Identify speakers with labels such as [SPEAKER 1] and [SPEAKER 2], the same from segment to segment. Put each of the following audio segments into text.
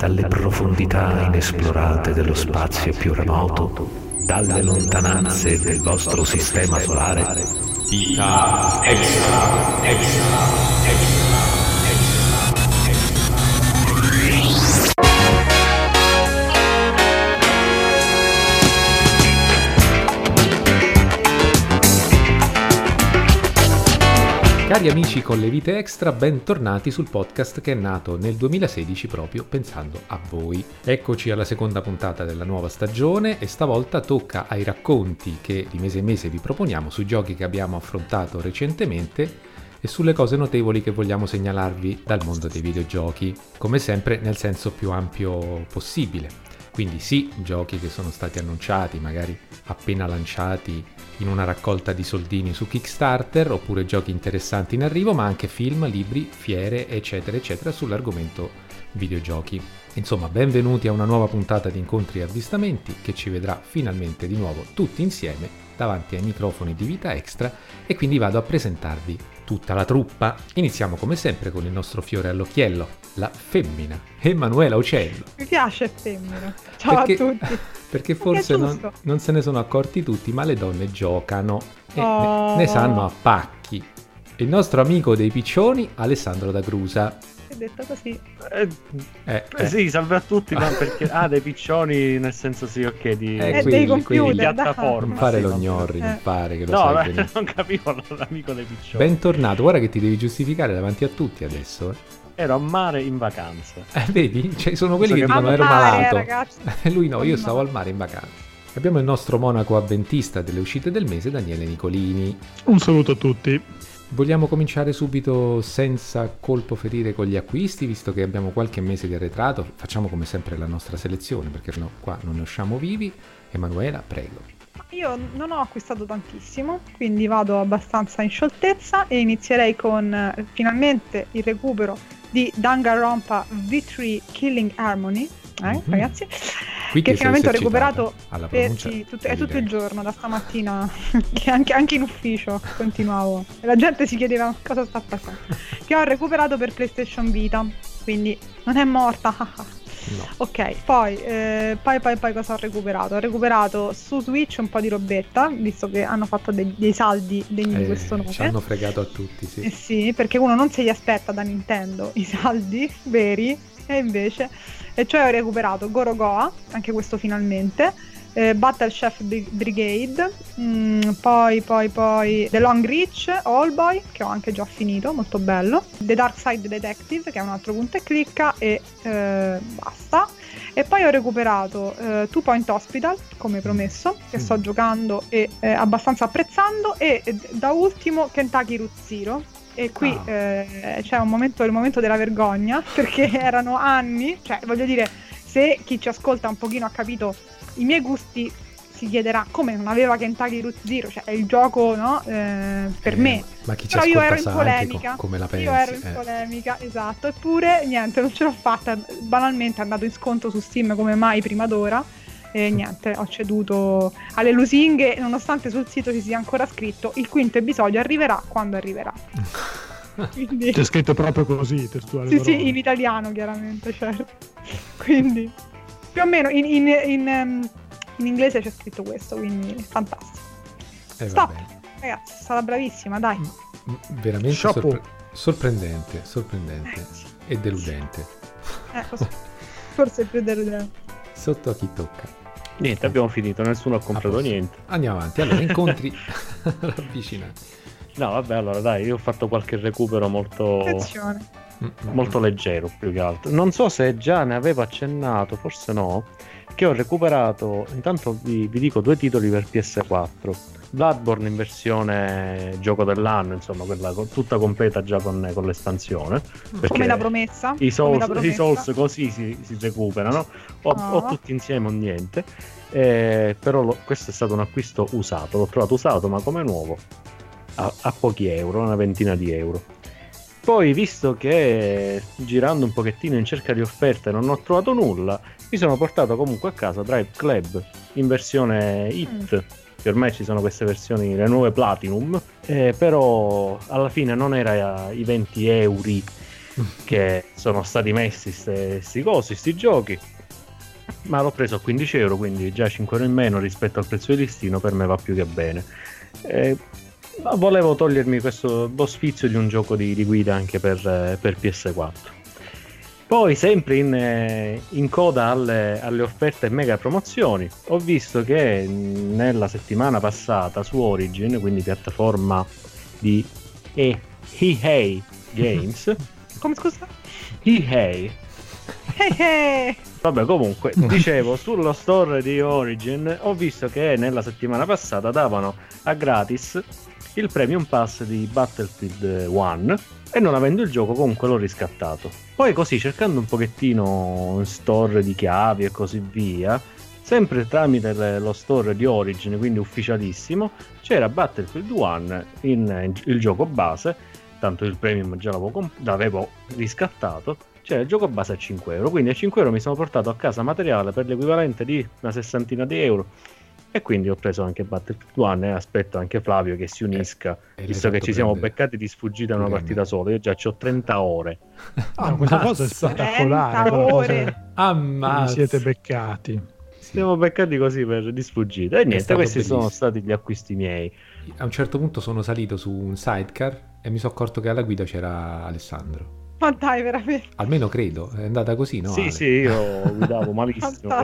[SPEAKER 1] dalle profondità inesplorate dello spazio più remoto, dalle lontananze del vostro sistema solare. Vita extra, extra, extra.
[SPEAKER 2] Cari amici con le vite extra, bentornati sul podcast che è nato nel 2016 proprio pensando a voi. Eccoci alla seconda puntata della nuova stagione e stavolta tocca ai racconti che di mese in mese vi proponiamo sui giochi che abbiamo affrontato recentemente e sulle cose notevoli che vogliamo segnalarvi dal mondo dei videogiochi, come sempre nel senso più ampio possibile. Quindi sì, giochi che sono stati annunciati, magari appena lanciati in una raccolta di soldini su Kickstarter, oppure giochi interessanti in arrivo, ma anche film, libri, fiere, eccetera, eccetera, sull'argomento videogiochi. Insomma, benvenuti a una nuova puntata di incontri e avvistamenti che ci vedrà finalmente di nuovo tutti insieme davanti ai microfoni di Vita Extra e quindi vado a presentarvi tutta la truppa. Iniziamo come sempre con il nostro fiore all'occhiello, la femmina, Emanuela Uccello.
[SPEAKER 3] Mi piace femmina. Ciao
[SPEAKER 2] perché,
[SPEAKER 3] a tutti.
[SPEAKER 2] Perché forse non, non, se ne sono accorti tutti, ma le donne giocano e
[SPEAKER 3] Oh.
[SPEAKER 2] ne, ne sanno a pacchi. Il nostro amico dei piccioni, Alessandro da Grusa.
[SPEAKER 3] È detto così.
[SPEAKER 4] Eh,
[SPEAKER 2] Eh,
[SPEAKER 4] eh, sì, salve a tutti, ma perché... Ah, dei piccioni, nel senso sì, ok, di,
[SPEAKER 2] Eh,
[SPEAKER 3] È
[SPEAKER 2] quelli,
[SPEAKER 3] dei computer, dai.
[SPEAKER 4] piattaforma.
[SPEAKER 2] Non fare
[SPEAKER 4] sì,
[SPEAKER 2] lo gnorri, non
[SPEAKER 3] Eh.
[SPEAKER 2] fare che lo
[SPEAKER 4] No,
[SPEAKER 2] sai
[SPEAKER 4] beh,
[SPEAKER 2] benissimo.
[SPEAKER 4] non capivo l'amico dei piccioni.
[SPEAKER 2] Bentornato, guarda che ti devi giustificare davanti a tutti adesso. eh.
[SPEAKER 4] Ero a mare in vacanza.
[SPEAKER 2] Eh, vedi? Cioè, sono quelli
[SPEAKER 4] So
[SPEAKER 2] che
[SPEAKER 4] che-
[SPEAKER 2] dicono ero malato.
[SPEAKER 3] ragazzi.
[SPEAKER 2] Lui no, io stavo al mare in vacanza. Abbiamo il nostro monaco avventista delle uscite del mese, Daniele Nicolini.
[SPEAKER 5] Un saluto a tutti.
[SPEAKER 2] Vogliamo cominciare subito senza colpo ferire con gli acquisti, visto che abbiamo qualche mese di arretrato. Facciamo come sempre la nostra selezione, perché no, qua non ne usciamo vivi. Emanuela, prego.
[SPEAKER 3] Io non ho acquistato tantissimo, quindi vado abbastanza in scioltezza e inizierei con eh, finalmente il recupero di Danganronpa V3 Killing Harmony. Eh,
[SPEAKER 2] Mhm.
[SPEAKER 3] ragazzi,
[SPEAKER 2] Qui
[SPEAKER 3] che finalmente ho recuperato per- sì, tut- è tutto il giorno, da stamattina, che anche, anche in ufficio continuavo. E la gente si chiedeva cosa sta passando. che ho recuperato per PlayStation Vita, quindi non è morta.
[SPEAKER 2] No.
[SPEAKER 3] Ok, poi, eh, poi, poi, poi cosa ho recuperato? Ho recuperato su Switch un po' di robetta, visto che hanno fatto dei, dei saldi degni di
[SPEAKER 2] Eh,
[SPEAKER 3] questo nome.
[SPEAKER 2] ci hanno fregato a tutti, sì.
[SPEAKER 3] Eh sì, perché uno non se li aspetta da Nintendo i saldi veri, e invece, e cioè ho recuperato Gorogoa, anche questo finalmente, eh, Battle Chef Bri- Brigade, mm, poi, poi, poi The Long Reach, All Boy, che ho anche già finito, molto bello, The Dark Side Detective, che è un altro punto e clicca, e eh, basta. E poi ho recuperato eh, Two Point Hospital, come promesso, che
[SPEAKER 2] Mm.
[SPEAKER 3] sto giocando e eh, abbastanza apprezzando, e eh, da ultimo Kentucky Root Zero. E qui
[SPEAKER 2] Ah.
[SPEAKER 3] eh, c'è un momento, il momento della vergogna, perché erano anni, cioè voglio dire, se chi ci ascolta un pochino ha capito i miei gusti, si chiederà come non aveva Kentucky Root Zero, cioè è il gioco, no? eh, per
[SPEAKER 2] Eh,
[SPEAKER 3] me.
[SPEAKER 2] Ma chi ci
[SPEAKER 3] Però io
[SPEAKER 2] ascolta
[SPEAKER 3] ero in polemica.
[SPEAKER 2] co- come la pensi.
[SPEAKER 3] Io ero in
[SPEAKER 2] eh.
[SPEAKER 3] polemica, esatto. Eppure, niente, non ce l'ho fatta. Banalmente è andato in sconto su Steam come mai prima d'ora. E niente, ho ceduto alle lusinghe, nonostante sul sito ci sia ancora scritto il quinto episodio arriverà quando arriverà. Quindi,
[SPEAKER 5] C'è scritto proprio così, testuale.
[SPEAKER 3] sì,
[SPEAKER 5] parole.
[SPEAKER 3] sì, in italiano chiaramente, certo. Quindi, più o meno in, in- in, ehm, in inglese c'è scritto questo, quindi fantastico.
[SPEAKER 2] Eh,
[SPEAKER 3] Stop.
[SPEAKER 2] vabbè.
[SPEAKER 3] Ragazzi, è stata bravissima, dai.
[SPEAKER 2] M- Veramente sorpre- sorprendente, sorprendente e deludente.
[SPEAKER 3] Eh. Forse più deludente.
[SPEAKER 2] Sotto a chi tocca.
[SPEAKER 4] Niente, abbiamo finito, nessuno ha comprato niente.
[SPEAKER 2] Andiamo avanti. Allora, incontri ravvicinati.
[SPEAKER 4] No, vabbè, allora dai, io ho fatto qualche recupero molto,
[SPEAKER 3] Attenzione.
[SPEAKER 2] Mm, mm,
[SPEAKER 4] molto leggero più che altro. Non so se già ne avevo accennato, forse no, che ho recuperato, intanto vi, vi dico due titoli per PS4. Bloodborne in versione gioco dell'anno, insomma, quella tutta completa già con, con l'espansione.
[SPEAKER 3] Come la promessa.
[SPEAKER 4] I Souls, i
[SPEAKER 3] promessa.
[SPEAKER 4] Souls così si, si recuperano, o,
[SPEAKER 3] Ah.
[SPEAKER 4] o tutti insieme o niente. Eh, però lo- questo è stato un acquisto usato, l'ho trovato usato ma come nuovo a, a pochi euro, una ventina di euro. Poi, visto che girando un pochettino in cerca di offerte non ho trovato nulla, mi sono portato comunque a casa Drive Club in versione Hit. Che ormai ci sono queste versioni, le nuove Platinum, eh, però alla fine non era i 20 euro che sono stati messi questi cosi, sti giochi. Ma l'ho preso a 15 euro, quindi già 5 euro in meno rispetto al prezzo di listino, per me va più che bene. Eh, ma volevo togliermi questo lo sfizio di un gioco di, di guida anche per, eh, per PS4. Poi, sempre in, eh, in coda alle, alle, offerte mega promozioni, ho visto che nella settimana passata su Origin, quindi piattaforma di EA Games.
[SPEAKER 3] Come scusa?
[SPEAKER 4] EA. Vabbè, comunque, dicevo, sullo store di Origin ho visto che nella settimana passata davano a gratis il Premium Pass di Battlefield 1 e non avendo il gioco comunque l'ho riscattato. Poi così cercando un pochettino in store di chiavi e così via, sempre tramite lo store di Origin, quindi ufficialissimo, c'era Battlefield 1 in, in il gioco base, tanto il premium già l'avevo, comp- l'avevo riscattato, c'era il gioco base a 5 euro, quindi a 5 euro mi sono portato a casa materiale per l'equivalente di una sessantina di euro e quindi ho preso anche Battlefield 1 e aspetto anche Flavio che si unisca, eh, visto che ci siamo beccati di sfuggita in una partita sola. Io già ho 30 ore.
[SPEAKER 5] Ah, questa cosa è spettacolare.
[SPEAKER 3] 30 ore.
[SPEAKER 5] Ammazza. siete beccati.
[SPEAKER 4] Siamo beccati così per di sfuggita. E niente, questi bellissimo. sono stati gli acquisti miei.
[SPEAKER 2] A un certo punto sono salito su un sidecar e mi sono accorto che alla guida c'era Alessandro.
[SPEAKER 3] Ma dai, veramente.
[SPEAKER 2] Almeno credo, è andata così, no?
[SPEAKER 4] Sì,
[SPEAKER 2] Ale?
[SPEAKER 4] sì, io guidavo malissimo.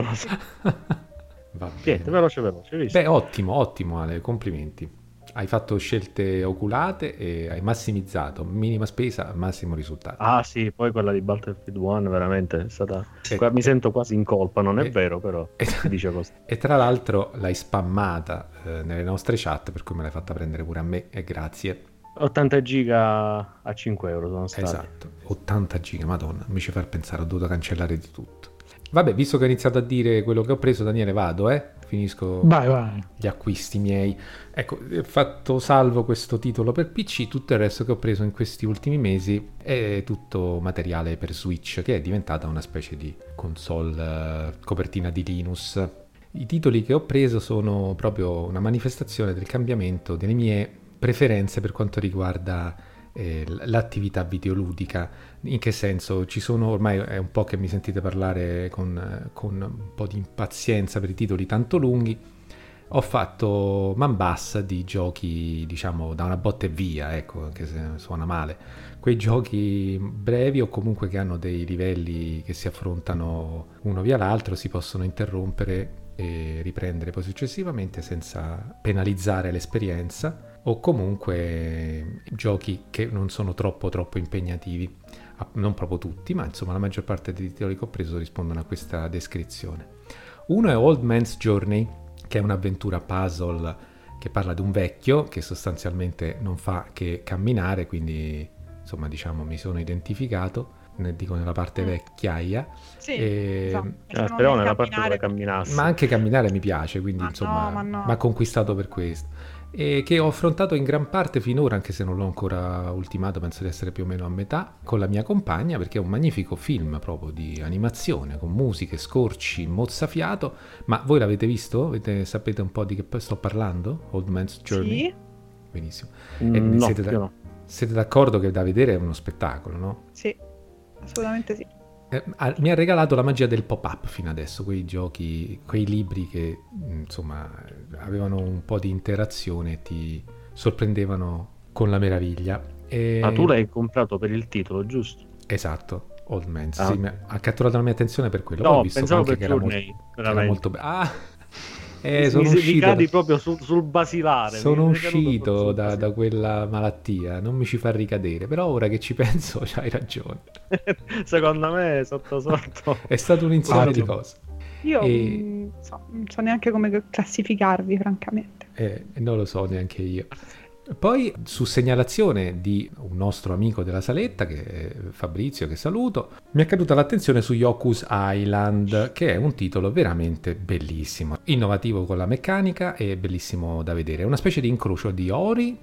[SPEAKER 2] Va
[SPEAKER 4] Niente, veloce, veloce. Visto?
[SPEAKER 2] Beh, ottimo, ottimo Ale, complimenti. Hai fatto scelte oculate e hai massimizzato, minima spesa, massimo risultato.
[SPEAKER 4] Ah sì, poi quella di Battlefield 1 veramente è stata... E, mi sento quasi in colpa, non è e, vero però, e, si dice così.
[SPEAKER 2] E tra l'altro l'hai spammata eh, nelle nostre chat, per cui me l'hai fatta prendere pure a me e grazie.
[SPEAKER 4] 80 giga a 5 euro sono stati.
[SPEAKER 2] Esatto, 80 giga, madonna, mi ci far pensare, ho dovuto cancellare di tutto. Vabbè, visto che ho iniziato a dire quello che ho preso, Daniele, vado, eh? Finisco
[SPEAKER 5] vai, vai.
[SPEAKER 2] gli acquisti miei. Ecco, ho fatto salvo questo titolo per PC, tutto il resto che ho preso in questi ultimi mesi è tutto materiale per Switch, che è diventata una specie di console uh, copertina di Linux. I titoli che ho preso sono proprio una manifestazione del cambiamento delle mie preferenze per quanto riguarda eh, l'attività videoludica. In che senso? Ci sono ormai è un po' che mi sentite parlare con, con un po' di impazienza per i titoli tanto lunghi. Ho fatto man bassa di giochi, diciamo, da una botta e via, ecco, anche se suona male. Quei giochi brevi o comunque che hanno dei livelli che si affrontano uno via l'altro, si possono interrompere e riprendere poi successivamente senza penalizzare l'esperienza o comunque giochi che non sono troppo troppo impegnativi non proprio tutti ma insomma la maggior parte dei titoli che ho preso rispondono a questa descrizione uno è Old Man's Journey che è un'avventura puzzle che parla di un vecchio che sostanzialmente non fa che camminare quindi insomma diciamo mi sono identificato ne dico nella parte mm. vecchiaia.
[SPEAKER 3] Sì, e... esatto.
[SPEAKER 4] ah, speriamo nella parte dove camminassi.
[SPEAKER 2] Ma anche camminare mi piace, quindi ma insomma no, no. mi ha conquistato per questo e che ho affrontato in gran parte finora, anche se non l'ho ancora ultimato, penso di essere più o meno a metà, con la mia compagna, perché è un magnifico film proprio di animazione, con musiche, scorci, mozzafiato, ma voi l'avete visto? Avete, sapete un po' di che sto parlando? Old Man's Journey?
[SPEAKER 3] Sì.
[SPEAKER 2] Benissimo.
[SPEAKER 4] Mm, siete,
[SPEAKER 2] da,
[SPEAKER 4] no.
[SPEAKER 2] siete d'accordo che da vedere è uno spettacolo, no?
[SPEAKER 3] Sì, assolutamente sì.
[SPEAKER 2] Eh, mi ha regalato la magia del pop-up fino adesso, quei giochi, quei libri che insomma avevano un po' di interazione e ti sorprendevano con la meraviglia. E...
[SPEAKER 4] Ma tu l'hai comprato per il titolo, giusto?
[SPEAKER 2] Esatto, Old Man. Ah. Sì, ha catturato la mia attenzione per quello.
[SPEAKER 4] No,
[SPEAKER 2] ho visto
[SPEAKER 4] pensavo
[SPEAKER 2] anche
[SPEAKER 4] per
[SPEAKER 2] che era molto, era molto bello. Ah! Eh, sono
[SPEAKER 4] mi,
[SPEAKER 2] uscito
[SPEAKER 4] da... proprio sul, sul basilare.
[SPEAKER 2] Sono uscito da, da, quella malattia, non mi ci fa ricadere, però ora che ci penso hai ragione.
[SPEAKER 4] Secondo me sotto sotto
[SPEAKER 2] è stato un insieme di cose.
[SPEAKER 3] Io e... non, so, non so neanche come classificarvi, francamente.
[SPEAKER 2] Eh, non lo so neanche io. Poi su segnalazione di un nostro amico della saletta, che è Fabrizio, che saluto, mi è caduta l'attenzione su Yoku's Island, che è un titolo veramente bellissimo, innovativo con la meccanica e bellissimo da vedere. È una specie di incrocio di Ori.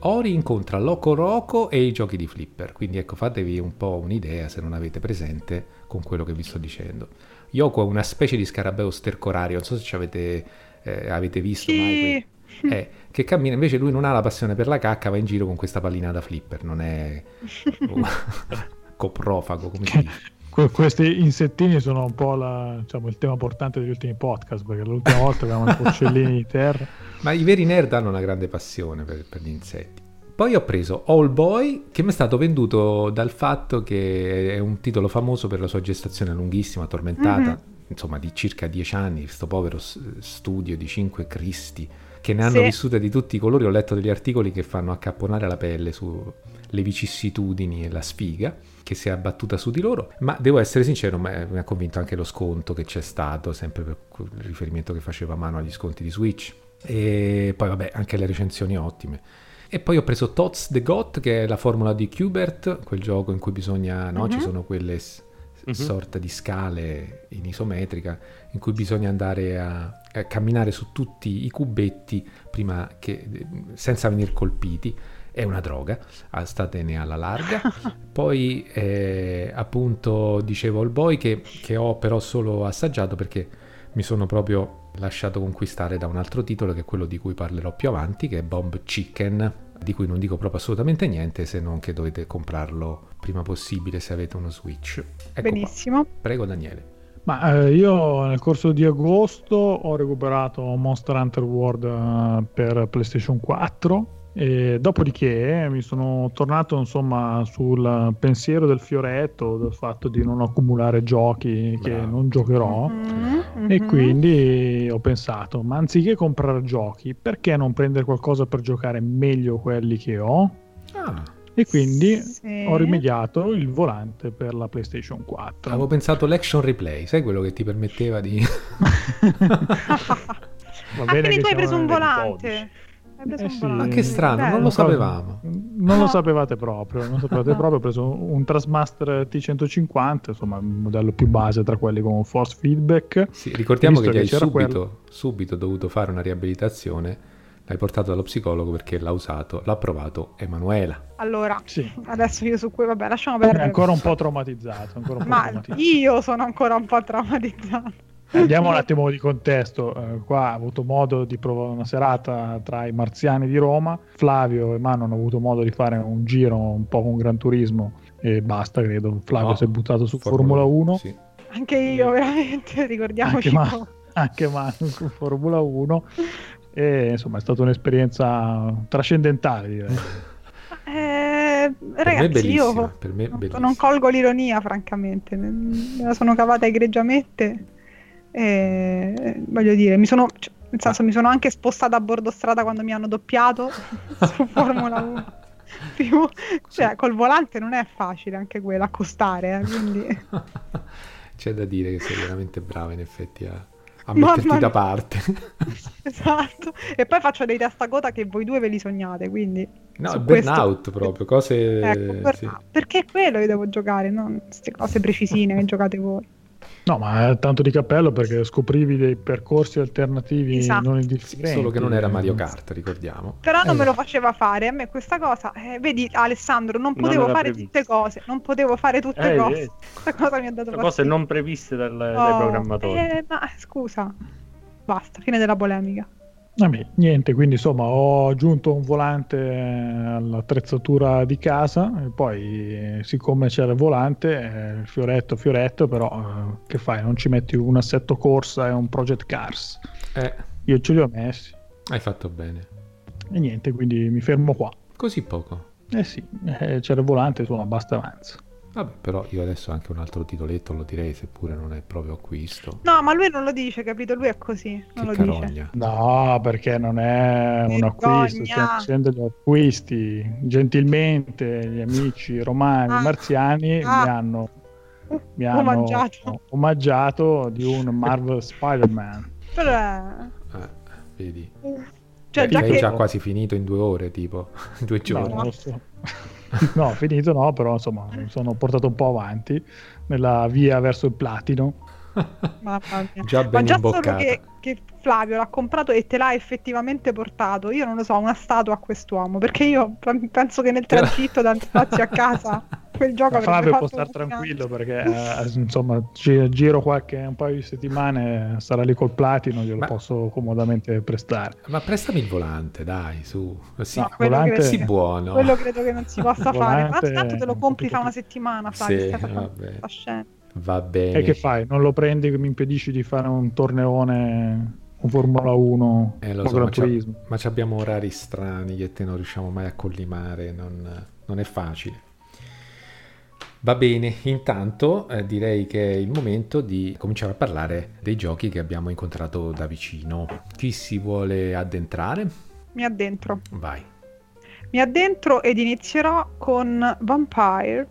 [SPEAKER 2] Ori incontra Loco Roco e i giochi di flipper, quindi ecco fatevi un po' un'idea se non avete presente con quello che vi sto dicendo. Yoko è una specie di scarabeo stercorario, non so se ci avete, eh, avete visto
[SPEAKER 3] sì.
[SPEAKER 2] mai. Que- eh, che cammina, invece lui non ha la passione per la cacca, va in giro con questa pallina da flipper, non è coprofago, come si dice.
[SPEAKER 5] questi insettini sono un po' la, diciamo, il tema portante degli ultimi podcast, perché l'ultima volta avevamo i porcellini di terra.
[SPEAKER 2] Ma i veri nerd hanno una grande passione per, per gli insetti. Poi ho preso All Boy, che mi è stato venduto dal fatto che è un titolo famoso per la sua gestazione lunghissima, tormentata, mm-hmm. insomma di circa dieci anni, questo povero studio di cinque cristi, che ne hanno sì. vissute di tutti i colori. Ho letto degli articoli che fanno accapponare la pelle sulle vicissitudini e la sfiga che si è abbattuta su di loro, ma devo essere sincero, mi ha convinto anche lo sconto che c'è stato, sempre per il riferimento che faceva a mano agli sconti di Switch. E poi vabbè, anche le recensioni ottime. E poi ho preso Tots the Got, che è la formula di Qbert, quel gioco in cui bisogna, no, uh-huh. ci mhm. sono quelle uh-huh. sorta di scale in isometrica, in cui bisogna andare a, a camminare su tutti i cubetti prima che, senza venire colpiti è una droga, ah, statene alla larga. Poi eh, appunto dicevo il boy che, che, ho però solo assaggiato perché mi sono proprio lasciato conquistare da un altro titolo che è quello di cui parlerò più avanti, che è Bomb Chicken, di cui non dico proprio assolutamente niente se non che dovete comprarlo prima possibile se avete uno Switch.
[SPEAKER 3] Ecco Benissimo.
[SPEAKER 2] Qua. Prego Daniele.
[SPEAKER 5] Ma eh, io nel corso di agosto ho recuperato Monster Hunter World uh, per PlayStation 4 e dopodiché mi sono tornato insomma sul pensiero del fioretto, del fatto di non accumulare giochi che Bravo. non giocherò mm-hmm, e quindi ho pensato, ma anziché comprare giochi, perché non prendere qualcosa per giocare meglio quelli che ho? Ah. E quindi sì. ho rimediato il volante per la PlayStation 4.
[SPEAKER 2] Avevo pensato l'action replay, sai quello che ti permetteva di...
[SPEAKER 3] Va bene ah, quindi tu hai preso un volante.
[SPEAKER 2] Eh sì. Ma che strano, non lo sapevamo.
[SPEAKER 5] Non lo sapevate proprio, non sapevate no. proprio. Ho preso un Trasmaster T150, insomma, il modello più base tra quelli con force feedback.
[SPEAKER 2] Sì, ricordiamo che gli hai subito, subito dovuto fare una riabilitazione l'hai portato dallo psicologo perché l'ha usato, l'ha provato Emanuela.
[SPEAKER 3] Allora, sì. adesso io su cui, vabbè, lasciamo perdere.
[SPEAKER 5] È ancora un po' traumatizzato. Un po
[SPEAKER 3] Ma traumatizzato. io sono ancora un po' traumatizzato.
[SPEAKER 5] Andiamo un attimo di contesto. Eh, qua ho avuto modo di provare una serata tra i marziani di Roma. Flavio e Mano hanno avuto modo di fare un giro un po' con Gran Turismo e basta, credo. Flavio no, si è buttato su Formula, 1. Sì.
[SPEAKER 3] Anche io, veramente, ricordiamoci. Anche, Ma-
[SPEAKER 5] anche Mano su Formula 1. E insomma è stata un'esperienza trascendentale, direi.
[SPEAKER 3] Eh, ragazzi, io non colgo l'ironia, francamente. Me la sono cavata egregiamente. E, voglio dire, mi sono, cioè, nel senso, mi sono anche spostata a bordo strada quando mi hanno doppiato su Formula 1. Più, cioè, col volante non è facile anche quello accostare, eh, quindi...
[SPEAKER 2] C'è da dire che sei veramente brava in effetti a, a metterti Mamma da parte.
[SPEAKER 3] esatto. E poi faccio dei testacoda che voi due ve li sognate, quindi...
[SPEAKER 2] No, burnout questo... proprio, cose...
[SPEAKER 3] Ecco, burnout. Sì. Perché è quello che devo giocare, non queste cose precisine che giocate voi.
[SPEAKER 5] No, ma tanto di cappello perché scoprivi dei percorsi alternativi esatto. non indifferenti.
[SPEAKER 2] Solo che non era Mario Kart, ricordiamo.
[SPEAKER 3] Però non eh. me lo faceva fare. A me questa cosa, eh, vedi Alessandro, non potevo non fare previsto. tutte cose. Non potevo fare tutte eh, cose. Eh. Questa cosa mi ha dato fastidio.
[SPEAKER 4] Cose non previste dal, oh, dai programmatori.
[SPEAKER 3] Eh, ma scusa, basta, fine della polemica.
[SPEAKER 5] Vabbè, niente, quindi insomma ho aggiunto un volante all'attrezzatura di casa e poi siccome c'era il volante, eh, fioretto, fioretto, però eh, che fai? Non ci metti un assetto corsa e un project cars?
[SPEAKER 2] Eh.
[SPEAKER 5] Io ce li ho messi.
[SPEAKER 2] Hai fatto bene.
[SPEAKER 5] E niente, quindi mi fermo qua.
[SPEAKER 2] Così poco?
[SPEAKER 5] Eh sì, eh, c'era il volante, insomma, basta avanza.
[SPEAKER 2] Vabbè, però io adesso anche un altro titoletto lo direi, seppure non è proprio acquisto.
[SPEAKER 3] No, ma lui non lo dice, capito? Lui è così. Non che lo carogna. dice.
[SPEAKER 5] No, perché non è un acquisto, stiamo facendo gli acquisti. Gentilmente gli amici romani, ah. marziani ah. mi hanno, mi hanno omaggiato. omaggiato di un Marvel Spider-Man.
[SPEAKER 3] Però è...
[SPEAKER 2] Eh, vedi. Cioè, già che... già quasi finito in due ore, tipo, due giorni. No,
[SPEAKER 5] no, finito no, però insomma mi sono portato un po' avanti nella via verso il platino.
[SPEAKER 3] Mamma mia. Già ben Ma già imboccata. solo che, che, Flavio l'ha comprato e te l'ha effettivamente portato, io non lo so, una statua a quest'uomo, perché io penso che nel tragitto da spazio a casa quel gioco
[SPEAKER 5] Flavio può stare tranquillo perché eh, insomma gi- giro qualche un paio di settimane sarà lì col platino glielo ma, posso comodamente prestare.
[SPEAKER 2] Ma prestami il volante dai su.
[SPEAKER 3] Sì, no, volante,
[SPEAKER 2] sì buono.
[SPEAKER 3] quello credo che non si possa fare. Ma tanto te lo compri fra una settimana Flavio
[SPEAKER 2] sì, vabbè. va bene.
[SPEAKER 5] e che fai? Non lo prendi che mi impedisci di fare un torneone un Formula 1
[SPEAKER 2] eh, lo so, ma, ma abbiamo orari strani che te non riusciamo mai a collimare non, non è facile Va bene, intanto eh, direi che è il momento di cominciare a parlare dei giochi che abbiamo incontrato da vicino. Chi si vuole addentrare?
[SPEAKER 3] Mi addentro.
[SPEAKER 2] Vai.
[SPEAKER 3] Mi addentro ed inizierò con Vampire,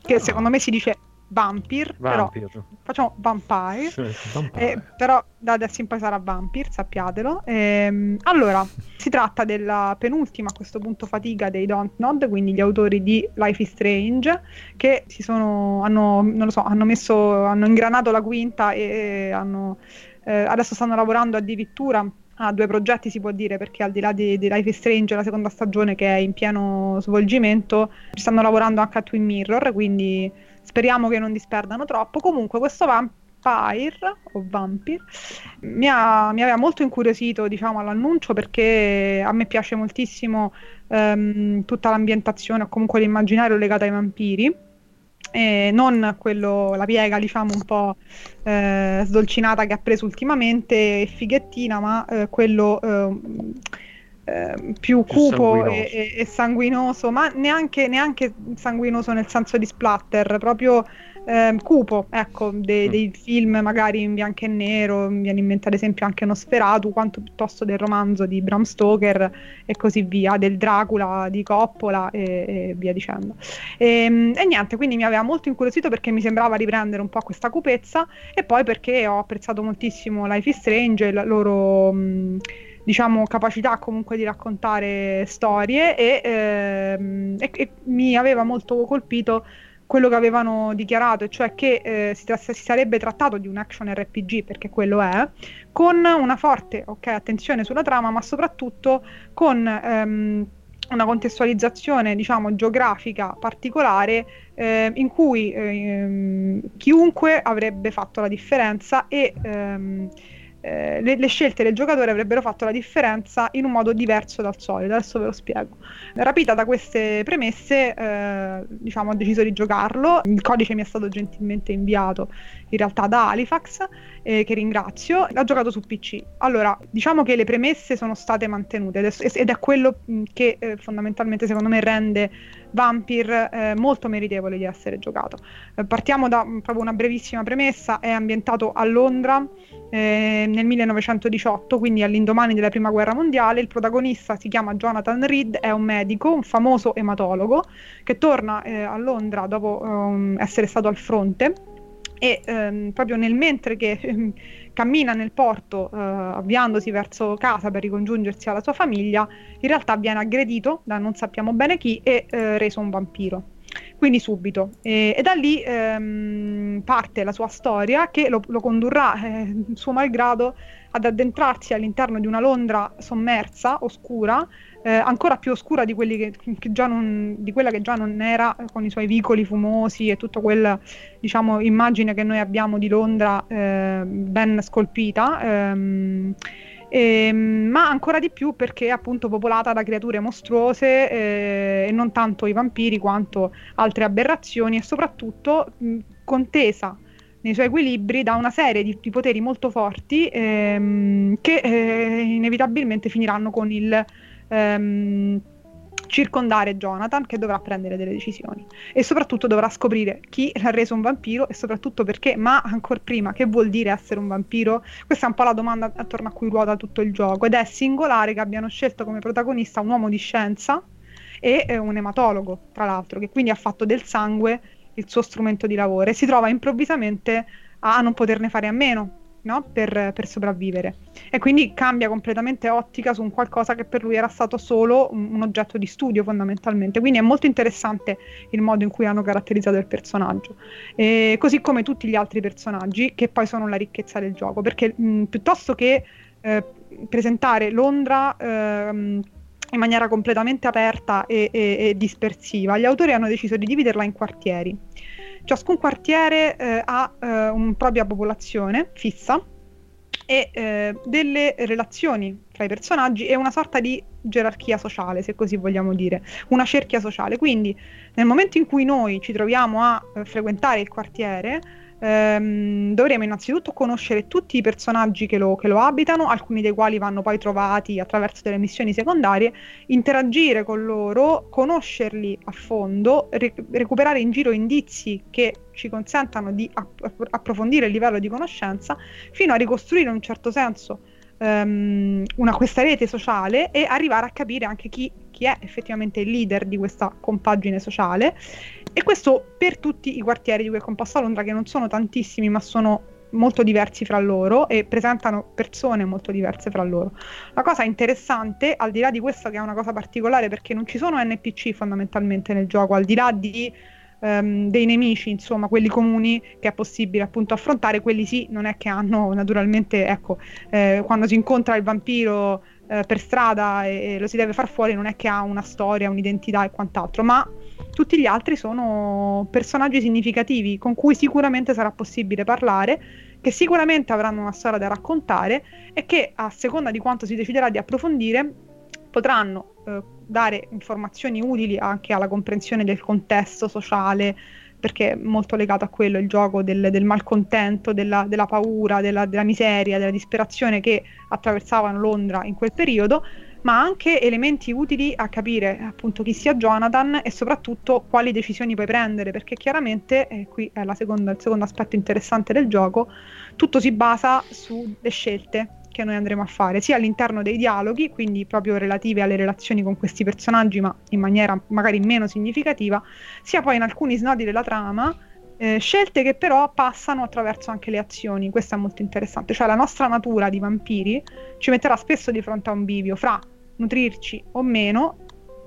[SPEAKER 3] che oh. secondo me si dice Vampir, Vampir. però facciamo Vampire, vampire. Eh, però da adesso in poi sarà Vampir, sappiatelo. Ehm, allora, si tratta della penultima a questo punto fatica dei Don't Nod, quindi gli autori di Life is Strange, che si sono, hanno, non lo so, hanno messo, hanno ingranato la quinta e hanno, eh, adesso stanno lavorando addirittura a due progetti si può dire perché al di là di, di, Life is Strange la seconda stagione che è in pieno svolgimento ci stanno lavorando anche a Twin Mirror quindi speriamo che non disperdano troppo. Comunque questo Vampire o Vampire mi, ha, mi aveva molto incuriosito diciamo all'annuncio perché a me piace moltissimo um, tutta l'ambientazione o comunque l'immaginario legato ai vampiri. E non quello, la piega diciamo un po' eh, sdolcinata che ha preso ultimamente fighettina, ma eh, quello eh, Ehm, più, più, cupo e, e, e, sanguinoso, ma neanche, neanche, sanguinoso nel senso di splatter, proprio eh, cupo, ecco, de, mm. dei film magari in bianco e nero, mi viene in mente ad esempio anche Nosferatu, quanto piuttosto del romanzo di Bram Stoker e così via, del Dracula di Coppola e, e via dicendo. E, ehm, e, niente, quindi mi aveva molto incuriosito perché mi sembrava riprendere un po' questa cupezza e poi perché ho apprezzato moltissimo Life is Strange, il loro... Mh, diciamo, capacità comunque di raccontare storie e, ehm, e, e, mi aveva molto colpito quello che avevano dichiarato, cioè che eh, si, tra- si, sarebbe trattato di un action RPG, perché quello è, con una forte okay, attenzione sulla trama, ma soprattutto con ehm, una contestualizzazione, diciamo, geografica particolare eh, in cui ehm, chiunque avrebbe fatto la differenza e ehm, eh, le, le, scelte del giocatore avrebbero fatto la differenza in un modo diverso dal solito. Adesso ve lo spiego. Rapita da queste premesse, eh, diciamo, ho deciso di giocarlo. Il codice mi è stato gentilmente inviato in realtà da Halifax, eh, che ringrazio. L'ho giocato su PC. Allora, diciamo che le premesse sono state mantenute ed è quello che eh, fondamentalmente secondo me rende Vampir eh, molto meritevole di essere giocato. Eh, partiamo da proprio una brevissima premessa, è ambientato a Londra eh, nel 1918, quindi all'indomani della Prima Guerra Mondiale. Il protagonista si chiama Jonathan Reed, è un medico, un famoso ematologo, che torna eh, a Londra dopo um, essere stato al fronte e ehm, proprio nel mentre che ehm, cammina nel porto eh, avviandosi verso casa per ricongiungersi alla sua famiglia, in realtà viene aggredito da non sappiamo bene chi e eh, reso un vampiro. Quindi subito. E, e da lì ehm, parte la sua storia che lo, lo condurrà, eh, suo malgrado, ad addentrarsi all'interno di una Londra sommersa, oscura, eh, ancora più oscura di, che, che non, di, quella che già non era, eh, con i suoi vicoli fumosi e tutta quella diciamo, immagine che noi abbiamo di Londra eh, ben scolpita. Ehm, eh, ma ancora di più perché è appunto popolata da creature mostruose eh, e non tanto i vampiri quanto altre aberrazioni e soprattutto mh, contesa nei suoi equilibri da una serie di, di poteri molto forti ehm, che eh, inevitabilmente finiranno con il ehm, circondare Jonathan che dovrà prendere delle decisioni e soprattutto dovrà scoprire chi l'ha reso un vampiro e soprattutto perché, ma ancora prima, che vuol dire essere un vampiro? Questa è un po' la domanda attorno a cui ruota tutto il gioco ed è singolare che abbiano scelto come protagonista un uomo di scienza e eh, un ematologo, tra l'altro, che quindi ha fatto del sangue il suo strumento di lavoro e si trova improvvisamente a non poterne fare a meno no? per, per, sopravvivere. E quindi cambia completamente ottica su un qualcosa che per lui era stato solo un, un, oggetto di studio fondamentalmente. Quindi è molto interessante il modo in cui hanno caratterizzato il personaggio. E così come tutti gli altri personaggi, che poi sono la ricchezza del gioco, perché mh, piuttosto che eh, presentare Londra... Ehm, in maniera completamente aperta e, e, e, dispersiva, gli autori hanno deciso di dividerla in quartieri. Ciascun quartiere eh, ha eh, una propria popolazione fissa e eh, delle relazioni tra i personaggi e una sorta di gerarchia sociale, se così vogliamo dire, una cerchia sociale. Quindi nel momento in cui noi ci troviamo a eh, frequentare il quartiere, ehm, dovremo innanzitutto conoscere tutti i personaggi che lo, che lo, abitano, alcuni dei quali vanno poi trovati attraverso delle missioni secondarie, interagire con loro, conoscerli a fondo, re- recuperare in giro indizi che ci consentano di app- approfondire il livello di conoscenza, fino a ricostruire in un certo senso um, una, questa rete sociale e arrivare a capire anche chi, chi è effettivamente il leader di questa compagine sociale e questo per tutti i quartieri di cui è composta Londra, che non sono tantissimi, ma sono molto diversi fra loro e presentano persone molto diverse fra loro. La cosa interessante, al di là di questo che è una cosa particolare perché non ci sono NPC fondamentalmente nel gioco, al di là di, um, dei nemici, insomma, quelli comuni che è possibile appunto affrontare, quelli sì, non è che hanno naturalmente, ecco, eh, quando si incontra il vampiro eh, per strada e, e lo si deve far fuori, non è che ha una storia, un'identità e quant'altro, ma tutti gli altri sono personaggi significativi con cui sicuramente sarà possibile parlare, che sicuramente avranno una storia da raccontare e che a seconda di quanto si deciderà di approfondire potranno eh, dare informazioni utili anche alla comprensione del contesto sociale, perché è molto legato a quello il gioco del, del malcontento, della, della paura, della, della miseria, della disperazione che attraversavano Londra in quel periodo ma anche elementi utili a capire appunto chi sia Jonathan e soprattutto quali decisioni puoi prendere, perché chiaramente, e qui è seconda, il secondo aspetto interessante del gioco, tutto si basa sulle scelte che noi andremo a fare, sia all'interno dei dialoghi, quindi proprio relative alle relazioni con questi personaggi, ma in maniera magari meno significativa, sia poi in alcuni snodi della trama, eh, scelte che però passano attraverso anche le azioni, questo è molto interessante, cioè la nostra natura di vampiri ci metterà spesso di fronte a un bivio fra nutrirci o meno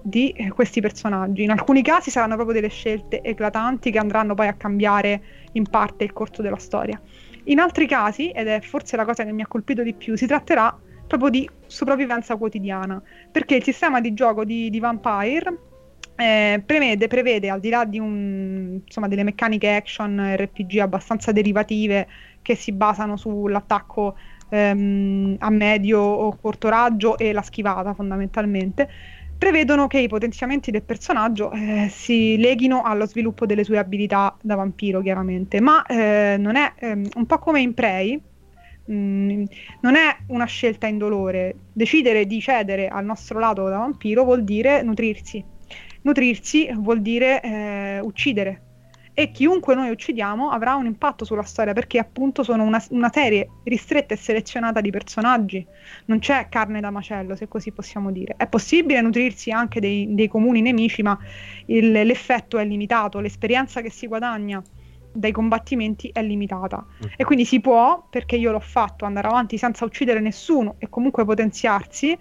[SPEAKER 3] di eh, questi personaggi. In alcuni casi saranno proprio delle scelte eclatanti che andranno poi a cambiare in parte il corso della storia. In altri casi, ed è forse la cosa che mi ha colpito di più, si tratterà proprio di sopravvivenza quotidiana, perché il sistema di gioco di, di Vampire eh, prevede, prevede, al di là di un, insomma, delle meccaniche action RPG abbastanza derivative che si basano sull'attacco ehm, a medio o corto raggio e la schivata fondamentalmente, prevedono che i potenziamenti del personaggio eh, si leghino allo sviluppo delle sue abilità da vampiro, chiaramente, ma eh, non è ehm, un po' come in Prey. Mm, non è una scelta indolore. Decidere di cedere al nostro lato da vampiro vuol dire nutrirsi. Nutrirsi vuol dire eh, uccidere, e chiunque noi uccidiamo avrà un impatto sulla storia perché appunto sono una, una, serie ristretta e selezionata di personaggi, non c'è carne da macello se così possiamo dire. È possibile nutrirsi anche dei, dei comuni nemici ma il, l'effetto è limitato, l'esperienza che si guadagna dai combattimenti è limitata. E quindi si può, perché io l'ho fatto, andare avanti senza uccidere nessuno e comunque potenziarsi,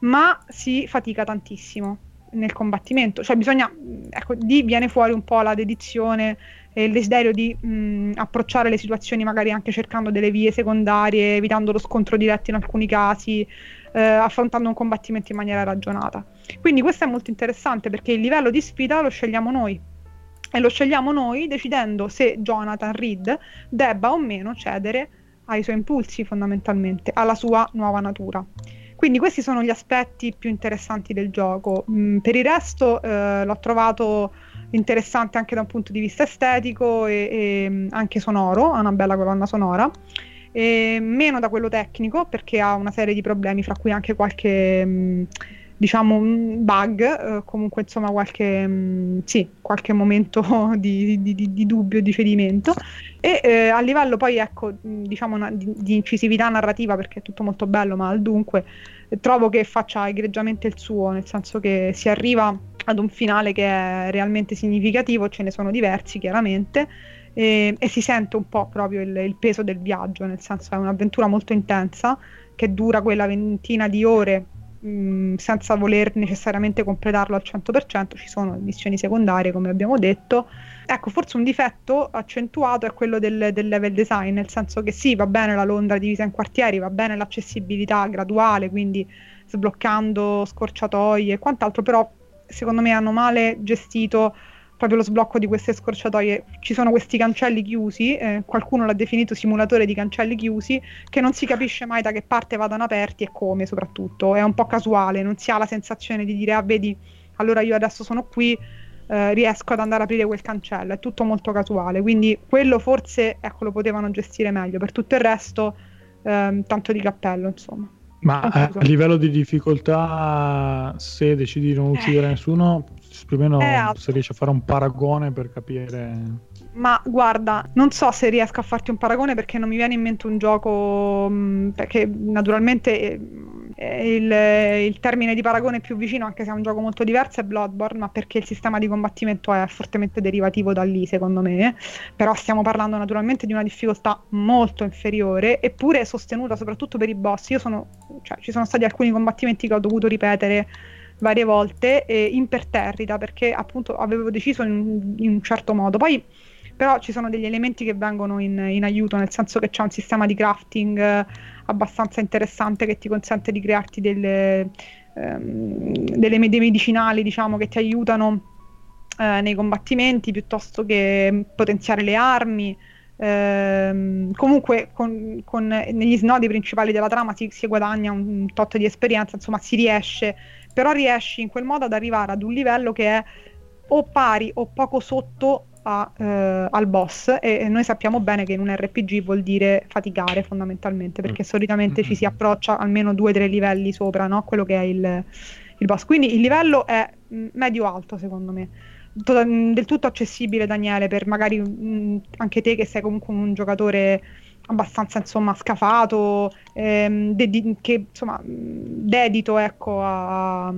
[SPEAKER 3] ma si fatica tantissimo nel combattimento, cioè bisogna, ecco, lì viene fuori un po' la dedizione e il desiderio di mh, approcciare le situazioni magari anche cercando delle vie secondarie, evitando lo scontro diretto in alcuni casi, eh, affrontando un combattimento in maniera ragionata. Quindi questo è molto interessante perché il livello di sfida lo scegliamo noi e lo scegliamo noi decidendo se Jonathan Reed debba o meno cedere ai suoi impulsi fondamentalmente, alla sua nuova natura. Quindi questi sono gli aspetti più interessanti del gioco. Mm, per il resto eh, l'ho trovato interessante anche da un punto di vista estetico e, e mm, anche sonoro, ha una bella colonna sonora. E meno da quello tecnico perché ha una serie di problemi, fra cui anche qualche mh, mm, diciamo un bug, eh, comunque insomma qualche, mh, mm, sì, qualche momento di, di, di, di, dubbio, di cedimento. E eh, a livello poi ecco diciamo una, di, incisività narrativa perché è tutto molto bello ma al dunque trovo che faccia egregiamente il suo, nel senso che si arriva ad un finale che è realmente significativo, ce ne sono diversi chiaramente e, e si sente un po' proprio il, il peso del viaggio, nel senso è un'avventura molto intensa che dura quella ventina di ore mh, mm, senza voler necessariamente completarlo al 100%, ci sono missioni secondarie come abbiamo detto. Ecco, forse un difetto accentuato è quello del, del, level design, nel senso che sì, va bene la Londra divisa in quartieri, va bene l'accessibilità graduale, quindi sbloccando scorciatoie e quant'altro, però secondo me hanno male gestito proprio lo sblocco di queste scorciatoie. Ci sono questi cancelli chiusi, eh, qualcuno l'ha definito simulatore di cancelli chiusi, che non si capisce mai da che parte vadano aperti e come soprattutto. È un po' casuale, non si ha la sensazione di dire, ah vedi, allora io adesso sono qui, eh, riesco ad andare ad aprire quel cancello. È tutto molto casuale, quindi quello forse ecco, lo potevano gestire meglio. Per tutto il resto, ehm, tanto di cappello, insomma.
[SPEAKER 5] Ma a livello di difficoltà, se decidi di non uccidere eh. nessuno, più o meno eh, se riesci a fare un paragone per capire.
[SPEAKER 3] Ma guarda, non so se riesco a farti un paragone perché non mi viene in mente un gioco. Mh, mm, perché naturalmente eh, il, il, termine di paragone più vicino, anche se è un gioco molto diverso, è Bloodborne, ma perché il sistema di combattimento è fortemente derivativo da lì, secondo me. Però stiamo parlando naturalmente di una difficoltà molto inferiore, eppure sostenuta soprattutto per i boss. Io sono. Cioè, ci sono stati alcuni combattimenti che ho dovuto ripetere varie volte eh, imperterrita perché appunto avevo deciso in, in, un certo modo. Poi però ci sono degli elementi che vengono in, in aiuto, nel senso che c'è un sistema di crafting eh, abbastanza interessante che ti consente di crearti delle, ehm, delle, dei medicinali, diciamo, che ti aiutano eh, nei combattimenti piuttosto che potenziare le armi. Ehm, comunque con, con, negli snodi principali della trama si, si guadagna un, un tot di esperienza, insomma si riesce però riesci in quel modo ad arrivare ad un livello che è o pari o poco sotto a, eh, al boss e, e, noi sappiamo bene che in un RPG vuol dire faticare fondamentalmente perché mm. solitamente ci si mm. approccia almeno due o tre livelli sopra no? quello che è il, il boss quindi il livello è mm, medio-alto secondo me del tutto accessibile Daniele per magari mh, anche te che sei comunque un giocatore abbastanza insomma scafato, ehm, de- che insomma dedito ecco a, a,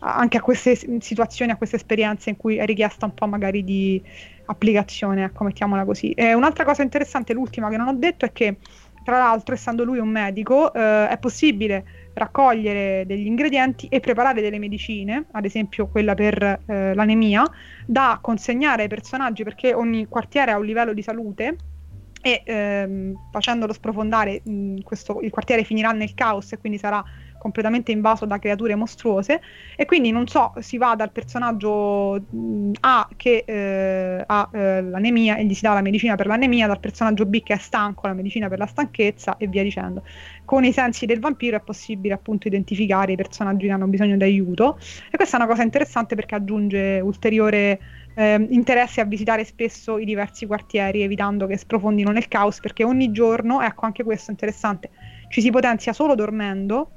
[SPEAKER 3] anche a queste situazioni, a queste esperienze in cui è richiesta un po' magari di applicazione, ecco mettiamola così. E un'altra cosa interessante, l'ultima che non ho detto, è che tra l'altro essendo lui un medico eh, è possibile raccogliere degli ingredienti e preparare delle medicine, ad esempio quella per eh, l'anemia, da consegnare ai personaggi perché ogni quartiere ha un livello di salute e ehm, facendolo sprofondare mh, questo, il quartiere finirà nel caos e quindi sarà completamente invaso da creature mostruose e quindi non so, si va dal personaggio A che eh, ha eh, l'anemia e gli si dà la medicina per l'anemia, dal personaggio B che è stanco, la medicina per la stanchezza e via dicendo. Con i sensi del vampiro è possibile appunto identificare i personaggi che hanno bisogno di aiuto e questa è una cosa interessante perché aggiunge ulteriore eh, interesse a visitare spesso i diversi quartieri, evitando che sprofondino nel caos, perché ogni giorno, ecco anche questo è interessante, ci si potenzia solo dormendo,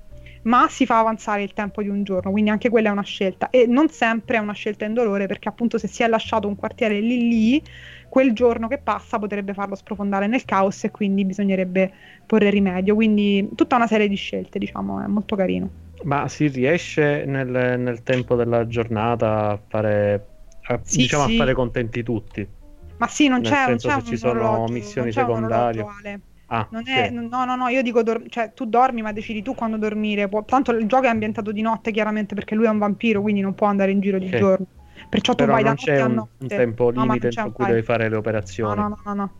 [SPEAKER 3] ma si fa avanzare il tempo di un giorno, quindi anche quella è una scelta e non sempre è una scelta indolore perché appunto se si è lasciato un quartiere lì lì, quel giorno che passa potrebbe farlo sprofondare nel caos e quindi bisognerebbe porre rimedio, quindi tutta una serie di scelte diciamo, è molto carino.
[SPEAKER 4] Ma si riesce nel, nel tempo della giornata a fare a, sì, diciamo sì. a fare contenti tutti.
[SPEAKER 3] Ma sì, non Nel c'è,
[SPEAKER 4] senso
[SPEAKER 3] non
[SPEAKER 4] c'è se ci sono
[SPEAKER 3] missioni
[SPEAKER 4] secondarie.
[SPEAKER 3] Ah, non è, sì. no, no, no, io dico, dor- cioè, tu dormi, ma decidi tu quando dormire. Può... Tanto il gioco è ambientato di notte, chiaramente, perché lui è un vampiro, quindi non può andare in giro di sì. giorno. Perciò
[SPEAKER 4] Però
[SPEAKER 3] tu vai
[SPEAKER 4] da notte a notte. un tempo limite no, in cui devi fare le operazioni.
[SPEAKER 3] No, no, no, no.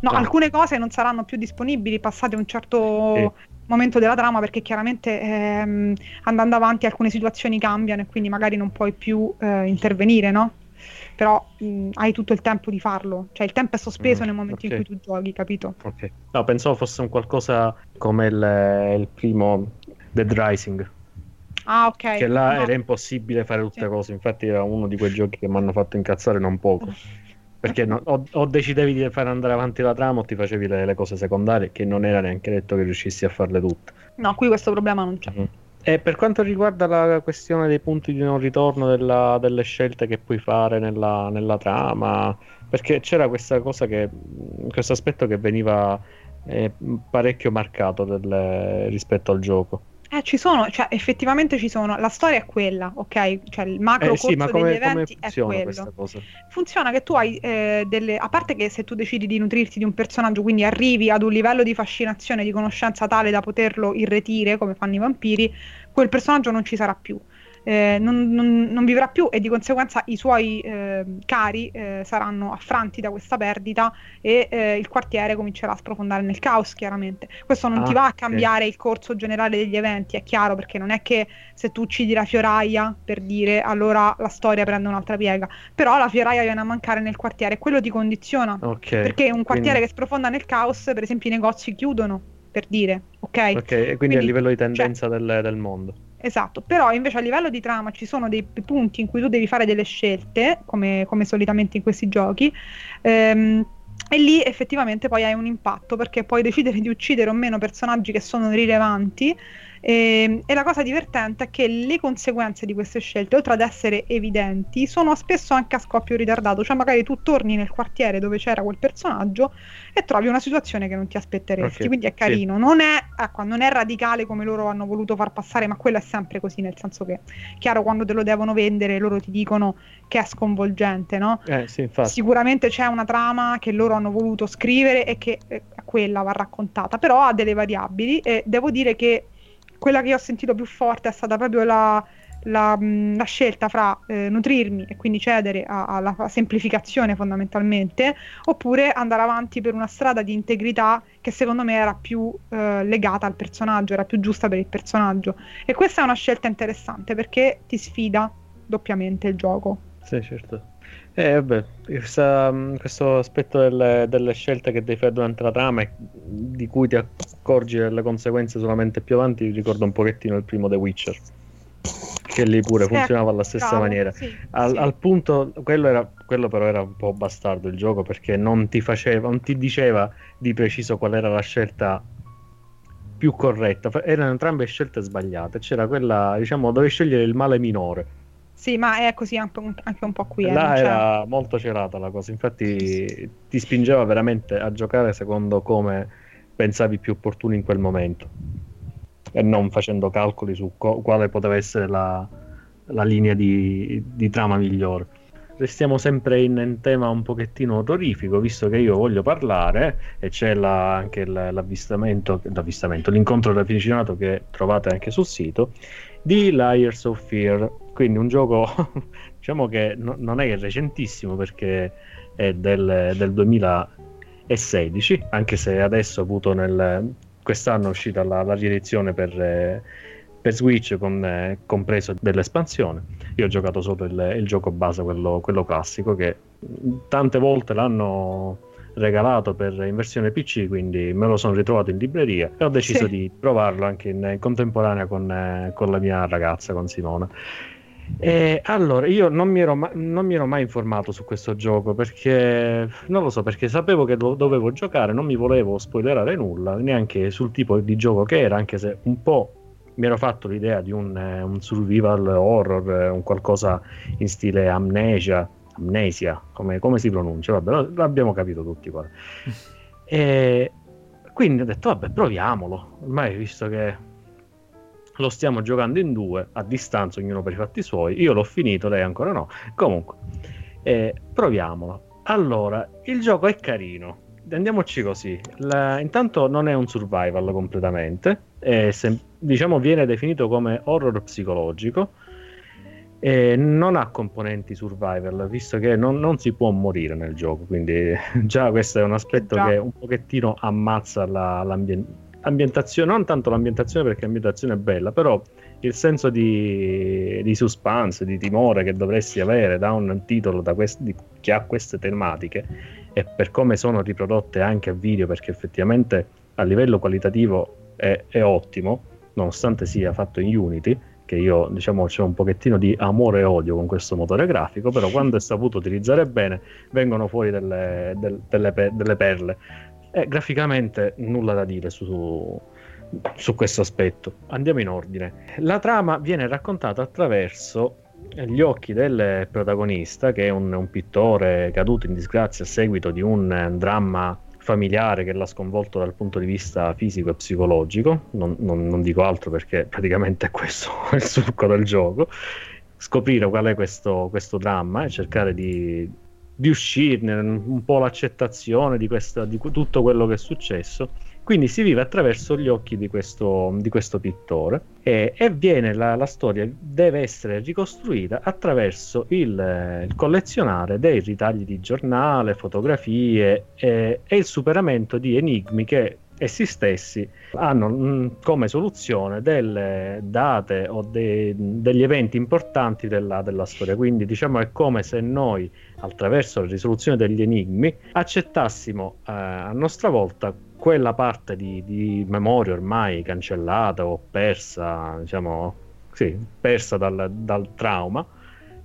[SPEAKER 3] No, no, alcune cose non saranno più disponibili passate un certo sì. Momento della trama perché chiaramente ehm, andando avanti alcune situazioni cambiano e quindi magari non puoi più eh, intervenire, no? però mh, hai tutto il tempo di farlo, cioè il tempo è sospeso mm, nel momento okay. in cui tu giochi, capito?
[SPEAKER 4] Ok. No, pensavo fosse un qualcosa come il, il primo Dead Rising.
[SPEAKER 3] Ah, ok.
[SPEAKER 4] Che là no. era impossibile fare tutte sì. cose, infatti era uno di quei giochi che mi hanno fatto incazzare non poco. Perché no, o, o, decidevi di fare andare avanti la trama o ti facevi le, le, cose secondarie, che non era neanche detto che riuscissi a farle tutte.
[SPEAKER 3] No, qui questo problema non c'è. Mm.
[SPEAKER 4] E per quanto riguarda la questione dei punti di non ritorno della, delle scelte che puoi fare nella, nella, trama, perché c'era questa cosa che, questo aspetto che veniva eh, parecchio marcato del, rispetto al gioco.
[SPEAKER 3] Eh, ci sono, cioè effettivamente ci sono. La storia è quella, ok? Cioè il macro eh, sì, ma come, degli eventi è quello. Funziona che tu hai eh, delle. A parte che se tu decidi di nutrirti di un personaggio, quindi arrivi ad un livello di fascinazione, di conoscenza tale da poterlo irretire, come fanno i vampiri, quel personaggio non ci sarà più. Eh, non, non, non, vivrà più e di conseguenza i suoi eh, cari eh, saranno affranti da questa perdita e eh, il quartiere comincerà a sprofondare nel caos chiaramente. Questo non ah, ti va a cambiare okay. il corso generale degli eventi, è chiaro, perché non è che se tu uccidi la fioraia, per dire, allora la storia prende un'altra piega, però la fioraia viene a mancare nel quartiere e quello ti condiziona,
[SPEAKER 4] okay.
[SPEAKER 3] perché un quartiere quindi... che sprofonda nel caos, per esempio i negozi chiudono, per dire, ok?
[SPEAKER 4] Ok, e quindi, quindi a livello di tendenza cioè, del, del mondo.
[SPEAKER 3] Esatto, però invece a livello di trama ci sono dei punti in cui tu devi fare delle scelte, come, come solitamente in questi giochi, ehm, e lì effettivamente poi hai un impatto perché puoi decidere di uccidere o meno personaggi che sono rilevanti e, ehm, e, la cosa divertente è che le conseguenze di queste scelte, oltre ad essere evidenti, sono spesso anche a scoppio ritardato. Cioè, magari tu torni nel quartiere dove c'era quel personaggio e trovi una situazione che non ti aspetteresti. Okay. Quindi è carino. Sì. Non, è, ecco, non è radicale come loro hanno voluto far passare, ma quello è sempre così, nel senso che, chiaro, quando te lo devono vendere, loro ti dicono che è sconvolgente, no?
[SPEAKER 4] Eh, sì,
[SPEAKER 3] Sicuramente c'è una trama che loro hanno voluto scrivere e che eh, quella va raccontata, però ha delle variabili e devo dire che quella che io ho sentito più forte è stata proprio la, la, la scelta fra eh, nutrirmi e quindi cedere alla semplificazione fondamentalmente, oppure andare avanti per una strada di integrità che secondo me era più eh, legata al personaggio, era più giusta per il personaggio. E questa è una scelta interessante perché ti sfida doppiamente il gioco.
[SPEAKER 4] Sì, certo. Eh, vabbè, questa, mm, questo aspetto delle, delle, scelte che devi fare durante la trama e di cui ti accorgi delle conseguenze solamente più avanti, ricorda un pochettino il primo The Witcher. Che lì pure funzionava alla stessa bravo, maniera. Sì, al, sì. al, punto, quello, era, quello però era un po' bastardo il gioco perché non ti faceva, non ti diceva di preciso qual era la scelta più corretta. Erano entrambe scelte sbagliate. C'era quella, diciamo, dovevi scegliere il male minore
[SPEAKER 3] sì, ma è così anche un, anche un po' qui. Eh,
[SPEAKER 4] Là era molto celata la cosa, infatti ti spingeva veramente a giocare secondo come pensavi più opportuno in quel momento e non facendo calcoli su co- quale poteva essere la, la linea di, di, trama migliore. Restiamo sempre in, in, tema un pochettino odorifico, visto che io voglio parlare e c'è la, anche l'avvistamento, l'avvistamento, l'incontro ravvicinato che trovate anche sul sito di Liars of Fear quindi un gioco, diciamo che no, non è recentissimo perché è del, del, 2016, anche se adesso ha avuto nel, quest'anno è uscita la, la riedizione per, per Switch con, eh, compreso dell'espansione. Io ho giocato solo il, il gioco base, quello, quello, classico, che tante volte l'hanno regalato per in versione PC, quindi me lo sono ritrovato in libreria e ho deciso sì. di provarlo anche in, in contemporanea con, eh, con la mia ragazza, con Simona. Eh, allora, io non mi, ma- non mi, ero mai informato su questo gioco perché non lo so, perché sapevo che do- dovevo giocare, non mi volevo spoilerare nulla, neanche sul tipo di gioco che era, anche se un po' mi ero fatto l'idea di un, eh, un survival horror, eh, un qualcosa in stile amnesia, amnesia, come, come si pronuncia, vabbè, l'abbiamo capito tutti qua. e quindi ho detto, vabbè, proviamolo, ormai visto che lo stiamo giocando in due a distanza, ognuno per i fatti suoi. Io l'ho finito, lei ancora no. Comunque, eh, proviamolo. Allora, il gioco è carino. Andiamoci così. La, intanto non è un survival completamente, se, diciamo viene definito come horror psicologico. E non ha componenti survival, visto che non, non, si può morire nel gioco, quindi già questo è un aspetto che un pochettino ammazza la, l'ambiente ambientazione, non tanto l'ambientazione perché l'ambientazione è bella, però il senso di, di suspense, di timore che dovresti avere da un titolo da quest, di, che ha queste tematiche e per come sono riprodotte anche a video, perché effettivamente a livello qualitativo è, è ottimo, nonostante sia fatto in Unity, che io diciamo c'è un pochettino di amore e odio con questo motore grafico, però quando è saputo utilizzare bene vengono fuori delle, delle, delle, delle perle. E graficamente nulla da dire su, su questo aspetto. Andiamo in ordine. La trama viene raccontata attraverso gli occhi del protagonista, che è un, un pittore caduto in disgrazia a seguito di un dramma familiare che l'ha sconvolto dal punto di vista fisico e psicologico. Non, non, non dico altro perché praticamente è questo il succo del gioco. Scoprire qual è questo, questo dramma e cercare di di uscirne, un po' l'accettazione di, questa, di tutto quello che è successo. Quindi si vive attraverso gli occhi di questo, di questo pittore e, e viene la, la, storia deve essere ricostruita attraverso il, il, collezionare dei ritagli di giornale, fotografie e, e il superamento di enigmi che essi stessi hanno mh, mm, come soluzione delle date o de- degli eventi importanti della, della, storia. Quindi diciamo è come se noi attraverso la risoluzione degli enigmi accettassimo eh, a nostra volta quella parte di, di, memoria ormai cancellata o persa, diciamo, sì, persa dal, dal trauma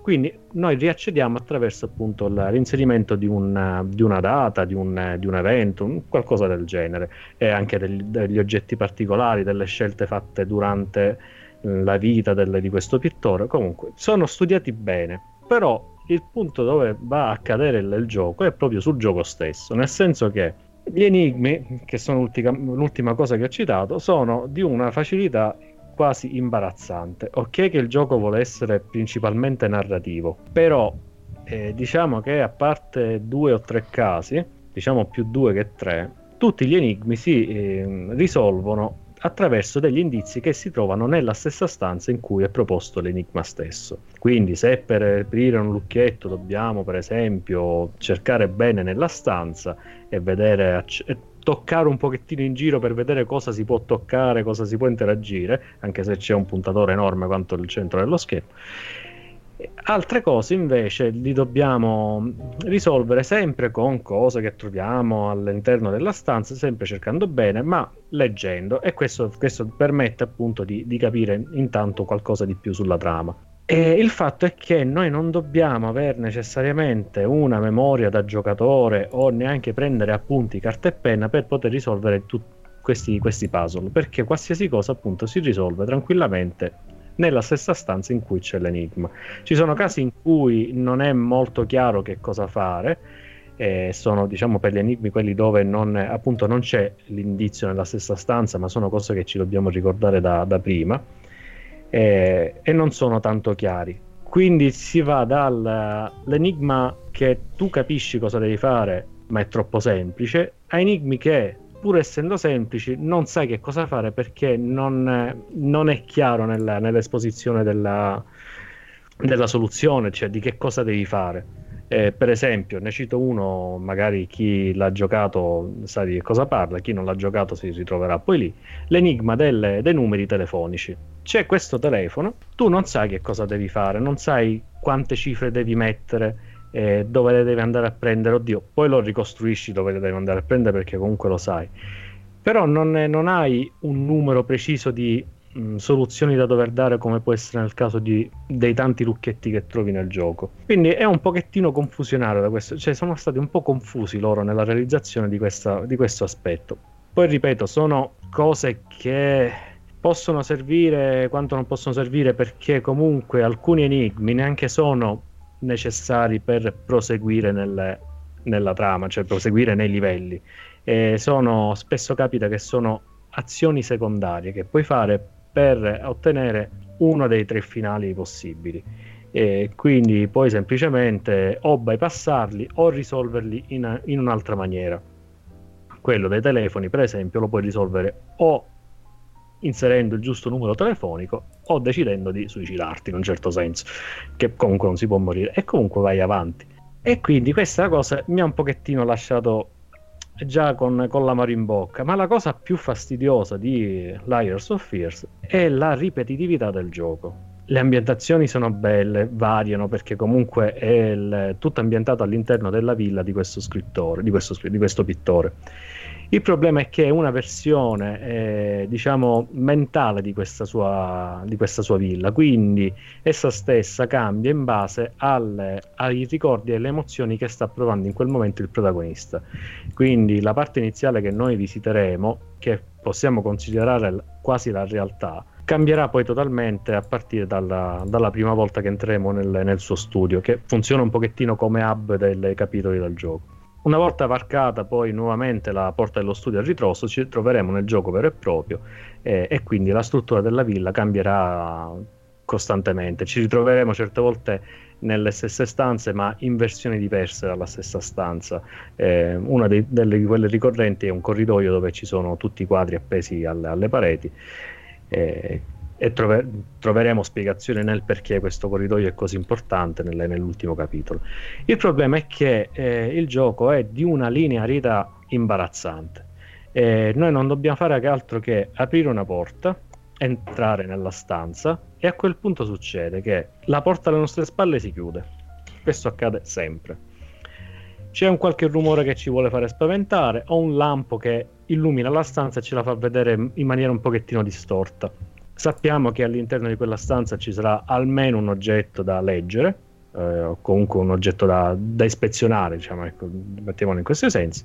[SPEAKER 4] quindi noi riaccediamo attraverso appunto l'inserimento di una, di una data, di un, di un, evento, qualcosa del genere, e anche degli, degli oggetti particolari, delle scelte fatte durante la vita del, di questo pittore. Comunque sono studiati bene, però il punto dove va a cadere il, il gioco è proprio sul gioco stesso, nel senso che gli enigmi, che sono l'ultima, l'ultima cosa che ho citato, sono di una facilità quasi imbarazzante. Ok che il gioco vuole essere principalmente narrativo, però eh, diciamo che a parte due o tre casi, diciamo più due che tre, tutti gli enigmi si eh, risolvono attraverso degli indizi che si trovano nella stessa stanza in cui è proposto l'enigma stesso. Quindi se per aprire un lucchetto dobbiamo per esempio cercare bene nella stanza e vedere toccare un pochettino in giro per vedere cosa si può toccare, cosa si può interagire, anche se c'è un puntatore enorme quanto il centro dello schermo. Altre cose invece li dobbiamo risolvere sempre con cose che troviamo all'interno della stanza, sempre cercando bene, ma leggendo e questo, questo permette appunto di, di capire intanto qualcosa di più sulla trama. E il fatto è che noi non dobbiamo avere necessariamente una memoria da giocatore o neanche prendere appunti carta e penna per poter risolvere tutti questi, questi puzzle, perché qualsiasi cosa appunto si risolve tranquillamente nella stessa stanza in cui c'è l'enigma. Ci sono casi in cui non è molto chiaro che cosa fare, eh, sono diciamo per gli enigmi quelli dove non, appunto non c'è l'indizio nella stessa stanza, ma sono cose che ci dobbiamo ricordare da, da prima eh, e non sono tanto chiari. Quindi si va dall'enigma che tu capisci cosa devi fare, ma è troppo semplice, a enigmi che, pur essendo semplici, non sai che cosa fare perché non, non è chiaro nella, nell'esposizione della, della soluzione, cioè di che cosa devi fare. Eh, per esempio, ne cito uno, magari chi l'ha giocato sa di cosa parla, chi non l'ha giocato si ritroverà poi lì. L'enigma delle, dei numeri telefonici. C'è questo telefono, tu non sai che cosa devi fare, non sai quante cifre devi mettere, eh, dove le devi andare a prendere, oddio, poi lo ricostruisci dove le devi andare a prendere perché comunque lo sai. Però non, non hai un numero preciso di mh, soluzioni da dover dare come può essere nel caso di, dei tanti lucchetti che trovi nel gioco. Quindi è un pochettino confusionario da questo, cioè sono stati un po' confusi loro nella realizzazione di, questa, di questo aspetto. Poi ripeto, sono cose che possono servire quanto non possono servire perché comunque alcuni enigmi neanche sono necessari per proseguire nelle, nella trama, cioè proseguire nei livelli. E sono, spesso capita che sono azioni secondarie che puoi fare per ottenere uno dei tre finali possibili. E quindi puoi semplicemente o bypassarli o risolverli in, in un'altra maniera. Quello dei telefoni, per esempio, lo puoi risolvere o inserendo il giusto numero telefonico o decidendo di suicidarti in un certo senso, che comunque non si può morire, e comunque vai avanti. E quindi questa cosa mi ha un pochettino lasciato già con, con l'amaro in bocca, ma la cosa più fastidiosa di Liars of Fears è la ripetitività del gioco. Le ambientazioni sono belle, variano perché comunque è il, tutto ambientato all'interno della villa di questo scrittore, di questo, di questo pittore il problema è che è una versione, eh, diciamo, mentale di questa, sua, di questa sua villa, quindi essa stessa cambia in base alle, ai ricordi e alle emozioni che sta provando in quel momento il protagonista. Quindi la parte iniziale che noi visiteremo, che possiamo considerare quasi la realtà, cambierà poi totalmente a partire dalla, dalla prima volta che entreremo nel, nel suo studio, che funziona un pochettino come hub dei capitoli del gioco. Una volta varcata poi nuovamente la porta dello studio a ritroso, ci troveremo nel gioco vero e proprio eh, e quindi la struttura della villa cambierà costantemente. Ci ritroveremo certe volte nelle stesse stanze ma in versioni diverse dalla stessa stanza. Eh, una dei, delle quelle ricorrenti è un corridoio dove ci sono tutti i quadri appesi alle, alle pareti. Eh, e trove, troveremo spiegazione nel perché questo corridoio è così importante nelle, nell'ultimo capitolo. Il problema è che eh, il gioco è di una linearità imbarazzante. Eh, noi non dobbiamo fare altro che aprire una porta, entrare nella stanza e a quel punto succede che la porta alle nostre spalle si chiude. Questo accade sempre. C'è un qualche rumore che ci vuole fare spaventare o un lampo che illumina la stanza e ce la fa vedere in maniera un pochettino distorta Sappiamo che all'interno di quella stanza ci sarà almeno un oggetto da leggere, eh, o comunque un oggetto da, da ispezionare, diciamo, ecco, mettiamolo in questo senso,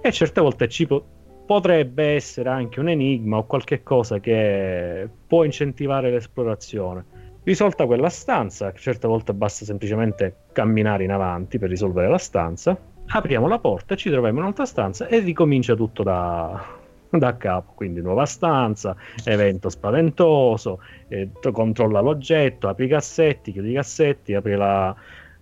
[SPEAKER 4] e certe volte ci po- potrebbe essere anche un enigma o qualche cosa che può incentivare l'esplorazione. Risolta quella stanza, certe volte basta semplicemente camminare in avanti per risolvere la stanza, apriamo la porta, ci troviamo in un'altra stanza e ricomincia tutto da, da capo, quindi nuova stanza, evento spaventoso, eh, controlla l'oggetto, apri i cassetti, chiudi i cassetti, apri la,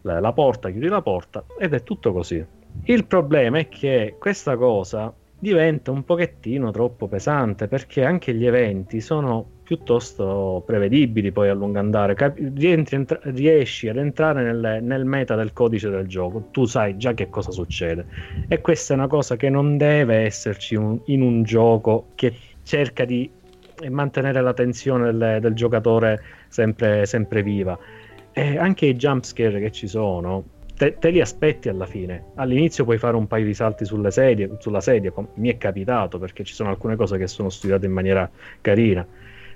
[SPEAKER 4] la, la porta, chiudi la porta ed è tutto così. Il problema è che questa cosa diventa un pochettino troppo pesante perché anche gli eventi sono piuttosto prevedibili poi a lungo andare. Cap- entra- riesci ad entrare nel, nel, meta del codice del gioco, tu sai già che cosa succede. E questa è una cosa che non deve esserci un, in un gioco che cerca di mantenere la tensione del, del giocatore sempre, sempre viva. E anche i jumpscare che ci sono, te, te, li aspetti alla fine. All'inizio puoi fare un paio di salti sedie, sulla sedia, mi è capitato perché ci sono alcune cose che sono studiate in maniera carina.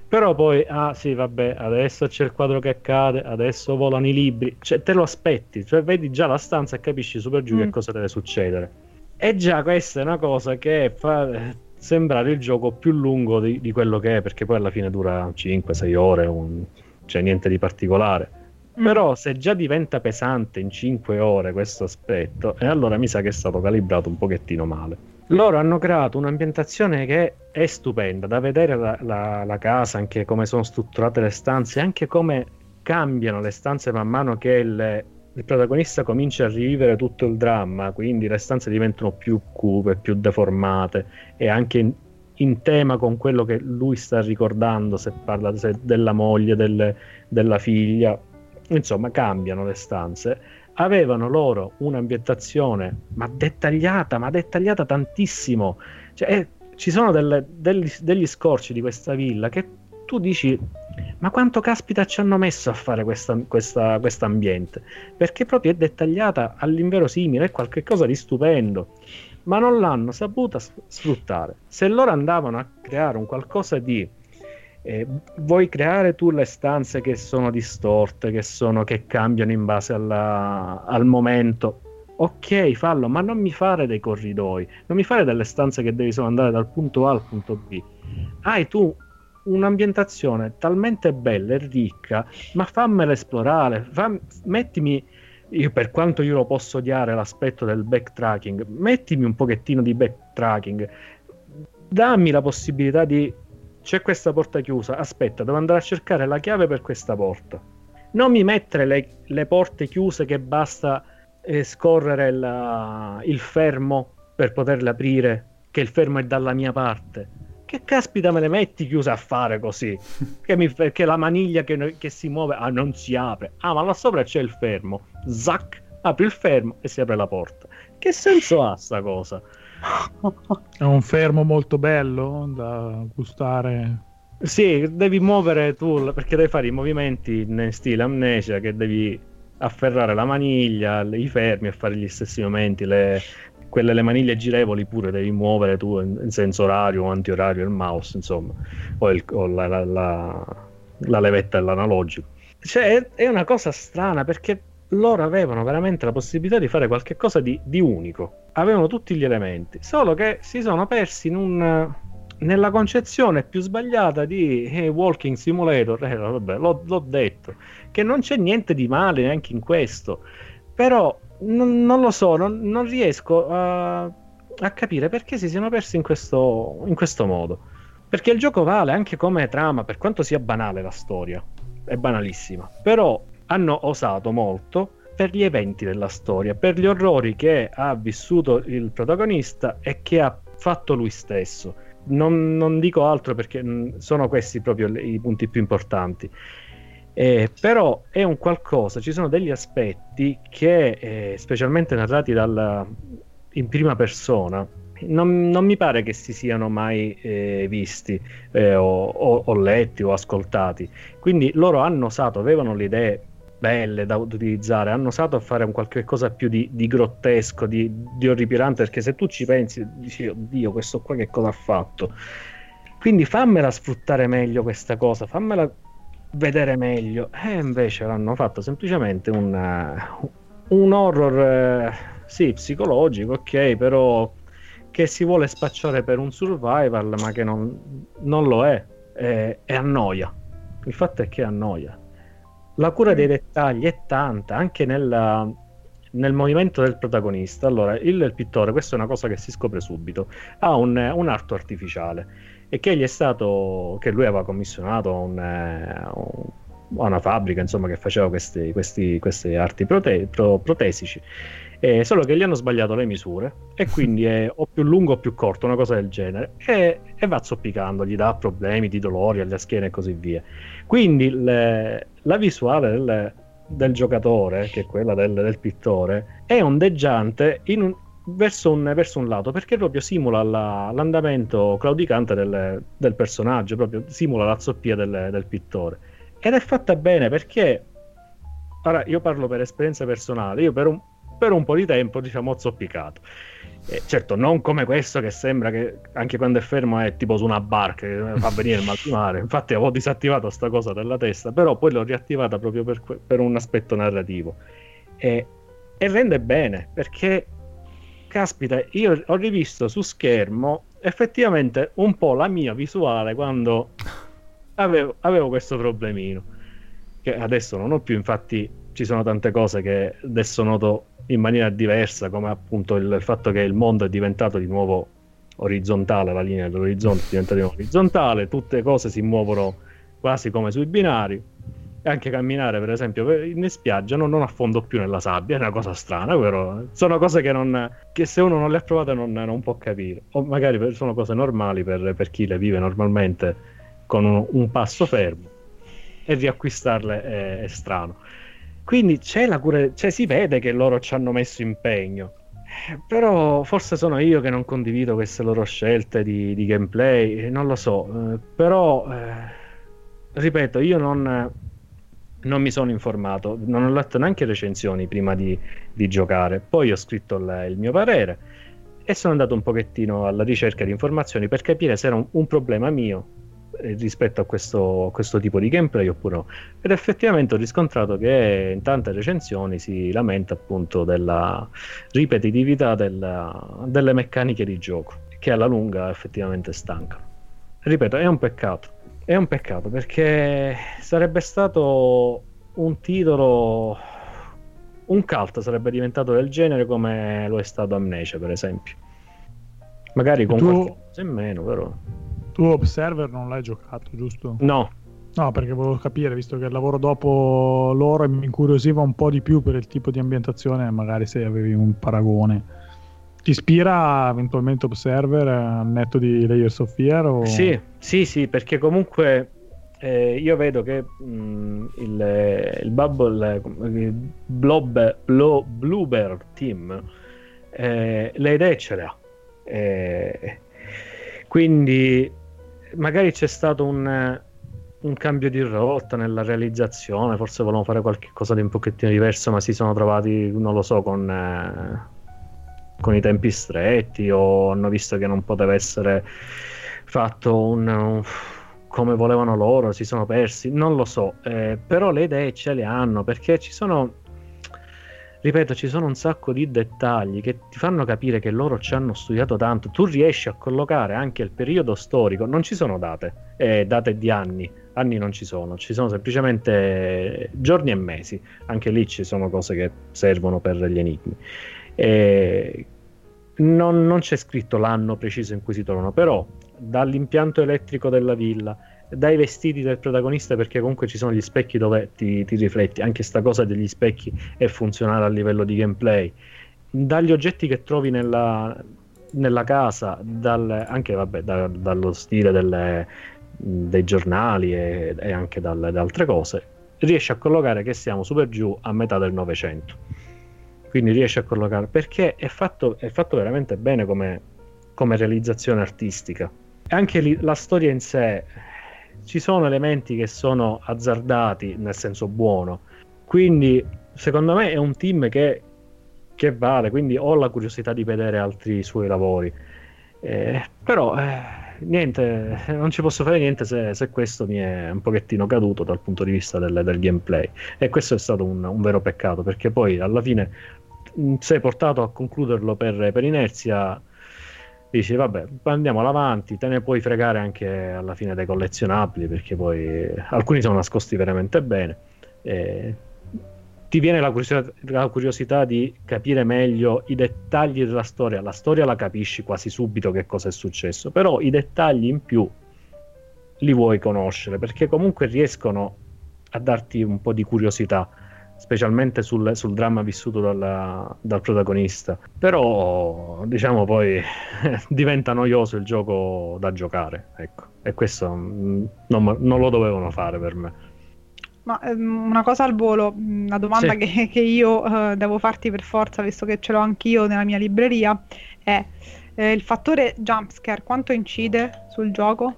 [SPEAKER 4] Però poi, ah sì, vabbè, adesso c'è il quadro che accade, adesso volano i libri, cioè te lo aspetti, cioè vedi già la stanza e capisci super giù mm. che cosa deve succedere. E già questa è una cosa che fa eh, sembrare il gioco più lungo di, di quello che è, perché poi alla fine dura 5-6 ore, un... cioè niente di particolare. Mm. Però se già diventa pesante in 5 ore questo aspetto, e allora mi sa che è stato calibrato un pochettino male. Loro hanno creato un'ambientazione che è stupenda, da vedere la, la, la casa, anche come sono strutturate le stanze, anche come cambiano le stanze man mano che il, il protagonista comincia a rivivere tutto il dramma, quindi le stanze diventano più cupe, più deformate e anche in, in tema con quello che lui sta ricordando, se parla se della moglie, del, della figlia, insomma cambiano le stanze avevano loro un'ambientazione ma dettagliata ma dettagliata tantissimo. Cioè, eh, ci sono delle, degli, degli scorci di questa villa che tu dici ma quanto caspita ci hanno messo a fare questo ambiente? Perché proprio è dettagliata all'inverosimile è qualcosa di stupendo. Ma non l'hanno saputa sfruttare. Se loro andavano a creare un qualcosa di eh, vuoi creare tu le stanze che sono distorte, che, sono, che cambiano in base alla, al momento. Ok, fallo, ma non mi fare dei corridoi, non mi fare delle stanze che devi solo andare dal punto A al punto B. Hai tu un'ambientazione talmente bella e ricca, ma fammela esplorare, fam- mettimi io per quanto io lo posso odiare l'aspetto del backtracking, mettimi un pochettino di backtracking, dammi la possibilità di c'è questa porta chiusa, aspetta, devo andare a cercare la chiave per questa porta. Non mi mettere le, le porte chiuse che basta eh, scorrere la, il fermo per poterle aprire, che il fermo è dalla mia parte. Che caspita me le metti chiuse a fare così? Che, mi, che la maniglia che, che, si muove, ah, non si apre. Ah, ma là sopra c'è il fermo. Zac, apri il fermo e si apre la porta. Che senso ha sta cosa?
[SPEAKER 5] È un fermo molto bello da gustare.
[SPEAKER 4] Sì, devi muovere tu perché devi fare i movimenti in stile amnesia che devi afferrare la maniglia, i fermi e fare gli stessi movimenti, le, quelle le maniglie girevoli pure devi muovere tu in, in senso orario o antiorario il mouse, insomma, o, il, o la, la, la, la, levetta dell'analogico. Cioè, è una cosa strana perché loro avevano veramente la possibilità di fare qualcosa di, di unico avevano tutti gli elementi, solo che si sono persi un, nella concezione più sbagliata di eh, Walking Simulator. Eh, vabbè, l'ho, l'ho, detto, che non c'è niente di male neanche in questo, però n- non lo so, non, non riesco a, a, capire perché si siano persi in questo, in questo modo. Perché il gioco vale anche come trama, per quanto sia banale la storia, è banalissima, però hanno osato molto per gli eventi della storia, per gli orrori che ha vissuto il protagonista e che ha fatto lui stesso. Non, non dico altro perché mh, sono questi proprio i punti più importanti. Eh, però è un qualcosa, ci sono degli aspetti che, eh, specialmente narrati dalla, in prima persona, non, non, mi pare che si siano mai eh, visti eh, o, o, o, letti o ascoltati. Quindi loro hanno osato, avevano le idee belle da utilizzare, hanno osato a fare un qualche cosa più di, di grottesco, di, di, orripilante, perché se tu ci pensi, dici, oddio, questo qua che cosa ha fatto? Quindi fammela sfruttare meglio questa cosa, fammela vedere meglio. E invece l'hanno fatto semplicemente un, un horror, eh, sì, psicologico, ok, però che si vuole spacciare per un survival, ma che non, non lo è, e, e annoia. Il fatto è che annoia. La cura dei dettagli è tanta, anche nella, nel movimento del protagonista. Allora, il, il, pittore, questa è una cosa che si scopre subito, ha un, un arto artificiale e che gli è stato, che lui aveva commissionato un, a una fabbrica insomma, che faceva questi, questi, queste arti prote- pro- protesici eh, solo che gli hanno sbagliato le misure e quindi è o più lungo o più corto, una cosa del genere, e, e va zoppicando, gli dà problemi di dolori alla schiena e così via. Quindi le, la visuale del, del, giocatore, che è quella del, del pittore, è ondeggiante un, verso, un, verso, un, lato perché proprio simula la, l'andamento claudicante del, del, personaggio, proprio simula la zoppia del, del pittore. Ed è fatta bene perché Ora, io parlo per esperienza personale. Io per un, per un po' di tempo diciamo zoppicato. Eh, certo non come questo che sembra che anche quando è fermo è tipo su una barca che fa venire il mal di mare. Infatti avevo disattivato sta cosa dalla testa però poi l'ho riattivata proprio per, per un aspetto narrativo. E, e rende bene perché caspita io ho rivisto su schermo effettivamente un po' la mia visuale quando avevo, avevo questo problemino che adesso non ho più. Infatti ci sono tante cose che adesso noto in maniera diversa, come appunto il, il fatto che il mondo è diventato di nuovo orizzontale, la linea dell'orizzonte è diventata di nuovo orizzontale, tutte le cose si muovono quasi come sui binari. E anche camminare, per esempio, in spiaggia non, non affondo più nella sabbia, è una cosa strana, però sono cose che, non, che se uno non le ha provate non, non, può capire. O magari sono cose normali per, per chi le vive normalmente con un, un passo fermo e riacquistarle è, è strano. Quindi c'è la cura, cioè si vede che loro ci hanno messo impegno. Eh, però forse sono io che non condivido queste loro scelte di, di gameplay, non lo so. Eh, però, eh, ripeto, io non, non, mi sono informato, non ho letto neanche recensioni prima di, di giocare. Poi ho scritto il, il, mio parere e sono andato un pochettino alla ricerca di informazioni per capire se era un, un problema mio eh, rispetto a questo, questo, tipo di gameplay oppure no. Ed effettivamente ho riscontrato che in tante recensioni si lamenta appunto della ripetitività della, delle meccaniche di gioco, che alla lunga effettivamente stancano. Ripeto, è un peccato. È un peccato perché sarebbe stato un titolo. Un cult sarebbe diventato del genere come lo è stato Amnesia, per esempio. Magari con tu... qualche cosa in meno, però.
[SPEAKER 5] Tu Observer non l'hai giocato, giusto?
[SPEAKER 4] No.
[SPEAKER 5] No, perché volevo capire, visto che il lavoro dopo loro mi incuriosiva un po' di più per il tipo di ambientazione, magari se avevi un paragone. Ti ispira eventualmente Observer al netto di Layers of Fear? O...
[SPEAKER 4] Sì, sì, sì, perché comunque eh, io vedo che mh, mm, il, il, Bubble, il Blob, Blo, Bluebird Team eh, le idee ce le ha. Eh, quindi magari c'è stato un, un, cambio di rotta nella realizzazione, forse volevano fare qualcosa di un pochettino diverso, ma si sono trovati, non lo so, con, eh, con i tempi stretti o hanno visto che non poteva essere fatto un, un come volevano loro, si sono persi, non lo so, eh, però le idee ce le hanno perché ci sono ripeto, ci sono un sacco di dettagli che ti fanno capire che loro ci hanno studiato tanto. Tu riesci a collocare anche il periodo storico, non ci sono date, eh, date di anni, anni non ci sono, ci sono semplicemente giorni e mesi. Anche lì ci sono cose che servono per gli enigmi. E non, non c'è scritto l'anno preciso in cui si trovano, però dall'impianto elettrico della villa dai vestiti del protagonista perché comunque ci sono gli specchi dove ti, ti rifletti, anche sta cosa degli specchi è funzionale a livello di gameplay, dagli oggetti che trovi nella, nella casa, dal, anche vabbè, da, dallo stile delle, dei giornali e, e anche dalle, da altre cose, riesci a collocare che siamo super giù a metà del Novecento. Quindi riesci a collocare perché è fatto, è fatto veramente bene come, come realizzazione artistica. E anche lì, la storia in sé ci sono elementi che sono azzardati nel senso buono. Quindi, secondo me, è un team che, che vale. Quindi ho la curiosità di vedere altri suoi lavori. Eh, però, eh, niente, non ci posso fare niente se, se, questo mi è un pochettino caduto dal punto di vista del, del gameplay. E questo è stato un, un, vero peccato perché poi alla fine sei portato a concluderlo per, per inerzia dici vabbè andiamo avanti te ne puoi fregare anche alla fine dei collezionabili perché poi alcuni sono nascosti veramente bene. E ti viene la curiosità, la curiosità, di capire meglio i dettagli della storia. La storia la capisci quasi subito che cosa è successo però i dettagli in più li vuoi conoscere perché comunque riescono a darti un po' di curiosità specialmente sul, sul dramma vissuto dalla, dal protagonista. Però, diciamo, poi diventa noioso il gioco da giocare, ecco. E questo mm, non, non lo dovevano fare per me.
[SPEAKER 3] Ma ehm, una cosa al volo, mm, una domanda sì. che, che, io eh, devo farti per forza, visto che ce l'ho anch'io nella mia libreria, è eh, il fattore jumpscare, quanto incide sul gioco?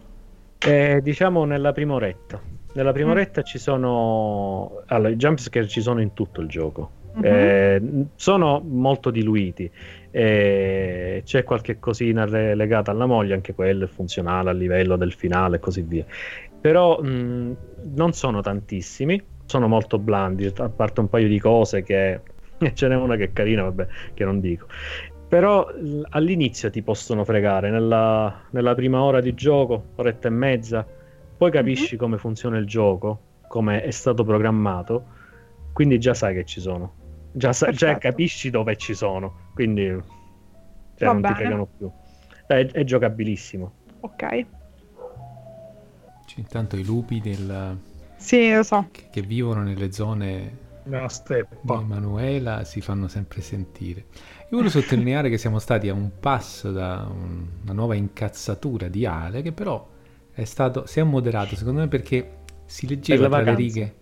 [SPEAKER 4] Eh, diciamo nella prima oretta. Nella prima mm. oretta ci sono. Allora, i jumpscare ci sono in tutto il gioco. Mm-hmm. Eh, sono molto diluiti. Eh, c'è qualche cosina re- legata alla moglie, anche quello è funzionale a livello del finale e così via. Però mh, non sono tantissimi, sono molto blandi, a parte un paio di cose che ce n'è una che è carina, vabbè, che non dico. Però all'inizio ti possono fregare, nella, nella prima ora di gioco, oretta e mezza, poi capisci mm-hmm. come funziona il gioco, come è stato programmato, quindi già sai che ci sono. Già, sa- già capisci dove ci sono, quindi cioè, non bene. ti fregano più. È, è giocabilissimo.
[SPEAKER 3] Ok.
[SPEAKER 2] C'è intanto i lupi del...
[SPEAKER 3] Sì, lo so.
[SPEAKER 2] Che, che vivono nelle zone
[SPEAKER 5] nella steppa.
[SPEAKER 2] Di Emanuela si fanno sempre sentire. Io voglio sottolineare che siamo stati a un passo da un, una nuova incazzatura di Ale che però è stato, si è moderato secondo me perché si leggeva tra vacanze. le righe.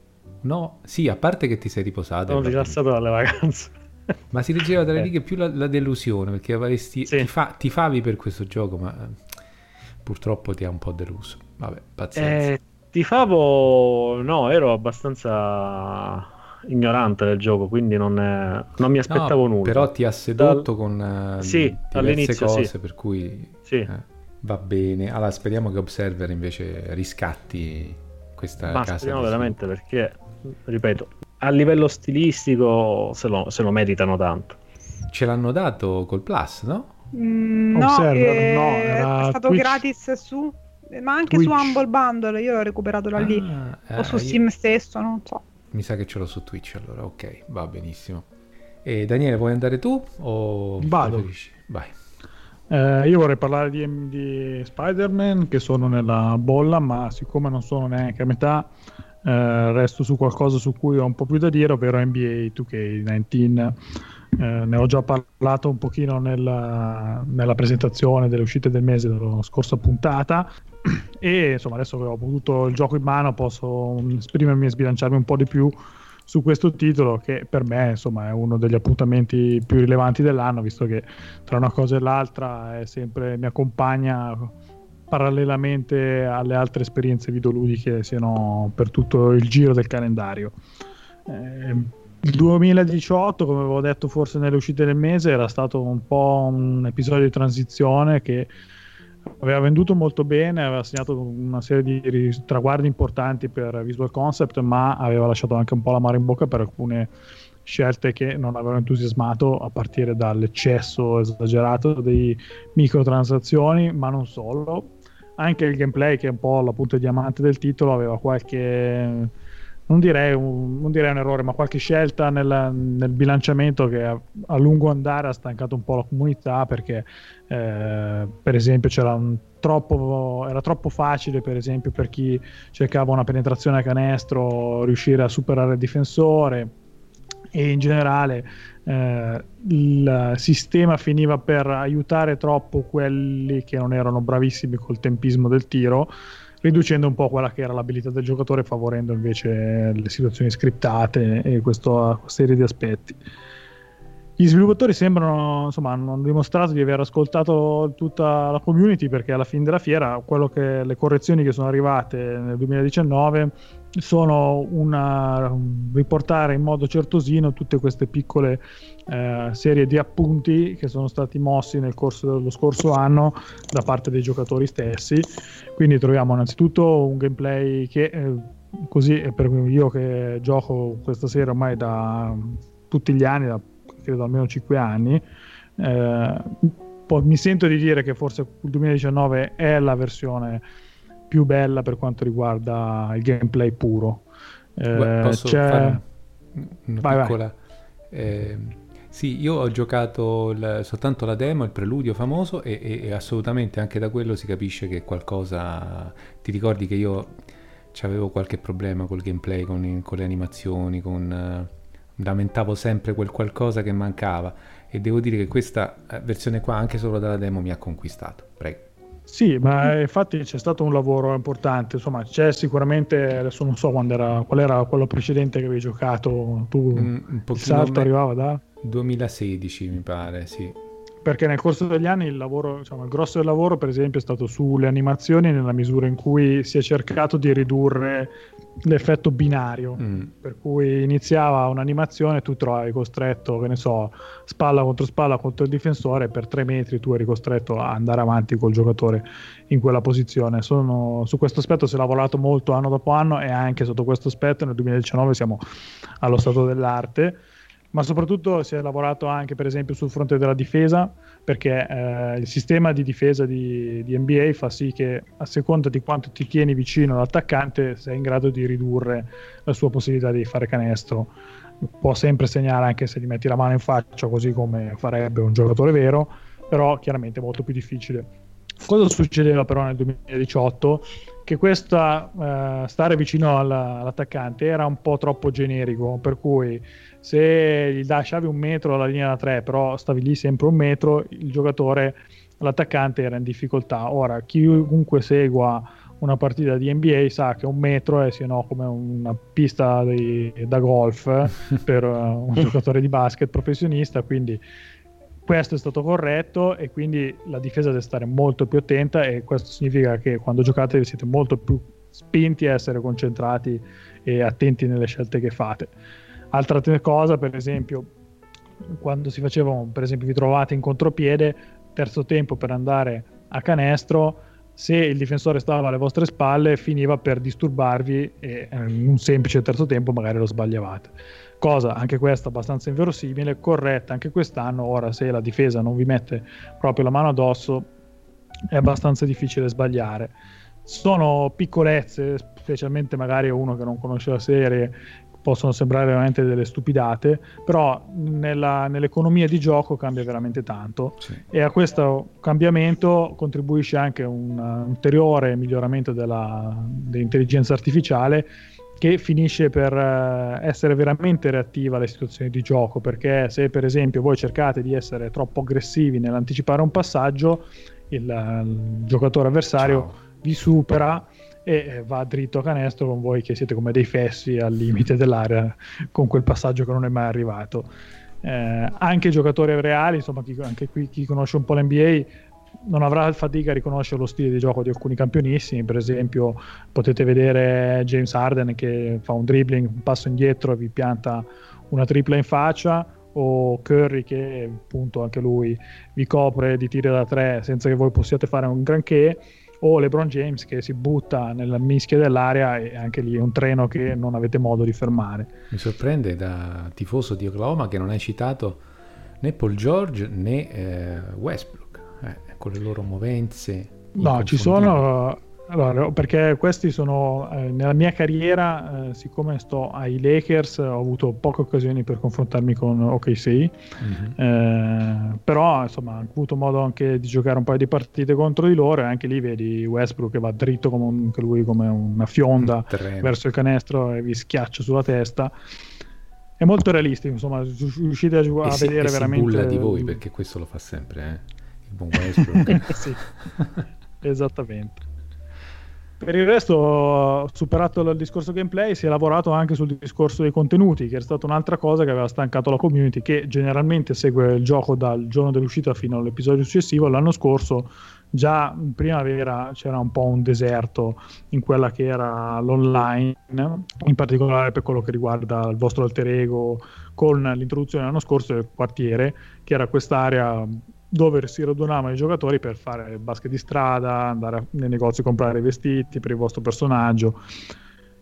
[SPEAKER 2] No, sì, a parte che ti sei riposato.
[SPEAKER 4] Sono rilassato dalle vacanze.
[SPEAKER 2] Ma si leggeva tra le eh. righe più la, la delusione perché avresti, sì. ti, fa, ti, favi per questo gioco, ma eh, purtroppo ti ha un po' deluso. Vabbè, pazienza.
[SPEAKER 4] Eh, ti favo, no, ero abbastanza ignorante del gioco, quindi non, è... non mi aspettavo
[SPEAKER 2] no,
[SPEAKER 4] nulla.
[SPEAKER 2] Però ti ha sedotto Dal... con uh,
[SPEAKER 4] sì,
[SPEAKER 2] all'inizio cose,
[SPEAKER 4] sì.
[SPEAKER 2] per cui...
[SPEAKER 4] Sì. Eh.
[SPEAKER 2] Va bene, allora speriamo che Observer invece riscatti questa
[SPEAKER 4] Ma
[SPEAKER 2] casa.
[SPEAKER 4] Speriamo veramente perché, ripeto, a livello stilistico se lo, se lo meritano tanto.
[SPEAKER 2] Ce l'hanno dato col Plus, no?
[SPEAKER 3] Mm, no, Observer, eh, no, era è stato Twitch. gratis su, ma anche Twitch. su Humble Bundle, io l'ho recuperato da lì, ah, o su eh, Steam io... stesso, non so.
[SPEAKER 2] Mi sa che ce l'ho su Twitch allora, ok, va benissimo. E Daniele, vuoi andare tu o
[SPEAKER 5] Vado.
[SPEAKER 2] preferisci? Vai.
[SPEAKER 5] Eh, io vorrei parlare di, di, Spider-Man che sono nella bolla, ma siccome non sono neanche a metà, eh, resto su qualcosa su cui ho un po' più da dire, ovvero NBA 2K19. Eh, ne ho già parlato un pochino nella, nella, presentazione delle uscite del mese della scorsa puntata e insomma adesso che ho avuto il gioco in mano posso esprimermi e sbilanciarmi un po' di più su questo titolo che per me insomma è uno degli appuntamenti più rilevanti dell'anno visto che tra una cosa e l'altra sempre, mi accompagna parallelamente alle altre esperienze videoludiche siano per tutto il giro del calendario. Eh, il 2018 come avevo detto forse nelle uscite del mese era stato un po' un episodio di transizione che aveva venduto molto bene, aveva segnato una serie di traguardi importanti per Visual Concept, ma aveva lasciato anche un po' la mare in bocca per alcune scelte che non avevano entusiasmato a partire dall'eccesso esagerato di microtransazioni, ma non solo. Anche il gameplay, che è un po' la punta diamante del titolo, aveva qualche non direi, un, non direi un errore, ma qualche scelta nel, nel bilanciamento che a, a, lungo andare ha stancato un po' la comunità perché eh, per esempio c'era un troppo, era troppo facile per esempio per chi cercava una penetrazione a canestro riuscire a superare il difensore. E in generale eh, il sistema finiva per aiutare troppo quelli che non erano bravissimi col tempismo del tiro riducendo un po' quella che era l'abilità del giocatore favorendo invece le situazioni scriptate e questa serie di aspetti gli sviluppatori sembrano, insomma, hanno dimostrato di aver ascoltato tutta la community perché alla fine della fiera che, le correzioni che sono arrivate nel 2019 sono una, riportare in modo certosino tutte queste piccole eh, serie di appunti che sono stati mossi nel corso dello scorso anno da parte dei giocatori stessi. Quindi troviamo innanzitutto un gameplay che eh, così per io che gioco questa serie ormai da tutti gli anni, da credo almeno 5 anni. Eh, mi sento di dire che forse il 2019 è la versione più bella per quanto riguarda il gameplay puro.
[SPEAKER 2] Eh, Posso c'è... fare una vai, piccola... Vai. Eh, sì, io ho giocato il, soltanto la demo, il preludio famoso e, e, e, assolutamente anche da quello si capisce che qualcosa... Ti ricordi che io avevo qualche problema col gameplay, con, con le animazioni, con lamentavo sempre quel qualcosa che mancava e devo dire che questa eh, versione qua anche solo dalla demo mi ha conquistato. Prego.
[SPEAKER 5] Sì, ma infatti c'è stato un lavoro importante, insomma c'è sicuramente, adesso non so quando era, qual era quello precedente che avevi giocato, tu mm, il salto arrivava da?
[SPEAKER 2] 2016 mi pare, sì
[SPEAKER 5] perché nel corso degli anni il lavoro, diciamo, il grosso del lavoro, per esempio, è stato sulle animazioni, nella misura in cui si è cercato di ridurre l'effetto binario, mm. per cui iniziava un'animazione, tu trovavi costretto, che ne so, spalla contro spalla contro il difensore, per tre metri tu eri costretto a andare avanti col giocatore in quella posizione. Sono, su questo aspetto si è lavorato molto anno dopo anno e anche sotto questo aspetto nel 2019 siamo allo stato dell'arte ma soprattutto si è lavorato anche per esempio sul fronte della difesa perché eh, il sistema di difesa di, di, NBA fa sì che a seconda di quanto ti tieni vicino all'attaccante sei in grado di ridurre la sua possibilità di fare canestro. Può sempre segnare anche se gli metti la mano in faccia così come farebbe un giocatore vero però chiaramente è molto più difficile. Cosa succedeva però nel 2018 che questa eh, stare vicino alla, all'attaccante era un po' troppo generico per cui se gli lasciavi un metro alla linea da 3, però stavi lì sempre un metro, il giocatore, l'attaccante era in difficoltà. Ora, chiunque segua una partita di NBA sa che un metro è sì, no, come una pista di, da golf per uh, un giocatore di basket professionista, quindi questo è stato corretto e quindi la difesa deve stare molto più attenta e questo significa che quando giocate siete molto più spinti a essere concentrati e attenti nelle scelte che fate. Altra cosa, per esempio, quando si facevano, per esempio, vi trovate in contropiede, terzo tempo per andare a canestro, se il difensore stava alle vostre spalle, finiva per disturbarvi e in eh, un semplice terzo tempo magari lo sbagliavate. Cosa anche questa abbastanza inverosimile, corretta anche quest'anno. Ora, se la difesa non vi mette proprio la mano addosso, è abbastanza difficile sbagliare. Sono piccolezze, specialmente magari uno che non conosce la serie possono sembrare veramente delle stupidate, però nella, nell'economia di gioco cambia veramente tanto sì. e a questo cambiamento contribuisce anche un, ulteriore miglioramento della, dell'intelligenza artificiale che finisce per uh, essere veramente reattiva alle situazioni di gioco, perché se per esempio voi cercate di essere troppo aggressivi nell'anticipare un passaggio, il, il giocatore avversario Ciao. vi supera e va dritto a canestro con voi che siete come dei fessi al limite dell'area con quel passaggio che non è mai arrivato. Eh, anche i giocatori reali, insomma, chi, anche qui chi conosce un po' l'NBA non avrà fatica a riconoscere lo stile di gioco di alcuni campionissimi. Per esempio, potete vedere James Harden che fa un dribbling, un passo indietro e vi pianta una tripla in faccia. O Curry che appunto anche lui vi copre di tiri da tre senza che voi possiate fare un granché o LeBron James che si butta nella mischia dell'area e anche lì è un treno che non avete modo di fermare.
[SPEAKER 2] Mi sorprende da tifoso di Oklahoma che non hai citato né Paul George né eh, Westbrook, eh, con le loro movenze.
[SPEAKER 5] No, ci sono, Allora, perché questi sono eh, nella mia carriera, eh, siccome sto ai Lakers, ho avuto poche occasioni per confrontarmi con OKC, mm-hmm. eh, però insomma ho avuto modo anche di giocare un paio di partite contro di loro e anche lì vedi Westbrook che va dritto come un, anche lui come una fionda mm, verso il canestro e vi schiaccia sulla testa. È molto realistico, insomma, riuscite a, a
[SPEAKER 2] si,
[SPEAKER 5] vedere veramente...
[SPEAKER 2] Si di voi perché questo lo fa sempre, eh? il buon Westbrook.
[SPEAKER 5] sì, esattamente. Per il resto, superato il discorso gameplay, si è lavorato anche sul discorso dei contenuti, che è stata un'altra cosa che aveva stancato la community, che generalmente segue il gioco dal giorno dell'uscita fino all'episodio successivo. L'anno scorso, già in primavera, c'era un po' un deserto in quella che era l'online, in particolare per quello che riguarda il vostro alter ego, con l'introduzione l'anno scorso del quartiere, che era quest'area dove si radunavano i giocatori per fare basket di strada, andare nei negozi a comprare vestiti per il vostro personaggio.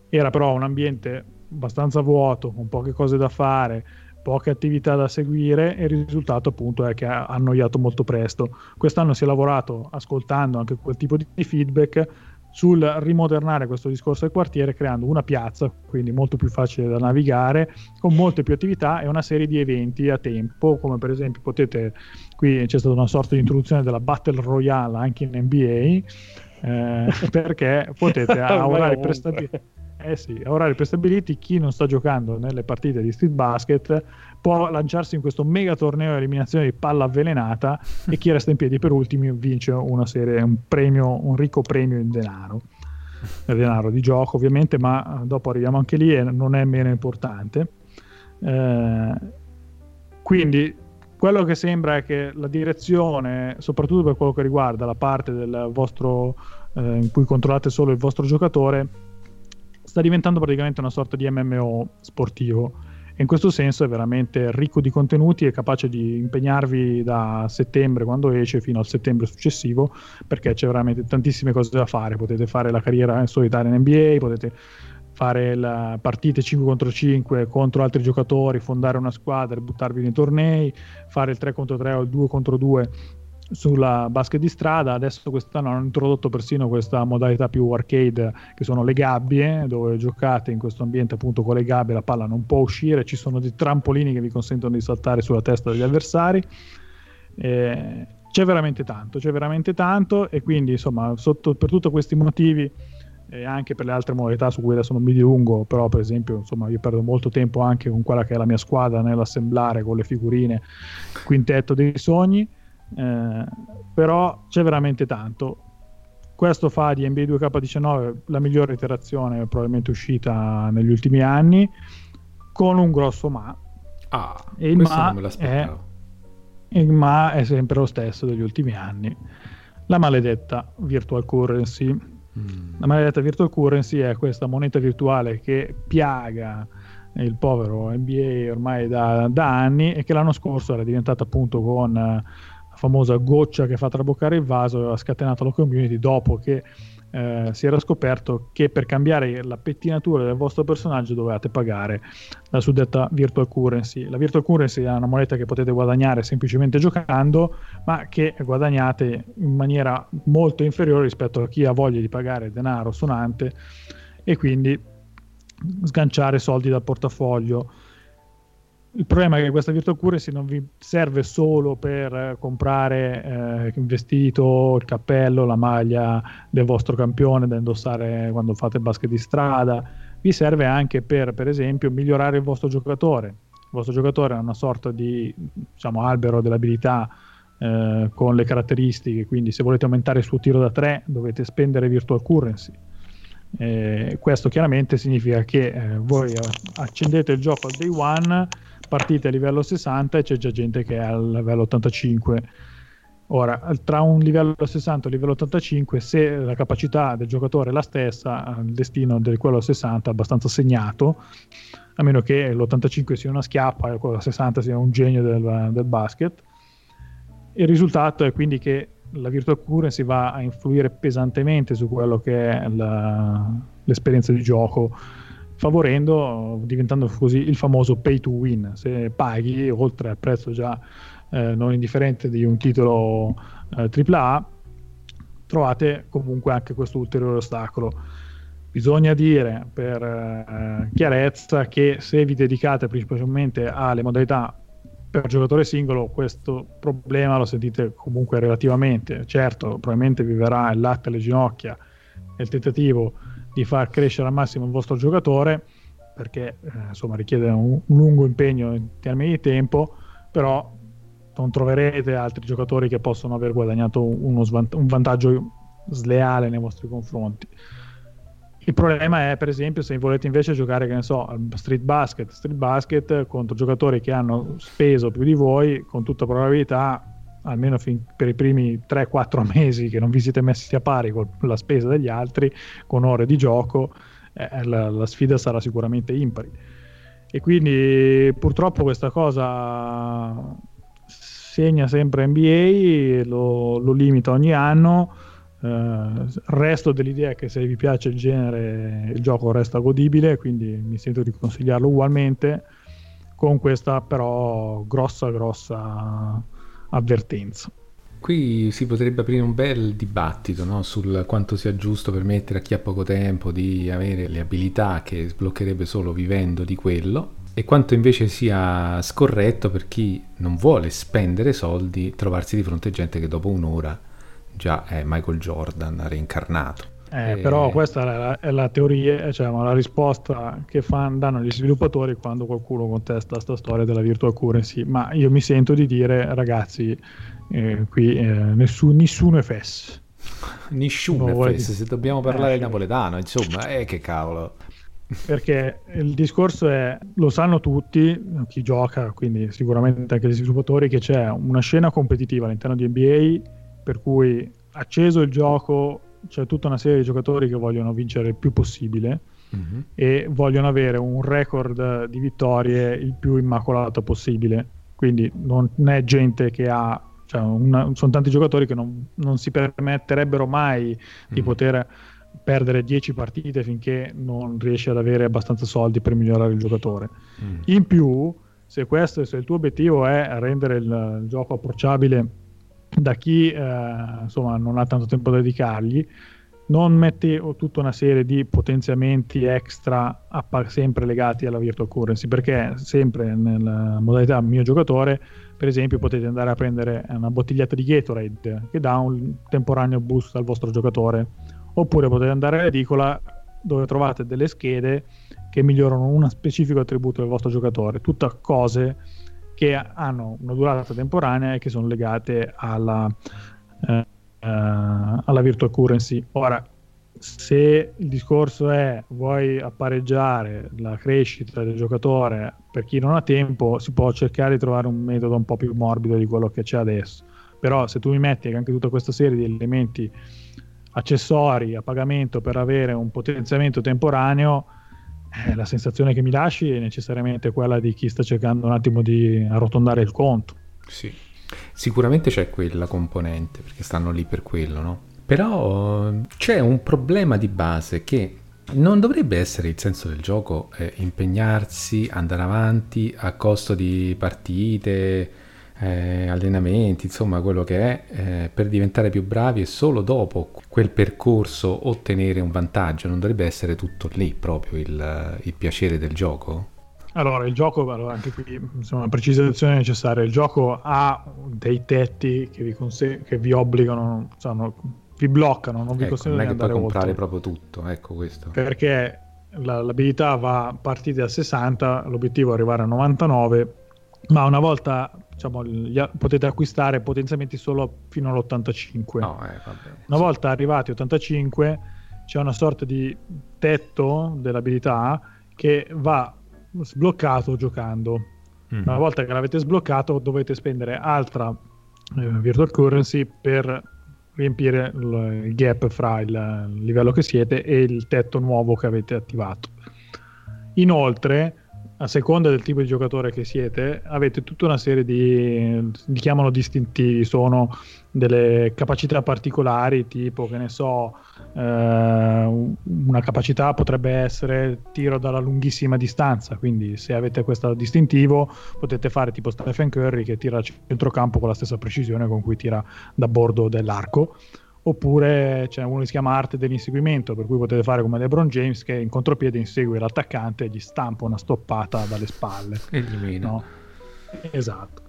[SPEAKER 5] Era però un ambiente abbastanza vuoto, con poche cose da fare, poche attività da seguire e il risultato appunto è che ha annoiato molto presto. Quest'anno si è lavorato ascoltando anche quel tipo di feedback sul rimodernare questo discorso del quartiere creando una piazza, quindi molto più facile da navigare, con molte più attività e una serie di eventi a tempo, come per esempio potete, qui c'è stata una sorta di introduzione della Battle Royale anche in NBA, eh, perché potete a orari prestabiliti eh sì, a orari prestabiliti chi non sta giocando nelle partite di street basket può lanciarsi in questo mega torneo di eliminazione di palla avvelenata e chi resta in piedi per ultimi vince una serie, un premio, un ricco premio in denaro. Il denaro di gioco ovviamente, ma dopo arriviamo anche lì e non è meno importante. Eh, quindi quello che sembra è che la direzione, soprattutto per quello che riguarda la parte del vostro eh, in cui controllate solo il vostro giocatore, sta diventando praticamente una sorta di MMO sportivo. E in questo senso è veramente ricco di contenuti e capace di impegnarvi da settembre quando esce fino al settembre successivo perché c'è veramente tantissime cose da fare. Potete fare la carriera in solitaria in NBA potete fare partite 5 contro 5 contro altri giocatori fondare una squadra buttarvi nei tornei fare il 3 contro 3 o il 2 contro 2 sulla basket di strada. Adesso quest'anno hanno introdotto persino questa modalità più arcade che sono le gabbie, dove giocate in questo ambiente appunto con le gabbie, la palla non può uscire, ci sono dei trampolini che vi consentono di saltare sulla testa degli avversari. Eh, c'è veramente tanto, c'è veramente tanto e quindi insomma sotto, per tutti questi motivi e anche per le altre modalità su cui adesso non mi dilungo, però per esempio insomma io perdo molto tempo anche con quella che è la mia squadra nell'assemblare con le figurine quintetto dei sogni eh, però c'è veramente tanto. Questo fa di NBA 2K19 la migliore iterazione probabilmente uscita negli ultimi anni, con un grosso ma.
[SPEAKER 2] Ah, e il ma.
[SPEAKER 5] È, il ma è sempre lo stesso degli ultimi anni. La maledetta virtual currency. Mm. La maledetta virtual currency è questa moneta virtuale che piaga il povero NBA ormai da, da anni e che l'anno scorso era diventata appunto con famosa goccia che fa traboccare il vaso aveva scatenato la community dopo che eh, si era scoperto che per cambiare la pettinatura del vostro personaggio dovevate pagare la suddetta virtual currency. La virtual currency è una moneta che potete guadagnare semplicemente giocando, ma che guadagnate in maniera molto inferiore rispetto a chi ha voglia di pagare denaro suonante e quindi sganciare soldi dal portafoglio. Il problema è che questa virtual currency non vi serve solo per eh, comprare eh, il vestito, il cappello, la maglia del vostro campione da indossare quando fate basket di strada, vi serve anche per, per esempio, migliorare il vostro giocatore. Il vostro giocatore ha una sorta di diciamo, albero dell'abilità eh, con le caratteristiche, quindi se volete aumentare il suo tiro da 3 dovete spendere virtual currency. Eh, questo chiaramente significa che eh, voi accendete il gioco al day one partite a livello 60 e c'è già gente che è al livello 85. Ora, tra un livello 60 e un livello 85, se la capacità del giocatore è la stessa, il destino di quello 60 è abbastanza segnato, a meno che l'85 sia una schiappa e quello 60 sia un genio del, del basket. Il risultato è quindi che la virtual currency va a influire pesantemente su quello che è la, l'esperienza di gioco favorendo, diventando così il famoso pay to win. Se paghi oltre al prezzo già eh, non indifferente di un titolo eh, AAA, trovate comunque anche questo ulteriore ostacolo. Bisogna dire per eh, chiarezza che se vi dedicate principalmente alle modalità per giocatore singolo questo problema lo sentite comunque relativamente. Certo, probabilmente vi verrà il latte alle ginocchia e il tentativo di far crescere al massimo il vostro giocatore perché eh, insomma richiede un, un, lungo impegno in termini di tempo, però non troverete altri giocatori che possono aver guadagnato svant- un vantaggio sleale nei vostri confronti. Il problema è, per esempio, se volete invece giocare, che ne so, street basket, street basket contro giocatori che hanno speso più di voi, con tutta probabilità, almeno fin- per i primi 3-4 mesi che non vi siete messi a pari con la spesa degli altri, con ore di gioco, eh, la, la sfida sarà sicuramente impari. E quindi purtroppo questa cosa segna sempre NBA, lo, lo limita ogni anno Uh, resto dell'idea che se vi piace il genere il gioco resta godibile, quindi mi sento di consigliarlo ugualmente, con questa però grossa grossa avvertenza.
[SPEAKER 2] Qui si potrebbe aprire un bel dibattito no? sul quanto sia giusto permettere a chi ha poco tempo di avere le abilità che sbloccherebbe solo vivendo di quello e quanto invece sia scorretto per chi non vuole spendere soldi trovarsi di fronte a gente che dopo un'ora già è Michael Jordan reincarnato.
[SPEAKER 5] Eh, e... Però questa è la, è la teoria, cioè la risposta che fan, danno gli sviluppatori quando qualcuno contesta questa storia della virtual currency. Ma io mi sento di dire, ragazzi, eh, qui eh, nessun, nessuno è FES.
[SPEAKER 2] Nessuno è FES, se dobbiamo parlare eh, napoletano, insomma, eh, che cavolo.
[SPEAKER 5] Perché il discorso è, lo sanno tutti, chi gioca, quindi sicuramente anche gli sviluppatori, che c'è una scena competitiva all'interno di NBA per cui acceso il gioco c'è tutta una serie di giocatori che vogliono vincere il più possibile mm-hmm. e vogliono avere un record di vittorie il più immacolato possibile. Quindi non è gente che ha, cioè una, sono tanti giocatori che non, non si permetterebbero mai mm-hmm. di poter perdere 10 partite finché non riesci ad avere abbastanza soldi per migliorare il giocatore. Mm. In più, se questo se il tuo obiettivo è rendere il, il gioco approcciabile da chi eh, insomma non ha tanto tempo da dedicargli non metti tutta una serie di potenziamenti extra appa- sempre legati alla virtual currency perché sempre nella modalità mio giocatore per esempio potete andare a prendere una bottiglietta di Gatorade che dà un temporaneo boost al vostro giocatore oppure potete andare all'edicola dove trovate delle schede che migliorano un specifico attributo del vostro giocatore tutte cose che hanno una durata temporanea e che sono legate alla, eh, eh, alla virtual currency. Ora, se il discorso è vuoi appareggiare la crescita del giocatore per chi non ha tempo, si può cercare di trovare un metodo un po' più morbido di quello che c'è adesso. Però se tu mi metti anche tutta questa serie di elementi accessori a pagamento per avere un potenziamento temporaneo, eh, la sensazione che mi lasci è necessariamente quella di chi sta cercando un attimo di arrotondare il conto.
[SPEAKER 2] Sì, sicuramente c'è quella componente, perché stanno lì per quello, no? Però c'è un problema di base che non dovrebbe essere il senso del gioco eh, impegnarsi, andare avanti a costo di partite, eh, allenamenti, insomma quello che è, eh, per diventare più bravi e solo dopo quel percorso ottenere un vantaggio, non dovrebbe essere tutto lì proprio il, il piacere del gioco?
[SPEAKER 5] Allora, il gioco, allora, anche qui insomma, una precisazione necessaria, il gioco ha dei tetti che vi, conse- che vi obbligano, insomma, vi bloccano, non vi
[SPEAKER 2] ecco,
[SPEAKER 5] consentono
[SPEAKER 2] di andare
[SPEAKER 5] oltre.
[SPEAKER 2] Non comprare proprio tutto, ecco questo.
[SPEAKER 5] Perché la, l'abilità va partite a 60, l'obiettivo è arrivare a 99, ma una volta diciamo, li, potete acquistare potenziamenti solo fino all'85. No, eh, una volta arrivati a 85 c'è una sorta di tetto dell'abilità che va sbloccato giocando. Mm. Una volta che l'avete sbloccato dovete spendere altra eh, virtual currency per riempire il, gap fra il livello che siete e il tetto nuovo che avete attivato. Inoltre a seconda del tipo di giocatore che siete, avete tutta una serie di, li chiamano distintivi, sono delle capacità particolari, tipo, che ne so, eh, una capacità potrebbe essere tiro dalla lunghissima distanza, quindi se avete questo distintivo potete fare tipo Stephen Curry che tira al centrocampo con la stessa precisione con cui tira da bordo dell'arco, oppure c'è uno che si chiama arte dell'inseguimento, per cui potete fare come LeBron James che in contropiede insegue l'attaccante e gli stampa una stoppata dalle spalle.
[SPEAKER 2] E gli mena.
[SPEAKER 5] No? Esatto.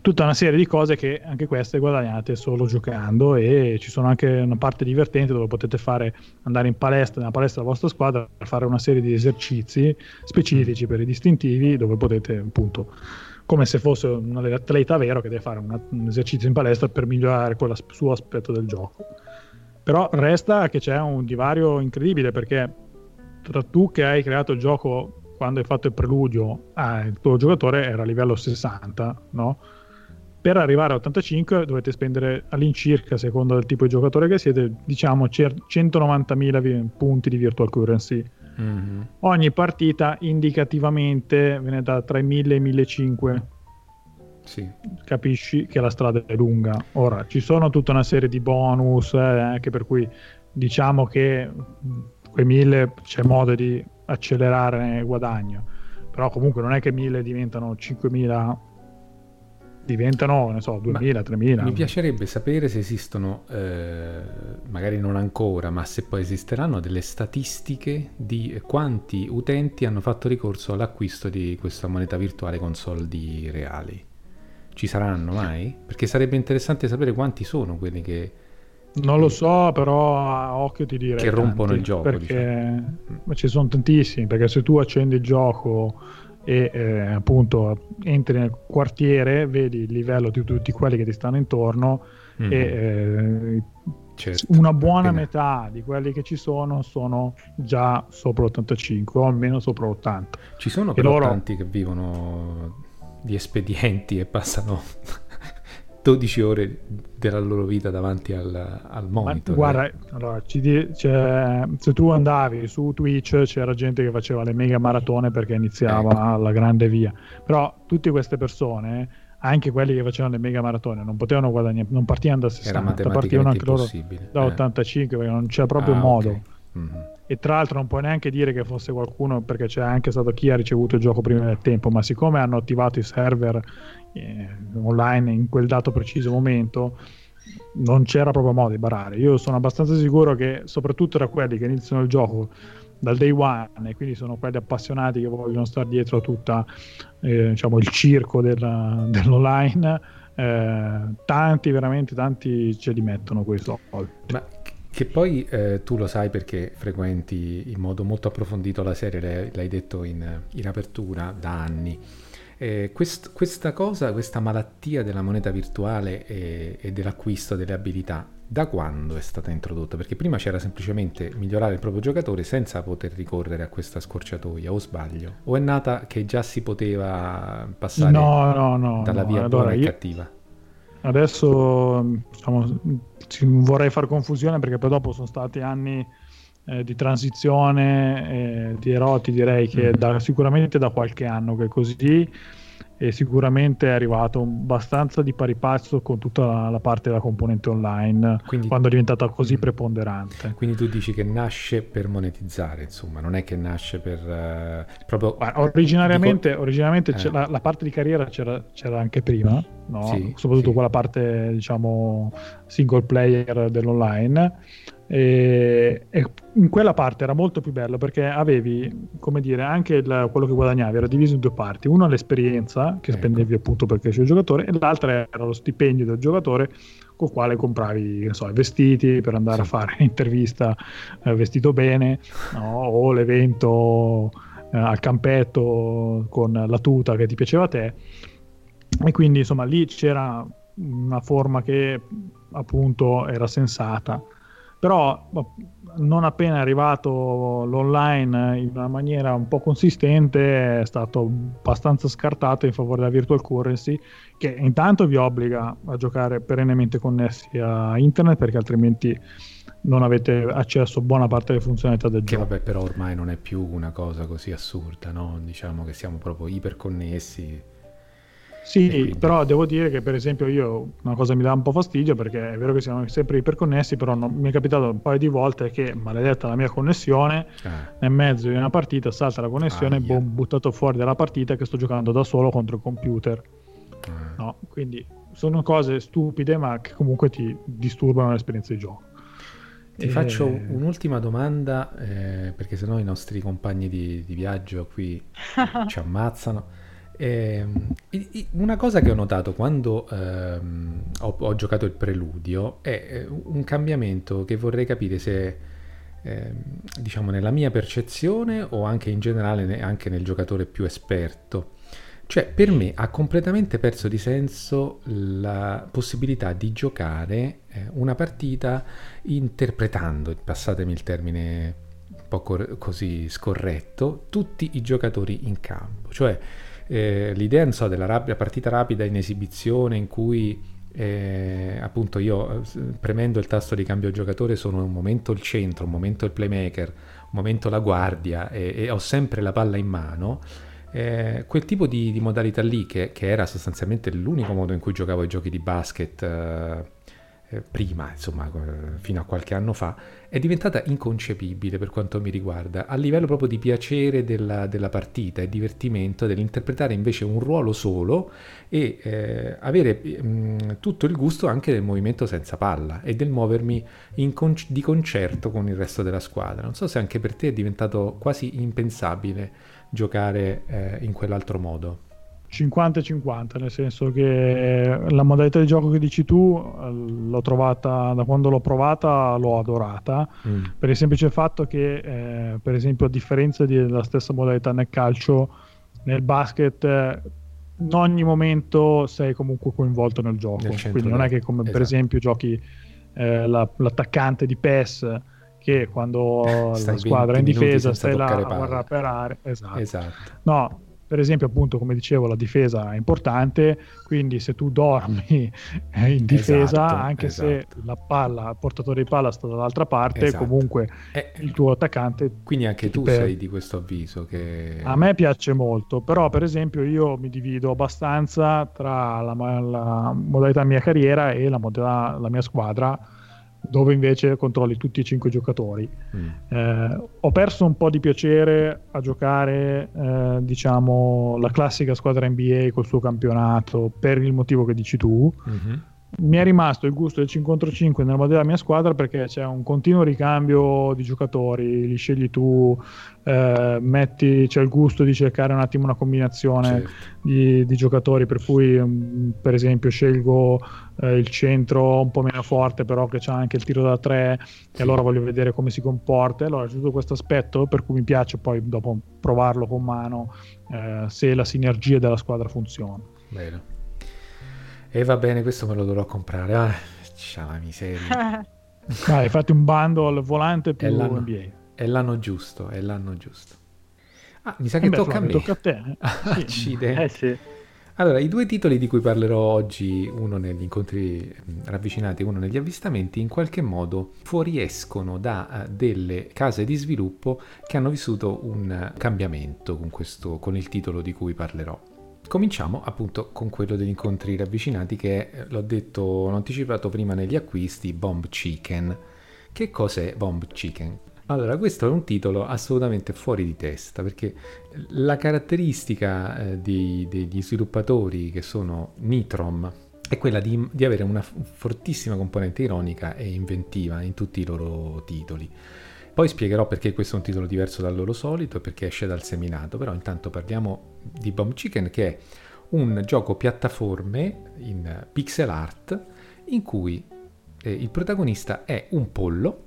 [SPEAKER 5] Tutta una serie di cose che anche queste guadagnate solo giocando e ci sono anche una parte divertente dove potete fare andare in palestra, nella palestra della vostra squadra, per fare una serie di esercizi specifici per i distintivi dove potete appunto come se fosse un atleta vero che deve fare una, un esercizio in palestra per migliorare quel suo aspetto del gioco. Però resta che c'è un divario incredibile perché tra tu che hai creato il gioco quando hai fatto il preludio, ah, il tuo giocatore era a livello 60, no? Per arrivare a 85 dovete spendere all'incirca, secondo il tipo di giocatore che siete, diciamo 190.000 punti di virtual currency Mm-hmm. Ogni partita indicativamente viene da tra i 1000 e i 1500. Sì. Capisci che la strada è lunga. Ora ci sono tutta una serie di bonus, eh, anche per cui diciamo che quei 1000 c'è modo di accelerare il guadagno. Però comunque non è che 1000 diventano 5000 diventano, ne so, 2000, 3000.
[SPEAKER 2] Mi piacerebbe sapere se esistono, eh, magari non ancora, ma se poi esisteranno delle statistiche di quanti utenti hanno fatto ricorso all'acquisto di questa moneta virtuale con soldi reali. Ci saranno mai? Perché sarebbe interessante sapere quanti sono quelli che...
[SPEAKER 5] Non lo so, però a occhio ti direi.
[SPEAKER 2] Che rompono il gioco.
[SPEAKER 5] Perché
[SPEAKER 2] diciamo.
[SPEAKER 5] ci sono tantissimi, perché se tu accendi il gioco e eh, appunto entri nel quartiere, vedi il livello di tutti quelli che ti stanno intorno mm-hmm. e eh, certo, una buona appena. metà di quelli che ci sono sono già sopra l'85 o almeno sopra l'80.
[SPEAKER 2] Ci sono però loro... tanti che vivono di espedienti e passano 12 ore della loro vita davanti al, al monitor.
[SPEAKER 5] Ma guarda, allora, di, cioè, se tu andavi su Twitch c'era gente che faceva le mega maratone perché iniziava ecco. la grande via, però tutte queste persone, anche quelli che facevano le mega maratone, non potevano guadagnare, non partivano da 60, partivano anche loro da 85 eh. perché non c'era proprio ah, modo. Okay. Mm-hmm. E tra l'altro non puoi neanche dire che fosse qualcuno perché c'è anche stato chi ha ricevuto il gioco prima del tempo, ma siccome hanno attivato i server eh, online in quel dato preciso momento, non c'era proprio modo di barare. Io sono abbastanza sicuro che soprattutto tra quelli che iniziano il gioco dal day one e quindi sono quelli appassionati che vogliono stare dietro a tutto eh, diciamo, il circo della, dell'online, eh, tanti, veramente tanti ce li mettono soldi.
[SPEAKER 2] Ma che poi eh, tu lo sai perché frequenti in modo molto approfondito la serie, l'hai, detto in, in, apertura da anni. Eh, quest, questa cosa, questa malattia della moneta virtuale e, e, dell'acquisto delle abilità, da quando è stata introdotta? Perché prima c'era semplicemente migliorare il proprio giocatore senza poter ricorrere a questa scorciatoia, o sbaglio? O è nata che già si poteva passare
[SPEAKER 5] no, no, no,
[SPEAKER 2] dalla via allora, buona e cattiva?
[SPEAKER 5] Adesso diciamo, vorrei far confusione perché poi dopo sono stati anni eh, di transizione, eh, di eroti direi che mm. da, sicuramente da qualche anno che è così e sicuramente è arrivato abbastanza di pari passo con tutta la, la parte della componente online quindi, quando è diventata così mm. preponderante.
[SPEAKER 2] Quindi tu dici che nasce per monetizzare, insomma, non è che nasce per uh, proprio...
[SPEAKER 5] Originariamente, dico... originariamente eh. la, la, parte di carriera c'era, c'era anche prima, no? sì, soprattutto sì. quella parte, diciamo, single player dell'online e, e, in quella parte era molto più bello perché avevi, come dire, anche il, quello che guadagnavi era diviso in due parti. Una l'esperienza che ecco. spendevi appunto per crescere il giocatore, e l'altra era lo stipendio del giocatore con il quale compravi so, i vestiti per andare sì. a fare l'intervista eh, vestito bene no? o l'evento eh, al campetto con la tuta che ti piaceva a te. E quindi insomma lì c'era una forma che appunto era sensata però boh, non appena arrivato l'online in una maniera un po' consistente è stato abbastanza scartato in favore della virtual currency che intanto vi obbliga a giocare perennemente connessi a internet perché altrimenti non avete accesso a buona parte delle funzionalità del
[SPEAKER 2] che
[SPEAKER 5] gioco.
[SPEAKER 2] Vabbè, però ormai non è più una cosa così assurda, no? Diciamo che siamo proprio iperconnessi
[SPEAKER 5] sì, però devo dire che per esempio io una cosa mi dà un po' fastidio perché è vero che siamo sempre iperconnessi, però non, mi è capitato un paio di volte che, maledetta la mia connessione, eh. nel mezzo di una partita salta la connessione e boom, buttato fuori dalla partita che sto giocando da solo contro il computer. Eh. No, quindi sono cose stupide ma che comunque ti disturbano l'esperienza di gioco.
[SPEAKER 2] Ti e... faccio un'ultima domanda, eh, perché sennò i nostri compagni di, di viaggio qui ci ammazzano. Eh, una cosa che ho notato quando ehm, ho, ho, giocato il preludio è un cambiamento che vorrei capire se eh, diciamo nella mia percezione o anche in generale anche nel giocatore più esperto. Cioè, per me ha completamente perso di senso la possibilità di giocare eh, una partita interpretando, passatemi il termine un po' cor- così scorretto, tutti i giocatori in campo. Cioè, eh, l'idea, non so, della rap- partita rapida in esibizione in cui eh, appunto io eh, premendo il tasto di cambio giocatore sono un momento il centro, un momento il playmaker, un momento la guardia e, e ho sempre la palla in mano. Eh, quel tipo di, di modalità lì, che, che, era sostanzialmente l'unico modo in cui giocavo ai giochi di basket eh, prima, insomma, fino a qualche anno fa, è diventata inconcepibile per quanto mi riguarda, a livello proprio di piacere della, della partita e divertimento, dell'interpretare invece un ruolo solo e eh, avere mh, tutto il gusto anche del movimento senza palla e del muovermi con- di concerto con il resto della squadra. Non so se anche per te è diventato quasi impensabile giocare eh, in quell'altro modo.
[SPEAKER 5] 50-50, nel senso che la modalità di gioco che dici tu eh, l'ho trovata, da quando l'ho provata l'ho adorata, mm. per il semplice fatto che eh, per esempio a differenza della stessa modalità nel calcio, nel basket eh, in ogni momento sei comunque coinvolto nel gioco, nel quindi non è che come esatto. per esempio giochi eh, la, l'attaccante di PES che quando stai la squadra è in difesa stai là a guardare esatto. esatto. no per esempio appunto come dicevo la difesa è importante quindi se tu dormi in difesa esatto, anche esatto. se la palla il portatore di palla sta dall'altra parte esatto. comunque eh, il tuo attaccante
[SPEAKER 2] quindi anche tu per... sei di questo avviso che
[SPEAKER 5] a me piace molto però per esempio io mi divido abbastanza tra la, la modalità mia carriera e la, modalità, la mia squadra dove invece controlli tutti i cinque giocatori. Mm. Eh, ho perso un po' di piacere a giocare, eh, diciamo, la classica squadra NBA col suo campionato per il motivo che dici tu. Mm-hmm mi è rimasto il gusto del 5 contro 5 nella modella mia squadra perché c'è un continuo ricambio di giocatori, li scegli tu, eh, metti, c'è il gusto di cercare un attimo una combinazione certo. di, di, giocatori, per cui um, per esempio scelgo eh, il centro un po' meno forte però che c'ha anche il tiro da tre sì. e allora voglio vedere come si comporta. Allora c'è tutto questo aspetto per cui mi piace poi dopo provarlo con mano eh, se la sinergia della squadra funziona.
[SPEAKER 2] Bene. E va bene, questo me lo dovrò comprare. Ah, c'ha la miseria.
[SPEAKER 5] Dai, fate un bando al volante più è l'anno, NBA.
[SPEAKER 2] È l'anno giusto, è l'anno giusto. Ah, mi sa che eh beh, tocca a me.
[SPEAKER 5] Tocca a te.
[SPEAKER 2] Eh? Sì. Eh, sì. Allora, i due titoli di cui parlerò oggi, uno negli incontri ravvicinati e uno negli avvistamenti, in qualche modo fuoriescono da uh, delle case di sviluppo che hanno vissuto un cambiamento con, questo, con il titolo di cui parlerò. Cominciamo appunto con quello degli incontri ravvicinati che eh, l'ho detto, l'ho anticipato prima negli acquisti, Bomb Chicken. Che cos'è Bomb Chicken? Allora, questo è un titolo assolutamente fuori di testa perché la caratteristica eh, di, degli sviluppatori che sono Nitrom è quella di, di avere una fortissima componente ironica e inventiva in tutti i loro titoli. Poi spiegherò perché questo è un titolo diverso dal loro solito e perché esce dal seminato, però intanto parliamo di Bomb Chicken che è un gioco piattaforme in pixel art in cui eh, il protagonista è un pollo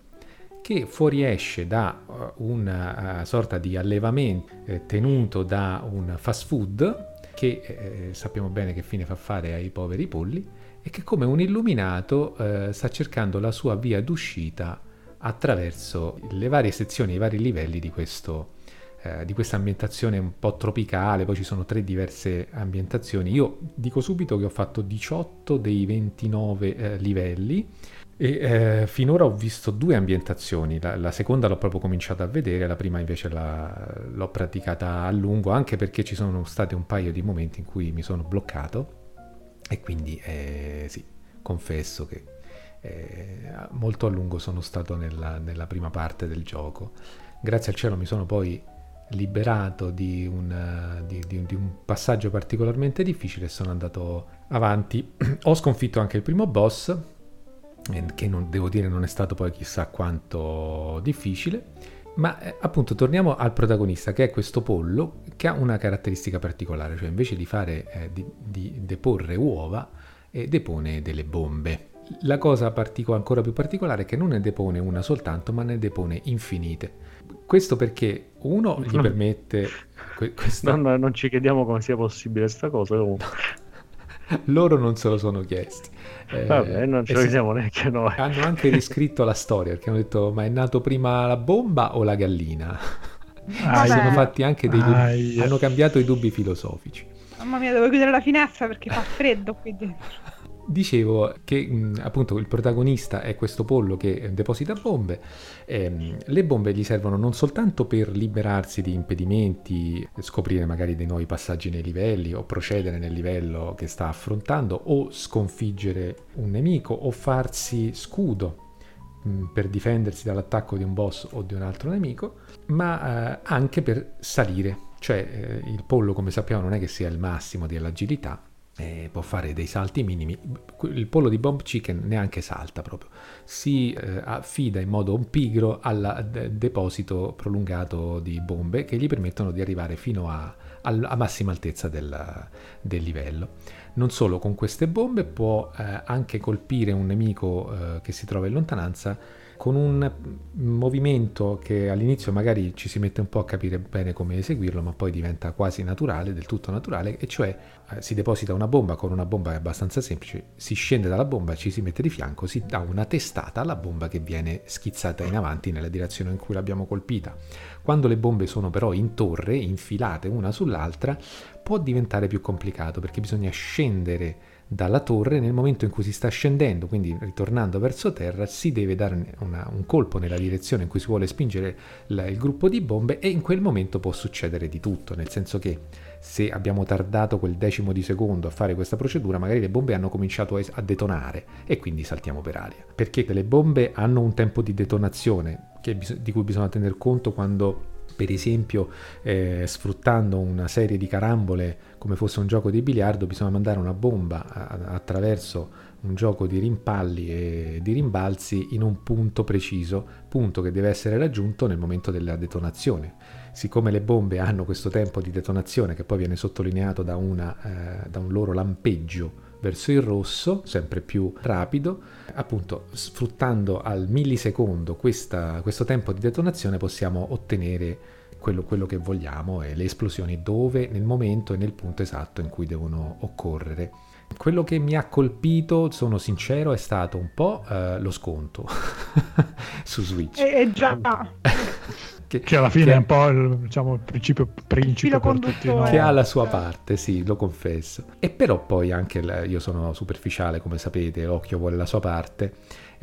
[SPEAKER 2] che fuoriesce da uh, una uh, sorta di allevamento eh, tenuto da un fast food che eh, sappiamo bene che fine fa fare ai poveri polli e che come un illuminato eh, sta cercando la sua via d'uscita attraverso le varie sezioni, i vari livelli di, questo, eh, di questa ambientazione un po' tropicale, poi ci sono tre diverse ambientazioni. Io dico subito che ho fatto 18 dei 29 eh, livelli e eh, finora ho visto due ambientazioni, la, la, seconda l'ho proprio cominciato a vedere, la prima invece la, l'ho praticata a lungo, anche perché ci sono stati un paio di momenti in cui mi sono bloccato e quindi eh, sì, confesso che eh, molto a lungo sono stato nella, nella, prima parte del gioco. Grazie al cielo mi sono poi liberato di un, di, di, di un passaggio particolarmente difficile sono andato avanti. Ho sconfitto anche il primo boss, che non, devo dire non è stato poi chissà quanto difficile. Ma eh, appunto torniamo al protagonista che è questo pollo che ha una caratteristica particolare, cioè invece di, fare, eh, di deporre uova, eh, depone delle bombe. La cosa partico- ancora più particolare è che non ne depone una soltanto, ma ne depone infinite. Questo perché uno gli permette...
[SPEAKER 4] Que- questa... no, no, non ci chiediamo come sia possibile questa cosa comunque.
[SPEAKER 2] Loro non se lo sono chiesti.
[SPEAKER 4] Eh, Vabbè, non ce lo chiediamo neanche noi.
[SPEAKER 2] Hanno anche riscritto la storia perché hanno detto: Ma è nato prima la bomba o la gallina? Ah, sono fatti anche dei dubbi, hanno cambiato i dubbi filosofici.
[SPEAKER 3] Mamma mia, devo chiudere la finestra perché fa freddo qui dentro.
[SPEAKER 2] Dicevo che mh, appunto il protagonista è questo pollo che deposita bombe. Ehm, le bombe gli servono non soltanto per liberarsi di impedimenti, scoprire magari dei nuovi passaggi nei livelli o procedere nel livello che sta affrontando o sconfiggere un nemico o farsi scudo per difendersi dall'attacco di un boss o di un altro nemico, ma eh, anche per salire. Cioè eh, il pollo, come sappiamo, non è che sia il massimo dell'agilità, eh, può fare dei salti minimi. Il pollo di Bomb Chicken neanche salta proprio, si eh, affida in modo pigro al de- deposito prolungato di bombe che gli permettono di arrivare fino a, a, a massima altezza del, del, livello. Non solo, con queste bombe può eh, anche colpire un nemico eh, che si trova in lontananza con un movimento che all'inizio magari ci si mette un po' a capire bene come eseguirlo, ma poi diventa quasi naturale, del tutto naturale, e cioè eh, si deposita una bomba con una bomba abbastanza semplice, si scende dalla bomba, ci si mette di fianco, si dà una testata alla bomba che viene schizzata in avanti nella direzione in cui l'abbiamo colpita. Quando le bombe sono però in torre, infilate una sull'altra, può diventare più complicato perché bisogna scendere dalla torre nel momento in cui si sta scendendo, quindi ritornando verso terra, si deve dare una, un colpo nella direzione in cui si vuole spingere la, il gruppo di bombe e in quel momento può succedere di tutto, nel senso che se abbiamo tardato quel decimo di secondo a fare questa procedura, magari le bombe hanno cominciato a detonare e quindi saltiamo per aria. Perché le bombe hanno un tempo di detonazione bis- di cui bisogna tener conto quando per esempio eh, sfruttando una serie di carambole come fosse un gioco di biliardo bisogna mandare una bomba attraverso un gioco di rimpalli e di rimbalzi in un punto preciso, punto che deve essere raggiunto nel momento della detonazione. Siccome le bombe hanno questo tempo di detonazione che poi viene sottolineato da, una, eh, da un loro lampeggio verso il rosso, sempre più rapido, appunto sfruttando al millisecondo questa, questo tempo di detonazione possiamo ottenere quello, quello, che vogliamo e le esplosioni dove, nel momento e nel punto esatto in cui devono occorrere. Quello che mi ha colpito, sono sincero, è stato un po' uh, lo sconto su Switch.
[SPEAKER 3] E, e già.
[SPEAKER 5] che, che, alla fine che, è un po' il, diciamo, il principio principe per tutti noi.
[SPEAKER 2] Che ha la sua parte, sì, lo confesso. E però poi anche la, io sono superficiale, come sapete, l'occhio vuole la sua parte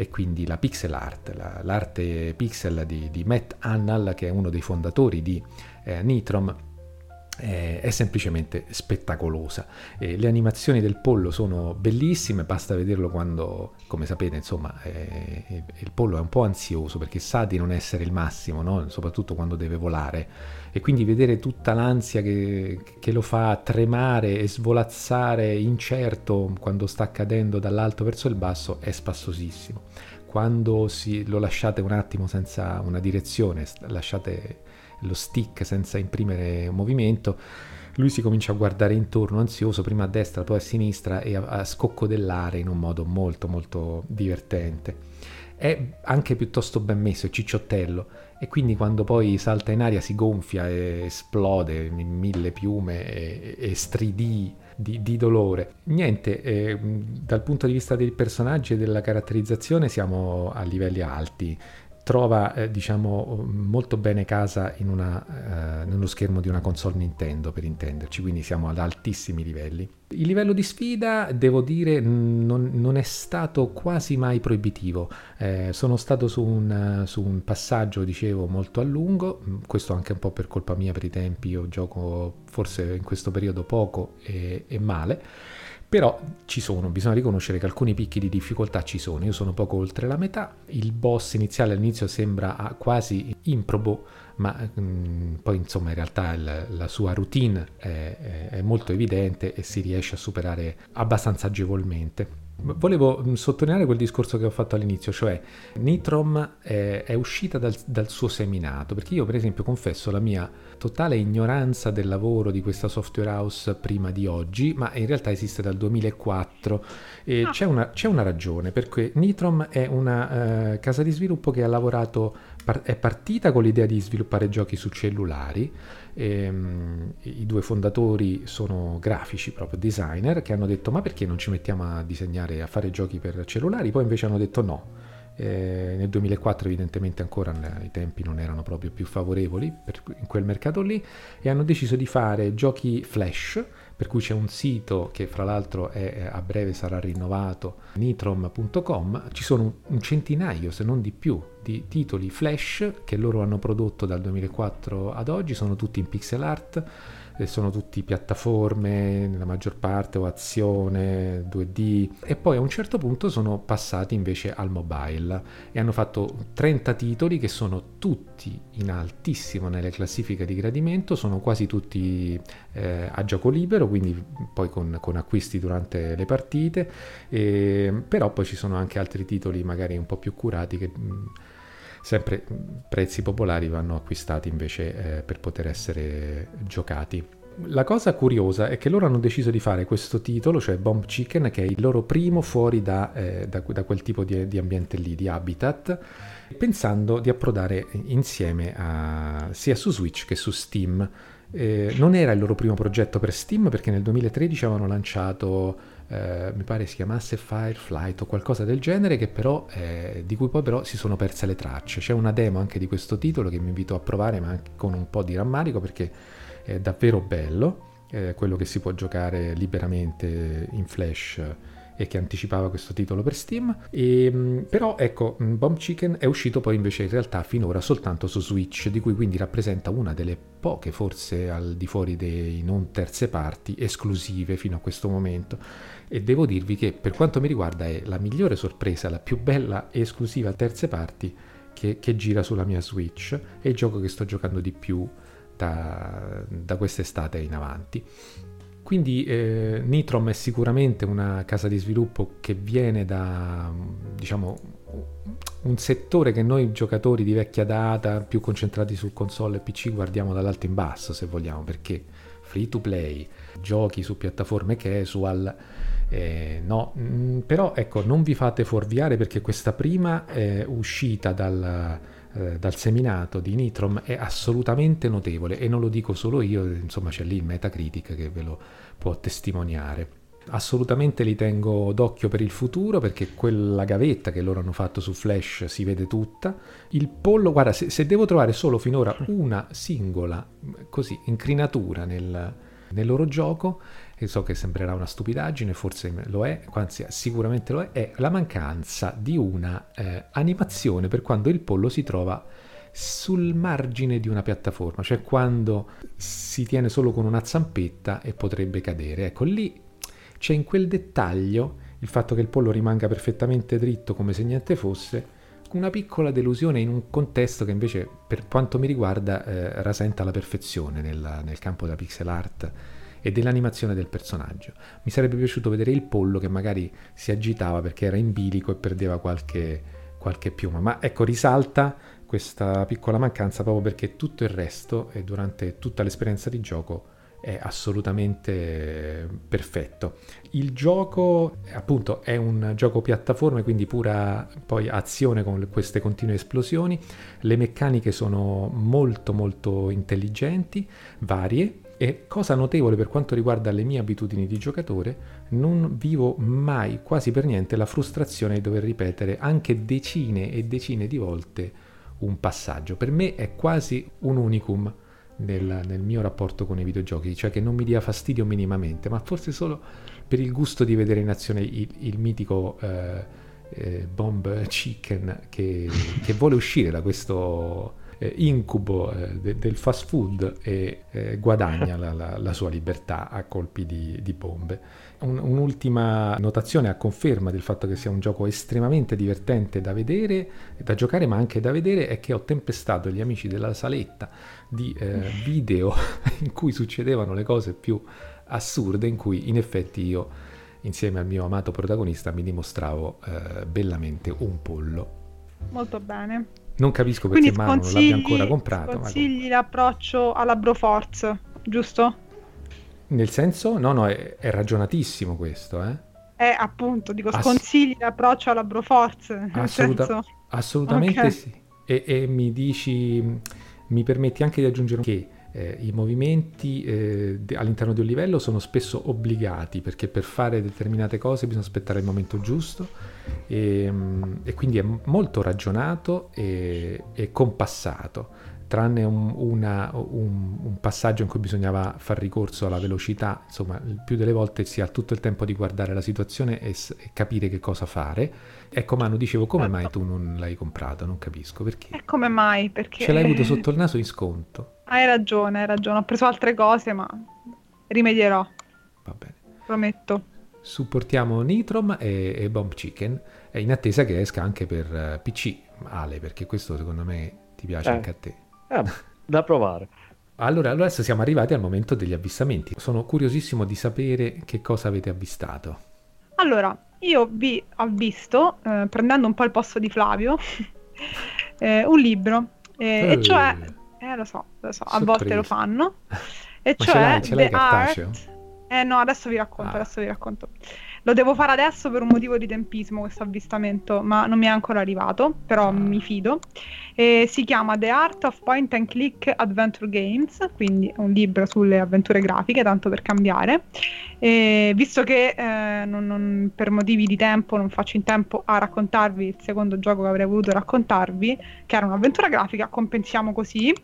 [SPEAKER 2] e quindi la pixel art, la, l'arte pixel di, di, Matt Annal, che è uno dei fondatori di eh, Nitrom, è, è semplicemente spettacolosa. E le animazioni del pollo sono bellissime, basta vederlo quando, come sapete, insomma, eh, il pollo è un po' ansioso perché sa di non essere il massimo, no? soprattutto quando deve volare. E quindi vedere tutta l'ansia che, che lo fa tremare e svolazzare incerto quando sta cadendo dall'alto verso il basso è spassosissimo. Quando si, lo lasciate un attimo senza una direzione, lasciate lo stick senza imprimere movimento, lui si comincia a guardare intorno ansioso, prima a destra, poi a sinistra e a, a scoccodellare in un modo molto molto divertente. È anche piuttosto ben messo, è cicciottello e quindi quando poi salta in aria si gonfia e esplode in mille piume e, e stridii di, di, dolore. Niente, eh, dal punto di vista dei personaggi e della caratterizzazione siamo a livelli alti trova eh, diciamo molto bene casa in una, eh, nello schermo di una console Nintendo per intenderci quindi siamo ad altissimi livelli. Il livello di sfida devo dire non, non è stato quasi mai proibitivo. Eh, sono stato su un, su un, passaggio dicevo molto a lungo questo anche un po' per colpa mia per i tempi io gioco forse in questo periodo poco e, e male Però ci sono, bisogna riconoscere che alcuni picchi di difficoltà ci sono. Io sono poco oltre la metà. Il boss iniziale all'inizio sembra quasi improbo, ma mh, mm, poi insomma in realtà il, la sua routine è, è molto evidente e si riesce a superare abbastanza agevolmente. Volevo mm, sottolineare quel discorso che ho fatto all'inizio, cioè Nitrom è, è uscita dal, dal, suo seminato, perché io per esempio confesso la mia totale ignoranza del lavoro di questa software house prima di oggi, ma in realtà esiste dal 2004 e ah. c'è, una, c'è, una, ragione, perché Nitrom è una uh, casa di sviluppo che ha lavorato, par- è partita con l'idea di sviluppare giochi su cellulari, e, um, I due fondatori sono grafici, proprio designer, che hanno detto ma perché non ci mettiamo a disegnare, a fare giochi per cellulari? Poi invece hanno detto no. Eh, nel 2004 evidentemente ancora i tempi non erano proprio più favorevoli per, in quel mercato lì e hanno deciso di fare giochi flash per cui c'è un sito che fra l'altro è, a breve sarà rinnovato, nitrom.com, ci sono un centinaio se non di più di titoli flash che loro hanno prodotto dal 2004 ad oggi, sono tutti in pixel art sono tutti piattaforme nella maggior parte o azione 2D e poi a un certo punto sono passati invece al mobile. E hanno fatto 30 titoli che sono tutti in altissimo nelle classifiche di gradimento, sono quasi tutti eh, a gioco libero, quindi poi con, con acquisti durante le partite, e, però poi ci sono anche altri titoli magari un po' più curati che... Mh, sempre prezzi popolari vanno acquistati invece eh, per poter essere giocati. La cosa curiosa è che loro hanno deciso di fare questo titolo, cioè Bomb Chicken, che è il loro primo fuori da, eh, da, da quel tipo di, di, ambiente lì, di habitat, pensando di approdare insieme a, sia su Switch che su Steam. Eh, non era il loro primo progetto per Steam perché nel 2013 avevano lanciato eh, mi pare si chiamasse Fireflight o qualcosa del genere, però, eh, di cui poi però si sono perse le tracce. C'è una demo anche di questo titolo che mi invito a provare, ma anche con un po' di rammarico perché è davvero bello, eh, quello che si può giocare liberamente in flash e che anticipava questo titolo per Steam. E, ehm, però ecco, mm, Bomb Chicken è uscito poi invece in realtà finora soltanto su Switch, di cui quindi rappresenta una delle poche, forse al di fuori dei non terze parti, esclusive fino a questo momento. E devo dirvi che per quanto mi riguarda è la migliore sorpresa, la più bella e esclusiva terze parti che, che gira sulla mia Switch. È il gioco che sto giocando di più da, da quest'estate in avanti. Quindi eh, Nitrom è sicuramente una casa di sviluppo che viene da, diciamo, un settore che noi giocatori di vecchia data, più concentrati sul console e PC, guardiamo dall'alto in basso, se vogliamo, perché free to play, giochi su piattaforme casual, eh, no, mm, però ecco, non vi fate fuorviare perché questa prima eh, uscita dal eh, dal seminato di Nitrom è assolutamente notevole e non lo dico solo io, insomma c'è lì Metacritic che ve lo può testimoniare. Assolutamente li tengo d'occhio per il futuro perché quella gavetta che loro hanno fatto su Flash si vede tutta. Il pollo, guarda, se, se devo trovare solo finora una singola così incrinatura nel, nel loro gioco, e so che sembrerà una stupidaggine, forse lo è, anzi sicuramente lo è, è la mancanza di una eh, animazione per quando il pollo si trova sul margine di una piattaforma, cioè quando si tiene solo con una zampetta e potrebbe cadere. Ecco, lì c'è in quel dettaglio il fatto che il pollo rimanga perfettamente dritto come se niente fosse, una piccola delusione in un contesto che invece per quanto mi riguarda eh, rasenta la perfezione nel, nel campo della pixel art e dell'animazione del personaggio. Mi sarebbe piaciuto vedere il pollo che magari si agitava perché era in bilico e perdeva qualche, qualche piuma, ma ecco risalta questa piccola mancanza proprio perché tutto il resto e durante tutta l'esperienza di gioco è assolutamente perfetto. Il gioco appunto è un gioco piattaforme, quindi pura poi azione con queste continue esplosioni. Le meccaniche sono molto molto intelligenti, varie e cosa notevole per quanto riguarda le mie abitudini di giocatore, non vivo mai quasi per niente la frustrazione di dover ripetere anche decine e decine di volte un passaggio. Per me è quasi un unicum nel, nel, mio rapporto con i videogiochi, cioè che non mi dia fastidio minimamente, ma forse solo per il gusto di vedere in azione il, il mitico eh, eh, Bomb Chicken che, che vuole uscire da questo eh, incubo eh, de- del fast food e eh, guadagna la, la, la, sua libertà a colpi di, di bombe. Un, un'ultima notazione a conferma del fatto che sia un gioco estremamente divertente da vedere, da giocare, ma anche da vedere, è che ho tempestato gli amici della saletta di eh, video in cui succedevano le cose più assurde, in cui in effetti io insieme al mio amato protagonista mi dimostravo eh, bellamente un pollo.
[SPEAKER 3] Molto bene.
[SPEAKER 2] Non capisco perché Manu non l'abbia ancora comprato.
[SPEAKER 3] Consigli ma... l'approccio alla Broforce, giusto?
[SPEAKER 2] Nel senso? No, no, è, è ragionatissimo questo, eh?
[SPEAKER 3] Eh, appunto, dico, Ass- sconsigli l'approccio alla Broforce.
[SPEAKER 2] Assoluta- senso... Assolutamente okay. sì. E, e mi dici, mi permetti anche di aggiungere che eh, i movimenti eh, all'interno di un livello sono spesso obbligati perché per fare determinate cose bisogna aspettare il momento giusto e, mm, e quindi è molto ragionato e, e compassato tranne un, una, un, un, passaggio in cui bisognava far ricorso alla velocità, insomma, il più delle volte si ha tutto il tempo di guardare la situazione e, e capire che cosa fare. Ecco, Manu, dicevo, come mai tu non l'hai comprato? Non capisco perché.
[SPEAKER 3] E come mai? Perché...
[SPEAKER 2] Ce l'hai avuto sotto il naso in sconto.
[SPEAKER 3] Hai ragione, hai ragione. Ho preso altre cose, ma rimedierò.
[SPEAKER 2] Va bene.
[SPEAKER 3] Prometto.
[SPEAKER 2] Supportiamo Nitrom e, e Bomb Chicken, in attesa che esca anche per eh, PC, Ale, perché questo secondo me ti piace eh. anche a te.
[SPEAKER 4] Eh, da provare.
[SPEAKER 2] Allora, adesso siamo arrivati al momento degli avvistamenti. Sono curiosissimo di sapere che cosa avete avvistato.
[SPEAKER 3] Allora, io vi ho visto, eh, prendendo un po' il posto di Flavio, eh, un libro, eh, e cioè eh, lo so, lo so, a volte lo fanno. E
[SPEAKER 2] Ma
[SPEAKER 3] cioè
[SPEAKER 2] ce l'hai, ce l'hai The Art...
[SPEAKER 3] Eh no, adesso vi racconto, ah. adesso vi racconto. Lo devo fare adesso per un motivo di tempismo questo avvistamento, ma non mi è ancora arrivato, però ah. mi fido. E si chiama The Art of Point and Click Adventure Games, quindi è un libro sulle avventure grafiche, tanto per cambiare. E visto che eh, non, non, per motivi di tempo non faccio in tempo a raccontarvi il secondo gioco che avrei voluto raccontarvi, che era un'avventura grafica, compensiamo così.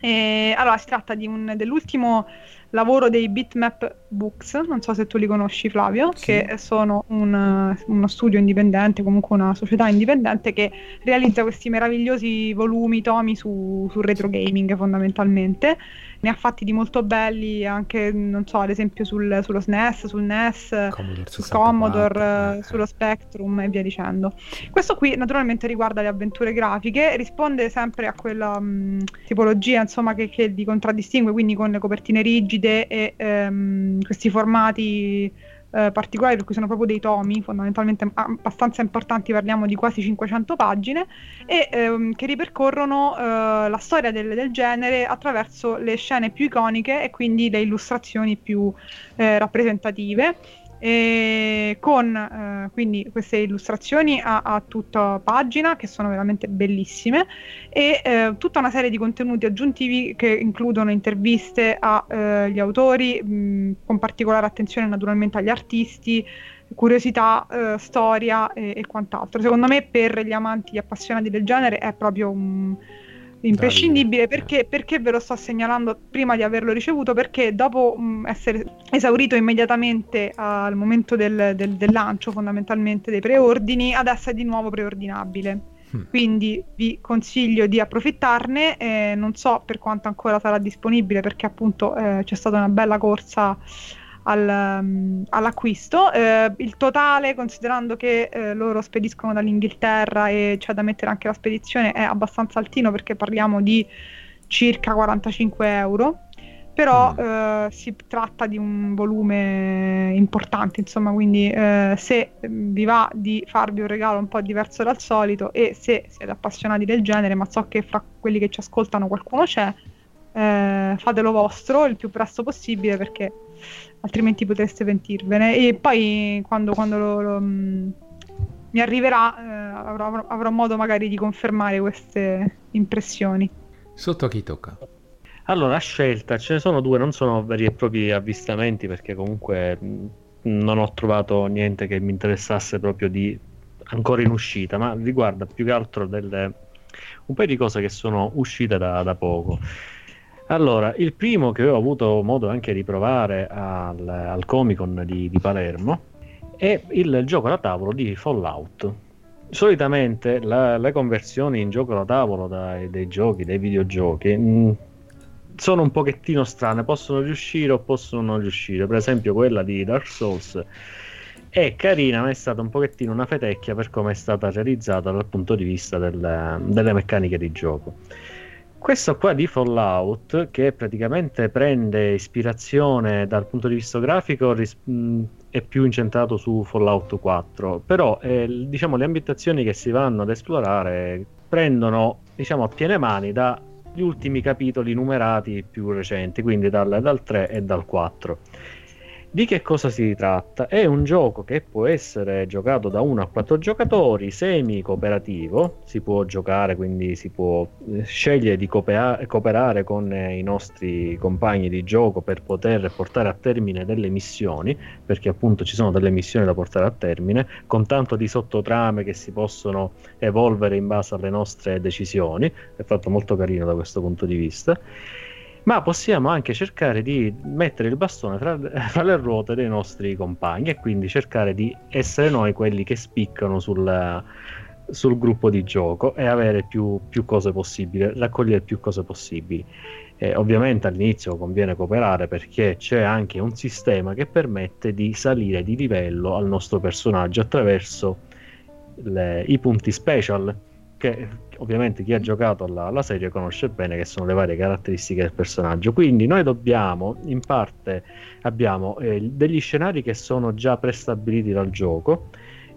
[SPEAKER 3] E, allora, si tratta un, dell'ultimo lavoro dei Bitmap Books, non so se tu li conosci Flavio, sì. che sono un, uno studio indipendente, comunque una società indipendente che realizza questi meravigliosi volumi, tomi su, su retro gaming fondamentalmente ne ha fatti di molto belli anche, non so, ad esempio sul, sullo SNES, sul NES, Commodore sul Commodore, eh. sullo Spectrum e via dicendo. Questo qui naturalmente riguarda le avventure grafiche, risponde sempre a quella mh, tipologia insomma che, che li contraddistingue, quindi con le copertine rigide e ehm, questi formati eh, particolari, per cui sono proprio dei tomi fondamentalmente abbastanza importanti, parliamo di quasi 500 pagine, e ehm, che ripercorrono eh, la storia del, del, genere attraverso le scene più iconiche e quindi le illustrazioni più eh, rappresentative e con eh, quindi queste illustrazioni a, a, tutta pagina che sono veramente bellissime e eh, tutta una serie di contenuti aggiuntivi che includono interviste agli eh, autori mh, con particolare attenzione naturalmente agli artisti curiosità, eh, storia e, e, quant'altro. Secondo me per gli amanti, gli appassionati del genere è proprio un imprescindibile perché, perché, ve lo sto segnalando prima di averlo ricevuto? Perché dopo mh, mm, essere esaurito immediatamente al momento del, del, del, lancio fondamentalmente dei preordini adesso è di nuovo preordinabile. Mm. quindi vi consiglio di approfittarne eh, non so per quanto ancora sarà disponibile perché appunto eh, c'è stata una bella corsa al, um, all'acquisto. Eh, il totale, considerando che eh, loro spediscono dall'Inghilterra e c'è da mettere anche la spedizione, è abbastanza altino perché parliamo di circa 45 euro. Però mm. eh, si tratta di un volume importante, insomma, quindi eh, se vi va di farvi un regalo un po' diverso dal solito e se siete appassionati del genere, ma so che fra quelli che ci ascoltano qualcuno c'è, eh, fatelo vostro il più presto possibile perché altrimenti potreste pentirvene. E poi quando, quando lo, lo, mm, mi arriverà eh, avrò, avrò, modo magari di confermare queste impressioni.
[SPEAKER 2] Sotto a chi tocca?
[SPEAKER 4] Allora, a scelta ce ne sono due, non sono veri e propri avvistamenti perché comunque mm, non ho trovato niente che mi interessasse proprio di ancora in uscita, ma riguarda più che altro delle, un paio di cose che sono uscite da, da poco. Allora, il primo che ho avuto modo anche di provare al, al Comic Con di, di, Palermo è il gioco da tavolo di Fallout. solitamente la, le conversioni in gioco da tavolo dai, dei giochi, dei videogiochi, mh, sono un pochettino strane, possono riuscire o possono non riuscire. Per esempio, quella di Dark Souls è carina, ma è stata un pochettino una fetecchia per come è stata realizzata dal punto di vista del, delle meccaniche di gioco. Questo qua di Fallout, che praticamente prende ispirazione dal punto di vista grafico, ris- è più incentrato su Fallout 4, però eh, diciamo, le ambientazioni che si vanno ad esplorare prendono diciamo, a piene mani dagli ultimi capitoli numerati più recenti, quindi dal, dal 3 e dal 4. Di che cosa si tratta? È un gioco che può essere giocato da 1 a 4 giocatori, semi cooperativo, si può giocare, quindi si può eh, scegliere di coopera- cooperare con eh, i nostri compagni di gioco per poter portare a termine delle missioni, perché appunto ci sono delle missioni da portare a termine, con tanto di sottotrame che si possono evolvere in base alle nostre decisioni, è fatto molto carino da questo punto di vista ma possiamo anche cercare di mettere il bastone tra, tra, le ruote dei nostri compagni e quindi cercare di essere noi quelli che spiccano sul, sul gruppo di gioco e avere più, più, cose possibili, raccogliere più cose possibili. Eh, ovviamente all'inizio conviene cooperare perché c'è anche un sistema che permette di salire di livello al nostro personaggio attraverso le, i punti special che ovviamente chi ha giocato alla, alla, serie conosce bene che sono le varie caratteristiche del personaggio. Quindi noi dobbiamo, in parte, abbiamo eh, degli scenari che sono già prestabiliti dal gioco,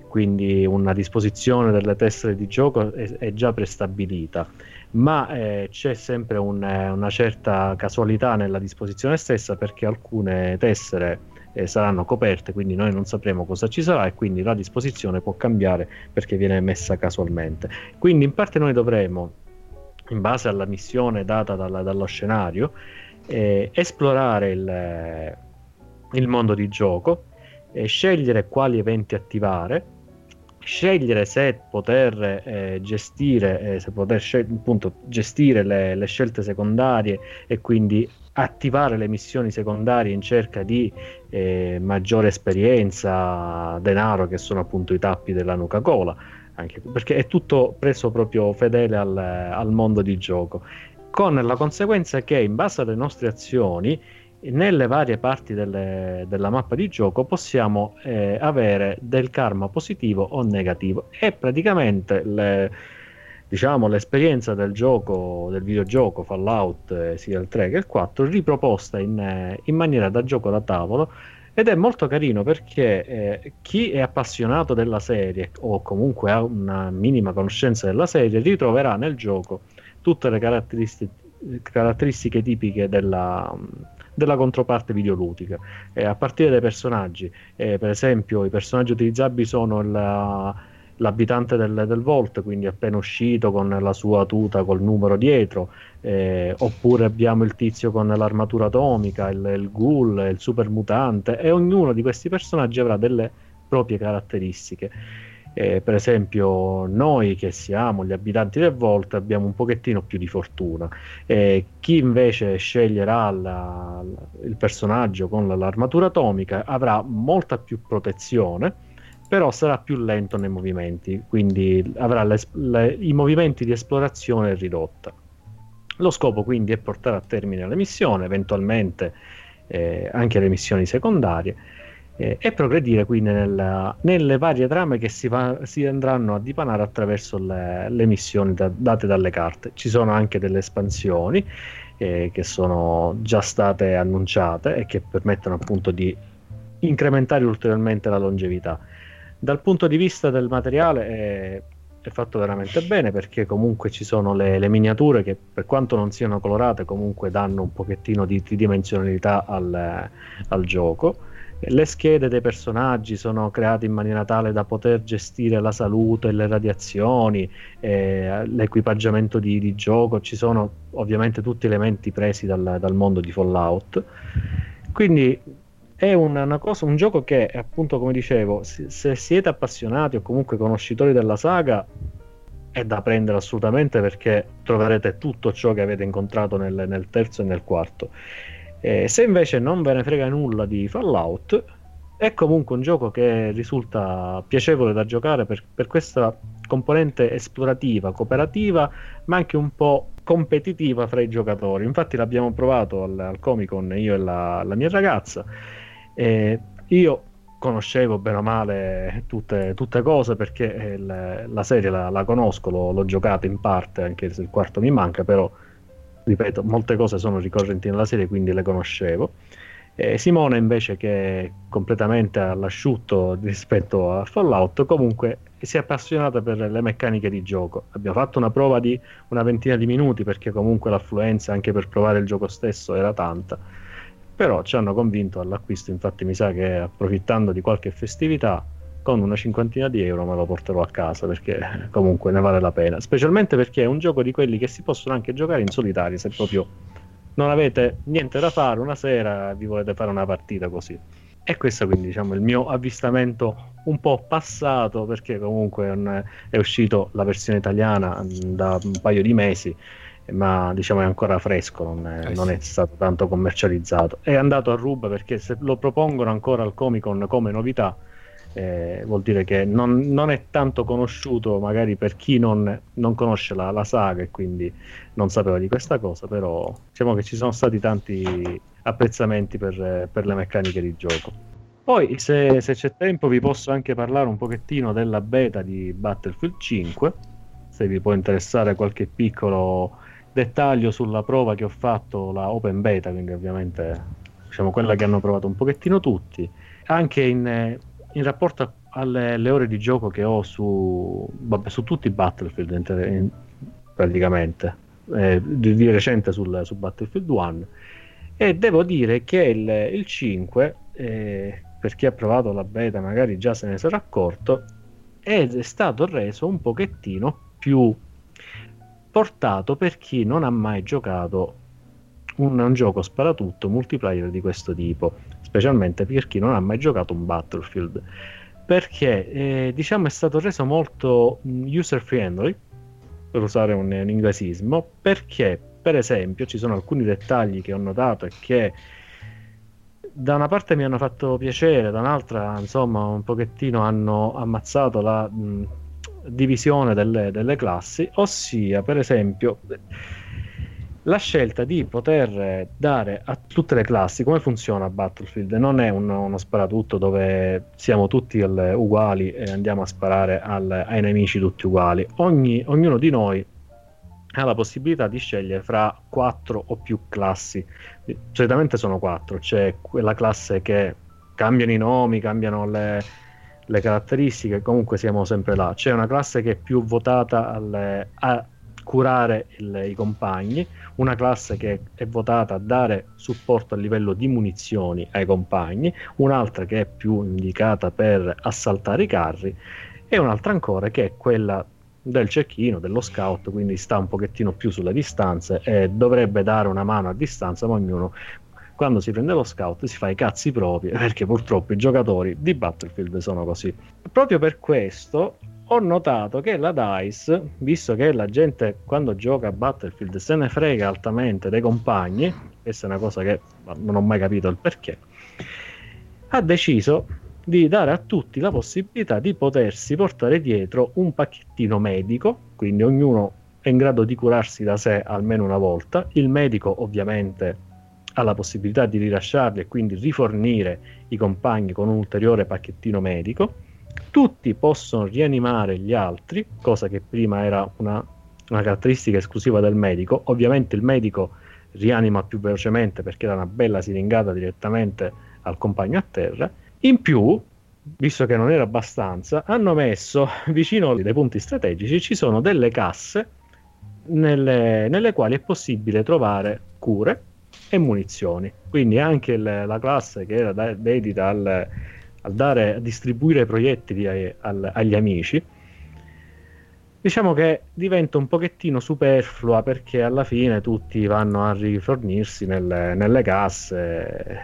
[SPEAKER 4] quindi una disposizione delle tessere di gioco è, è già prestabilita, ma eh, c'è sempre un, una certa casualità nella disposizione stessa perché alcune tessere eh, saranno coperte, quindi noi non sapremo cosa ci sarà e quindi la disposizione può cambiare perché viene messa casualmente. Quindi in parte noi dovremo, in base alla missione data dalla, dallo scenario, eh, esplorare il, il, mondo di gioco, eh, scegliere quali eventi attivare, scegliere se poter eh, gestire, eh, se poter scel- appunto, gestire le, le, scelte secondarie e quindi attivare le missioni secondarie in cerca di eh, maggiore esperienza, denaro, che sono appunto i tappi della Nuca Cola, anche perché è tutto preso proprio fedele al, al mondo di gioco, con la conseguenza che in base alle nostre azioni nelle varie parti delle, della mappa di gioco possiamo eh, avere del karma positivo o negativo. E praticamente le, diciamo, l'esperienza del gioco, del videogioco Fallout eh, sia il 3 che il 4 riproposta in, eh, in, maniera da gioco da tavolo ed è molto carino perché eh, chi è appassionato della serie o comunque ha una minima conoscenza della serie ritroverà nel gioco tutte le caratteristiche, caratteristiche tipiche della, della controparte videoludica, eh, a partire dai personaggi. Eh, per esempio, i personaggi utilizzabili sono la, l'abitante del, del Vault, quindi appena uscito con la sua tuta col numero dietro, eh, oppure abbiamo il tizio con l'armatura atomica, il, il ghoul, il super mutante, e ognuno di questi personaggi avrà delle proprie caratteristiche. Eh, per esempio, noi che siamo gli abitanti del Vault abbiamo un pochettino più di fortuna. Eh, chi invece sceglierà la, il personaggio con l'armatura atomica avrà molta più protezione però sarà più lento nei movimenti, quindi avrà le, le, i movimenti di esplorazione ridotta. Lo scopo quindi è portare a termine la missione, eventualmente eh, anche le missioni secondarie, eh, e progredire quindi nella, nelle varie trame che si, va, si, andranno a dipanare attraverso le, le missioni da, date dalle carte. Ci sono anche delle espansioni eh, che sono già state annunciate e che permettono appunto di incrementare ulteriormente la longevità. Dal punto di vista del materiale è, è fatto veramente bene perché comunque ci sono le, le, miniature che per quanto non siano colorate comunque danno un pochettino di tridimensionalità al, al gioco. Le schede dei personaggi sono create in maniera tale da poter gestire la salute, le radiazioni, eh, l'equipaggiamento di, di, gioco. Ci sono ovviamente tutti elementi presi dal, dal mondo di Fallout. Quindi è una, una cosa, un gioco che appunto come dicevo se, se, siete appassionati o comunque conoscitori della saga è da prendere assolutamente perché troverete tutto ciò che avete incontrato nel, nel terzo e nel quarto eh, se invece non ve ne frega nulla di Fallout È comunque un gioco che risulta piacevole da giocare per, per questa componente esplorativa, cooperativa, ma anche un po' competitiva fra i giocatori. Infatti l'abbiamo provato al, al Comic Con io e la, la mia ragazza. E io conoscevo bene o male tutte, tutte cose perché il, la serie la, la conosco, l'ho, l'ho giocata in parte, anche se il quarto mi manca, però ripeto, molte cose sono ricorrenti nella serie, quindi le conoscevo. E Simone invece che è completamente all'asciutto rispetto a Fallout, comunque si è appassionata per le meccaniche di gioco. Abbiamo fatto una prova di una ventina di minuti perché comunque l'affluenza anche per provare il gioco stesso era tanta. Però ci hanno convinto all'acquisto, infatti mi sa che approfittando di qualche festività con una cinquantina di euro me lo porterò a casa perché comunque ne vale la pena, specialmente perché è un gioco di quelli che si possono anche giocare in solitaria se proprio non avete niente da fare una sera vi volete fare una partita così. E questo quindi diciamo il mio avvistamento un po' passato perché comunque è uscito la versione italiana da un paio di mesi ma diciamo è ancora fresco, non è, eh non è, stato tanto commercializzato. È andato a ruba perché se lo propongono ancora al Comic Con come novità eh, vuol dire che non, non, è tanto conosciuto magari per chi non, non conosce la, la, saga e quindi non sapeva di questa cosa, però diciamo che ci sono stati tanti apprezzamenti per, per le meccaniche di gioco. Poi, se, se, c'è tempo, vi posso anche parlare un pochettino della beta di Battlefield 5, se vi può interessare qualche piccolo dettaglio sulla prova che ho fatto, la open beta, quindi ovviamente diciamo quella che hanno provato un pochettino tutti, anche in, in rapporto alle ore di gioco che ho su, vabbè, su tutti i Battlefield in, in, praticamente, eh, di, di, recente sul, su Battlefield 1 e devo dire che il, il 5, eh, per chi ha provato la beta magari già se ne sarà accorto, è stato reso un pochettino più portato per chi non ha mai giocato un, un gioco sparatutto multiplayer di questo tipo, specialmente per chi non ha mai giocato un Battlefield, perché eh, diciamo è stato reso molto user friendly, per usare un, un inglesismo, perché per esempio ci sono alcuni dettagli che ho notato e che da una parte mi hanno fatto piacere, da un'altra insomma un pochettino hanno ammazzato la mh, divisione delle, delle classi, ossia per esempio la scelta di poter dare a tutte le classi come funziona Battlefield? Non è un, uno sparatutto dove siamo tutti al, uguali e andiamo a sparare al, ai nemici tutti uguali. Ogni, ognuno di noi ha la possibilità di scegliere fra quattro o più classi. Solitamente sono quattro c'è quella classe che cambiano i nomi cambiano le, le caratteristiche, comunque siamo sempre là. C'è una classe che è più votata alle, a curare il, i compagni, una classe che è votata a dare supporto a livello di munizioni ai compagni, un'altra che è più indicata per assaltare i carri e un'altra ancora che è quella del cecchino, dello scout, quindi sta un pochettino più sulle distanze e dovrebbe dare una mano a distanza, ma ognuno quando si prende lo scout si fa i cazzi propri perché purtroppo i giocatori di Battlefield sono così. Proprio per questo ho notato che la DICE, visto che la gente quando gioca a Battlefield se ne frega altamente dei compagni, questa è una cosa che non ho mai capito il perché, ha deciso di dare a tutti la possibilità di potersi portare dietro un pacchettino medico, quindi ognuno è in grado di curarsi da sé almeno una volta. Il medico ovviamente ha la possibilità di rilasciarli e quindi rifornire i compagni con un ulteriore pacchettino medico. Tutti possono rianimare gli altri, cosa che prima era una, una caratteristica esclusiva del medico. Ovviamente il medico rianima più velocemente perché dà una bella siringata direttamente al compagno a terra. In più, visto che non era abbastanza, hanno messo vicino ai punti strategici ci sono delle casse nelle, nelle quali è possibile trovare cure e munizioni. Quindi anche il, la classe che era da, dedita al, al dare, a distribuire proiettili ai, al, agli amici, diciamo che diventa un pochettino superflua perché alla fine tutti vanno a rifornirsi nelle, nelle casse,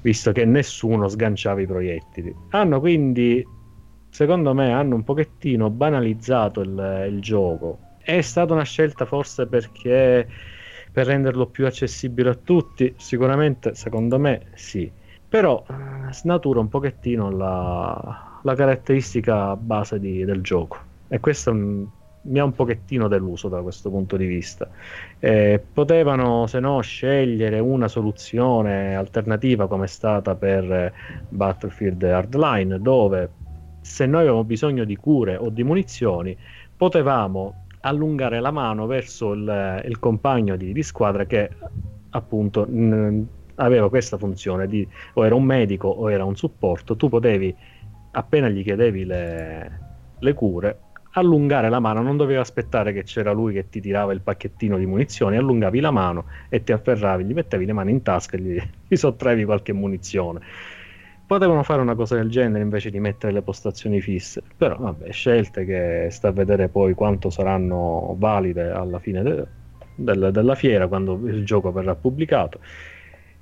[SPEAKER 4] visto che nessuno sganciava i proiettili. Hanno quindi, secondo me, hanno un pochettino banalizzato il, il gioco. È stata una scelta forse perché per renderlo più accessibile a tutti? Sicuramente, secondo me, sì. però eh, snatura un pochettino la, la caratteristica base di, del gioco e questo un, mi ha un pochettino deluso da questo punto di vista. Eh, potevano, se no, scegliere una soluzione alternativa come è stata per Battlefield Hardline, dove se noi avevamo bisogno di cure o di munizioni, potevamo allungare la mano verso il, il compagno di, di, squadra che appunto mh, aveva questa funzione di o era un medico o era un supporto, tu potevi appena gli chiedevi le, le cure allungare la mano, non dovevi aspettare che c'era lui che ti tirava il pacchettino di munizioni, allungavi la mano e ti afferravi, gli mettevi le mani in tasca e gli, gli sottraevi qualche munizione. Potevano fare una cosa del genere invece di mettere le postazioni fisse, però vabbè, scelte che sta a vedere poi quanto saranno valide alla fine de- del, della fiera, quando il gioco verrà pubblicato.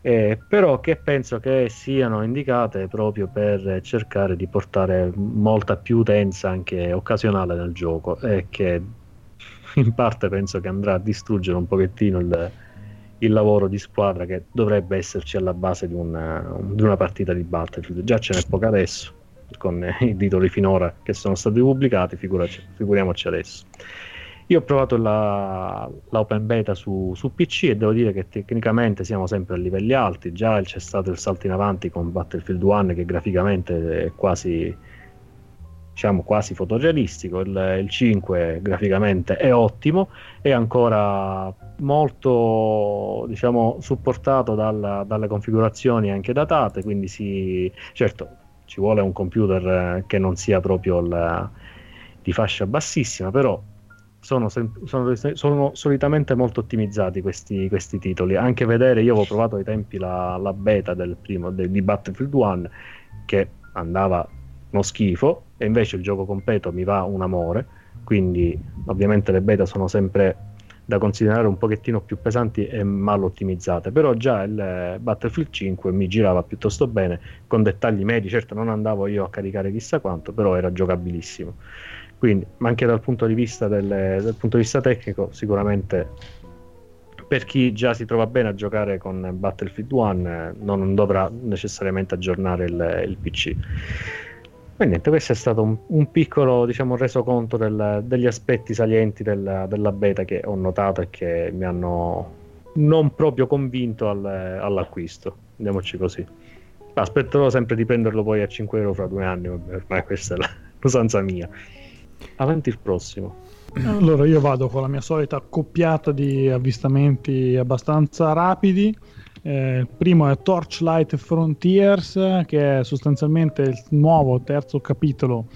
[SPEAKER 4] Eh, però che penso che siano indicate proprio per cercare di portare molta più utenza anche occasionale nel gioco e che in parte penso che andrà a distruggere un pochettino il, il lavoro di squadra che dovrebbe esserci alla base di una, di una partita di Battlefield. Già ce n'è poca adesso con i titoli finora che sono stati pubblicati, figuriamoci adesso. Io ho provato la, la open beta su, su, PC e devo dire che tecnicamente siamo sempre a livelli alti. Già c'è stato il salto in avanti con Battlefield 1 che graficamente è quasi, diciamo, quasi fotorealistico. Il, il 5 graficamente è ottimo, è ancora molto diciamo, supportato dalla, dalle configurazioni anche datate. Quindi si, certo ci vuole un computer che non sia proprio il, di fascia bassissima, però sono, sono, sono, solitamente molto ottimizzati questi, questi, titoli. Anche vedere, io avevo provato ai tempi la, la beta del primo de, di Battlefield 1 che andava uno schifo e invece il gioco completo mi va un amore. Quindi, ovviamente, le beta sono sempre da considerare un pochettino più pesanti e mal ottimizzate. Però già il Battlefield 5 mi girava piuttosto bene con dettagli medi. Certo, non andavo io a caricare chissà quanto, però era giocabilissimo. Quindi, ma anche dal punto di vista, delle, dal punto di vista tecnico, sicuramente per chi già si trova bene a giocare con Battlefield 1 non dovrà necessariamente aggiornare il, il PC. Quindi niente, questo è stato un, un piccolo diciamo, resoconto del, degli aspetti salienti della, della, beta che ho notato e che mi hanno non proprio convinto al, all'acquisto. Andiamoci così. Aspetterò sempre di prenderlo poi a 5 euro fra due anni, ormai questa è l'usanza mia. Avanti il prossimo.
[SPEAKER 5] Allora io vado con la mia solita coppiata di avvistamenti abbastanza rapidi. Eh, il primo è Torchlight Frontiers, che è sostanzialmente il nuovo terzo capitolo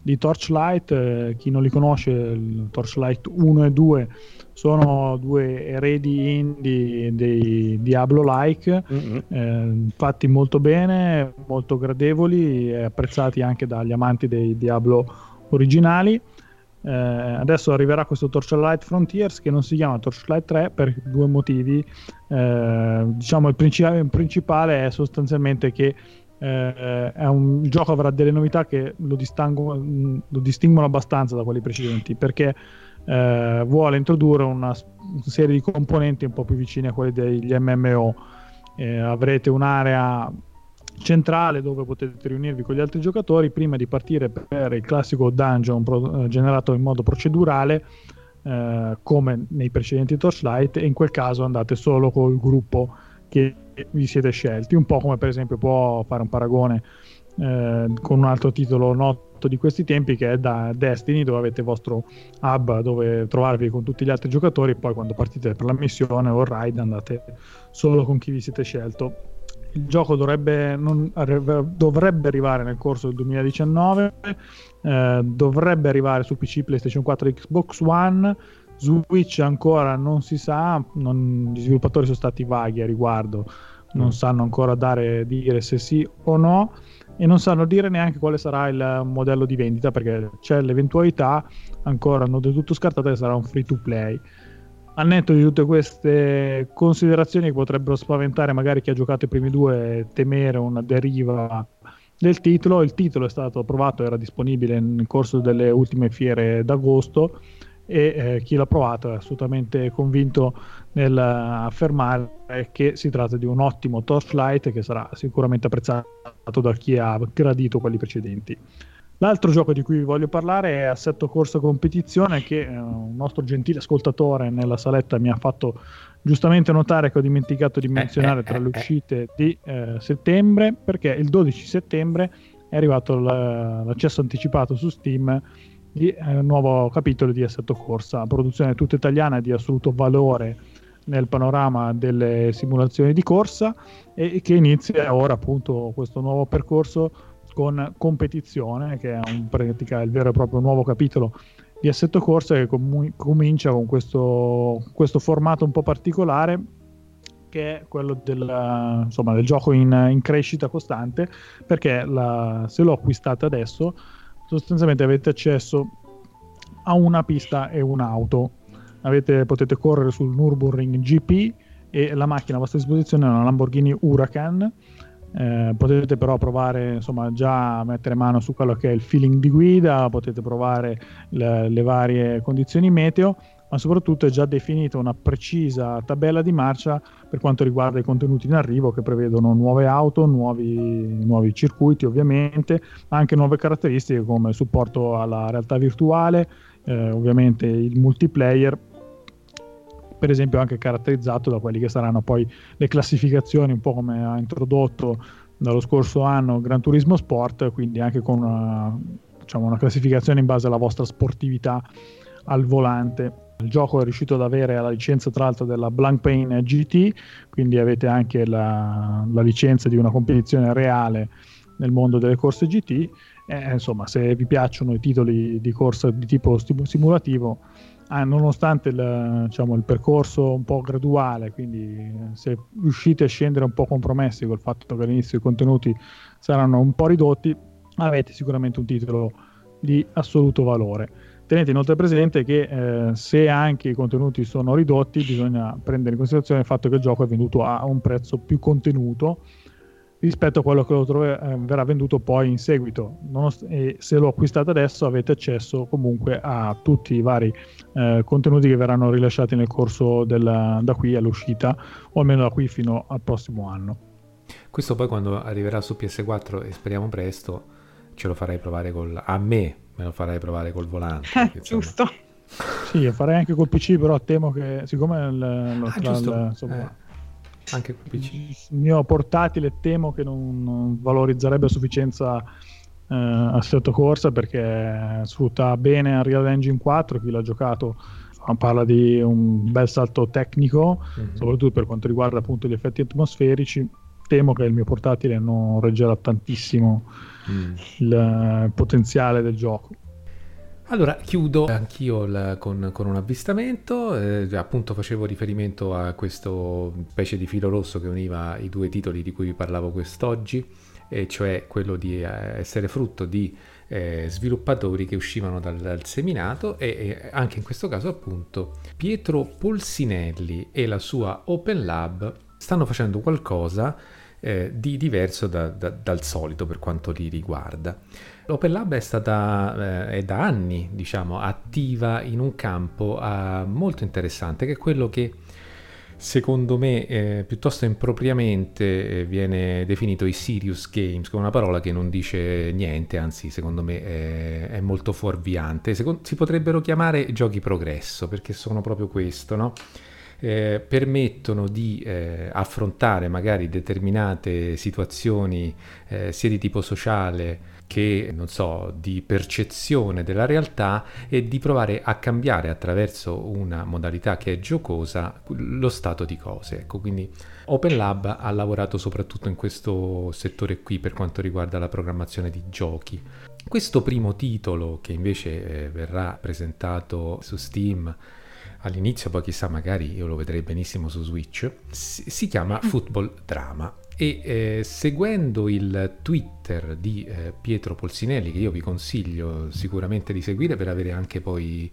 [SPEAKER 5] di Torchlight. Eh, chi non li conosce, Torchlight 1 e 2 sono due eredi indie dei Diablo-like, mm-hmm. eh, fatti molto bene, molto gradevoli e apprezzati anche dagli amanti dei Diablo originali. Eh, adesso arriverà questo Torchlight Frontiers che non si chiama Torchlight 3 per due motivi. Eh, diciamo il, princi- il, principale è sostanzialmente che eh, un, il gioco avrà delle novità che lo, lo, distinguono abbastanza da quelli precedenti perché eh, vuole introdurre una, una, serie di componenti un po' più vicine a quelli degli MMO. Eh, avrete un'area centrale dove potete riunirvi con gli altri giocatori prima di partire per il classico dungeon pro- eh, generato in modo procedurale eh, come nei precedenti Torchlight e in quel caso andate solo col gruppo che vi siete scelti. Un po' come per esempio può fare un paragone eh, con un altro titolo noto di questi tempi che è da Destiny dove avete il vostro hub dove trovarvi con tutti gli altri giocatori e poi quando partite per la missione o il raid andate solo con chi vi siete scelto il gioco dovrebbe, non, dovrebbe, arrivare nel corso del 2019, eh, dovrebbe arrivare su PC, PlayStation 4 e Xbox One. Switch ancora non si sa, non, gli sviluppatori sono stati vaghi a riguardo, non mm. sanno ancora dare, dire se sì o no e non sanno dire neanche quale sarà il modello di vendita perché c'è l'eventualità ancora non del tutto scartata che sarà un free to play al netto di tutte queste considerazioni che potrebbero spaventare magari chi ha giocato i primi due temere una deriva del titolo, il titolo è stato approvato, era disponibile nel corso delle ultime fiere d'agosto e eh, chi l'ha provato è assolutamente convinto nell'affermare che si tratta di un ottimo Torchlight che sarà sicuramente apprezzato da chi ha gradito quelli precedenti. L'altro gioco di cui vi voglio parlare è Assetto Corsa Competizione che eh, un nostro gentile ascoltatore nella saletta mi ha fatto giustamente notare che ho dimenticato di eh, menzionare eh, tra le uscite di eh, settembre perché il 12 settembre è arrivato l'accesso anticipato su Steam di un eh, nuovo capitolo di Assetto Corsa, produzione tutta italiana di assoluto valore nel panorama delle simulazioni di corsa e che inizia ora appunto questo nuovo percorso con competizione, che è un, pratica, il vero e proprio nuovo capitolo di Assetto Corsa che com- comincia con questo, questo, formato un po' particolare che è quello del, insomma, del gioco in, in, crescita costante perché la, se lo acquistate adesso sostanzialmente avete accesso a una pista e un'auto. Avete, potete correre sul Nürburgring GP e la macchina a vostra disposizione è una Lamborghini Huracan eh, potete però provare insomma già a mettere mano su quello che è il feeling di guida, potete provare le, le varie condizioni meteo, ma soprattutto è già definita una precisa tabella di marcia per quanto riguarda i contenuti in arrivo che prevedono nuove auto, nuovi, nuovi circuiti ovviamente, ma anche nuove caratteristiche come supporto alla realtà virtuale, eh, ovviamente il multiplayer per esempio anche caratterizzato da quelli che saranno poi le classificazioni, un po' come ha introdotto dallo scorso anno Gran Turismo Sport, quindi anche con una, diciamo, una classificazione in base alla vostra sportività al volante. Il gioco è riuscito ad avere la licenza tra l'altro della Blancpain GT, quindi avete anche la, la licenza di una competizione reale nel mondo delle corse GT. Eh, insomma, se vi piacciono i titoli di corsa di tipo simulativo, ah, nonostante il, diciamo, il, percorso un po' graduale, quindi se riuscite a scendere un po' compromessi col fatto che all'inizio i contenuti saranno un po' ridotti, avete sicuramente un titolo di assoluto valore. Tenete inoltre presente che eh, se anche i contenuti sono ridotti, bisogna prendere in considerazione il fatto che il gioco è venduto a un prezzo più contenuto rispetto a quello che lo trove, eh, verrà venduto poi in seguito. Nost- e se lo acquistate adesso avete accesso comunque a tutti i vari eh, contenuti che verranno rilasciati nel corso della, da qui all'uscita o almeno da qui fino al prossimo anno.
[SPEAKER 2] Questo poi quando arriverà su PS4 e speriamo presto ce lo farai provare col... a me me lo farai provare col volante.
[SPEAKER 3] Giusto.
[SPEAKER 5] Sì, farei anche col PC, però temo che siccome il, ah,
[SPEAKER 2] tra, il, insomma, eh anche col PC.
[SPEAKER 5] Il mio portatile temo che non, non valorizzerebbe a sufficienza eh, Assetto Corsa perché sfrutta bene Unreal Engine 4, chi l'ha giocato parla di un bel salto tecnico, mm-hmm. soprattutto per quanto riguarda appunto gli effetti atmosferici. Temo che il mio portatile non reggerà tantissimo mm. il potenziale del gioco.
[SPEAKER 2] Allora, chiudo anch'io la, con, con, un avvistamento, eh, appunto facevo riferimento a questo specie di filo rosso che univa i due titoli di cui vi parlavo quest'oggi, e cioè quello di eh, essere frutto di eh, sviluppatori che uscivano dal, dal seminato e, e, anche in questo caso appunto Pietro Polsinelli e la sua Open Lab stanno facendo qualcosa eh, di diverso da, da, dal solito per quanto li riguarda. Open Lab è stata eh, è da anni diciamo, attiva in un campo eh, molto interessante che è quello che secondo me eh, piuttosto impropriamente eh, viene definito i serious games, è una parola che non dice niente, anzi secondo me è, è molto fuorviante. Secondo, si potrebbero chiamare giochi progresso perché sono proprio questo, no? eh, permettono di eh, affrontare magari determinate situazioni eh, sia di tipo sociale che, non so, di percezione della realtà e di provare a cambiare attraverso una modalità che è giocosa lo stato di cose. Ecco, quindi Open Lab ha lavorato soprattutto in questo settore qui per quanto riguarda la programmazione di giochi. Questo primo titolo che invece eh, verrà presentato su Steam all'inizio, poi chissà magari io lo vedrei benissimo su Switch, si, si chiama mm. Football Drama e eh, seguendo il Twitter di eh, Pietro Polsinelli, che io vi consiglio sicuramente di seguire per avere anche poi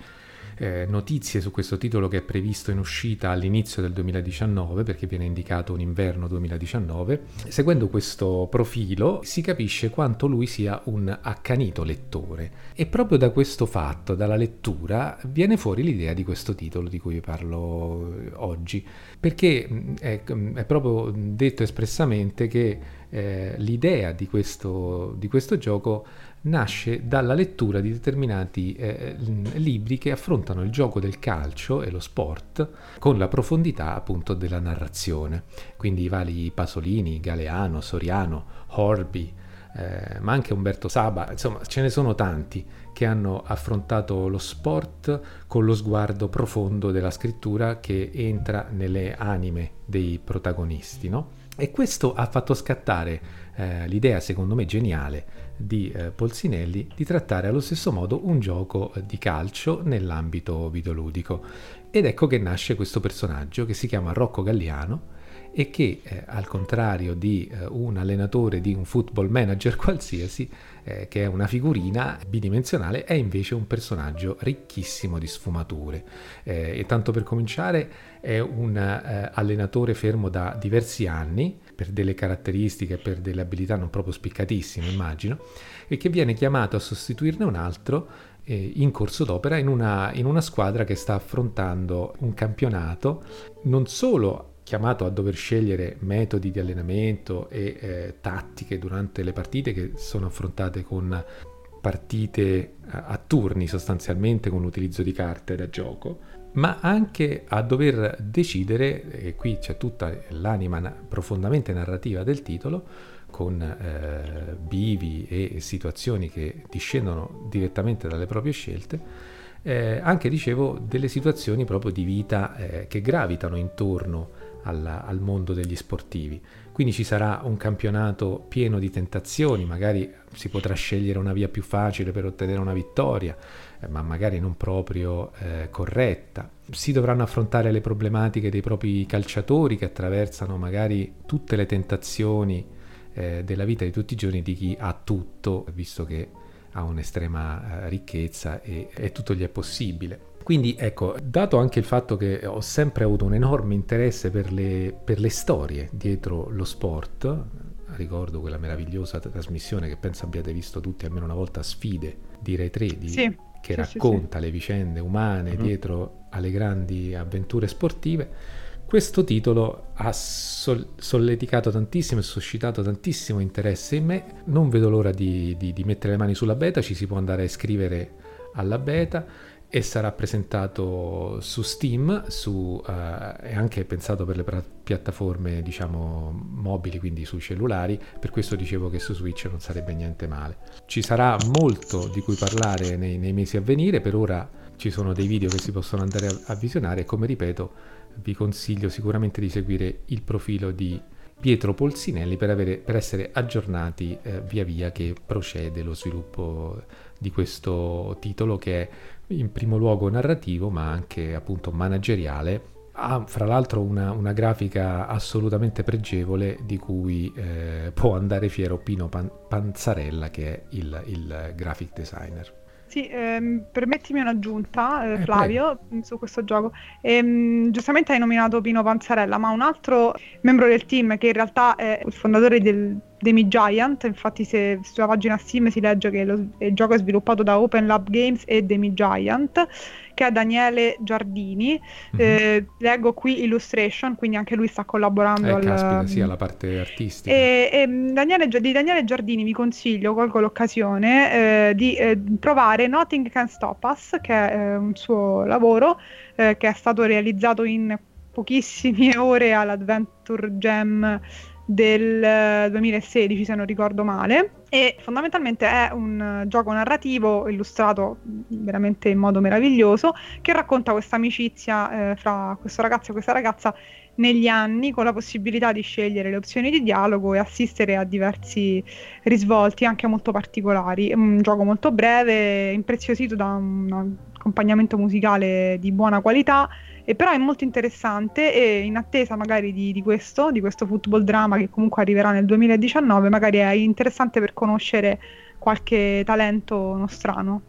[SPEAKER 2] eh, notizie su questo titolo che è previsto in uscita all'inizio del 2019 perché viene indicato un inverno 2019. Seguendo questo profilo si capisce quanto lui sia un accanito lettore e proprio da questo fatto, dalla lettura, viene fuori l'idea di questo titolo di cui vi parlo oggi perché mm, è, è proprio detto espressamente che eh, l'idea di questo, di questo gioco nasce dalla lettura di determinati eh, libri che affrontano il gioco del calcio e lo sport con la profondità appunto della narrazione. Quindi i vari Pasolini, Galeano, Soriano, Horby, eh, ma anche Umberto Saba, insomma ce ne sono tanti che hanno affrontato lo sport con lo sguardo profondo della scrittura che entra nelle anime dei protagonisti. No? E questo ha fatto scattare eh, l'idea, secondo me geniale, di eh, Polsinelli di trattare allo stesso modo un gioco eh, di calcio nell'ambito videoludico. Ed ecco che nasce questo personaggio che si chiama Rocco Galliano e che eh, al contrario di eh, un allenatore di un football manager qualsiasi, eh, che è una figurina bidimensionale, è invece un personaggio ricchissimo di sfumature. Eh, e tanto per cominciare è un eh, allenatore fermo da diversi anni, per delle caratteristiche per delle abilità non proprio spiccatissime, immagino, e che viene chiamato a sostituirne un altro eh, in corso d'opera in una, in una squadra che sta affrontando un campionato non solo chiamato a dover scegliere metodi di allenamento e eh, tattiche durante le partite che sono affrontate con partite a, a turni sostanzialmente con l'utilizzo di carte da gioco, ma anche a dover decidere, e qui c'è tutta l'anima profondamente narrativa del titolo, con eh, bivi e situazioni che discendono direttamente dalle proprie scelte, eh, anche dicevo delle situazioni proprio di vita eh, che gravitano intorno alla, al mondo degli sportivi. Quindi ci sarà un campionato pieno di tentazioni, magari si potrà scegliere una via più facile per ottenere una vittoria, eh, ma magari non proprio eh, corretta. Si dovranno affrontare le problematiche dei propri calciatori che attraversano magari tutte le tentazioni eh, della vita di tutti i giorni di chi ha tutto, visto che ha un'estrema eh, ricchezza e, e tutto gli è possibile. Quindi ecco, dato anche il fatto che ho sempre avuto un enorme interesse per le, per le storie dietro lo sport, ricordo quella meravigliosa trasmissione che penso abbiate visto tutti almeno una volta, Sfide di Rai 3, di,
[SPEAKER 3] sì,
[SPEAKER 2] che
[SPEAKER 3] sì,
[SPEAKER 2] racconta
[SPEAKER 3] sì,
[SPEAKER 2] le vicende umane
[SPEAKER 4] mm-hmm.
[SPEAKER 2] dietro alle grandi avventure sportive. Questo titolo ha sol- solleticato tantissimo e suscitato tantissimo interesse in me. Non vedo l'ora di, di, di mettere le mani sulla beta, ci si può andare a iscrivere alla beta e sarà presentato su Steam su, uh, e anche pensato per le pra- piattaforme diciamo mobili quindi sui cellulari. Per questo dicevo che su Switch non sarebbe niente male. Ci sarà molto di cui parlare nei, nei mesi a venire. Per ora ci sono dei video che si possono andare a, a visionare e come ripeto vi consiglio sicuramente di seguire il profilo di Pietro Polsinelli per, avere, per essere aggiornati eh, via via che procede lo sviluppo di questo titolo che è in primo luogo narrativo ma anche appunto manageriale ha fra l'altro una, una grafica assolutamente pregevole di cui eh, può andare fiero Pino Pan- Panzarella che è il, il graphic designer.
[SPEAKER 3] Sì, ehm, permettimi un'aggiunta, eh, Flavio, prego. su questo gioco. Ehm, giustamente hai nominato Pino Panzarella, ma un altro membro del team che in realtà è il fondatore del Demi Giant, infatti se sulla pagina Steam si legge che lo, il gioco è sviluppato da Open Lab Games e Demi Giant, che è Daniele Giardini. Mm-hmm. Eh, leggo qui Illustration, quindi anche lui sta collaborando.
[SPEAKER 2] Eh,
[SPEAKER 3] al,
[SPEAKER 2] caspita, sì, alla parte artistica.
[SPEAKER 3] E, e Daniele, di Daniele Giardini vi consiglio, colgo l'occasione, eh, di eh, provare Nothing Can Stop Us, che è eh, un suo lavoro eh, che è stato realizzato in pochissime ore all'Adventure Jam del 2016 se non ricordo male e fondamentalmente è un gioco narrativo illustrato veramente in modo meraviglioso che racconta questa amicizia eh, fra questo ragazzo e questa ragazza negli anni con la possibilità di scegliere le opzioni di dialogo e assistere a diversi risvolti anche molto particolari. È un gioco molto breve, impreziosito da un accompagnamento musicale di buona qualità E però è molto interessante e in attesa magari di, di questo, di questo football drama che comunque arriverà nel 2019, magari è interessante per conoscere qualche talento nostrano.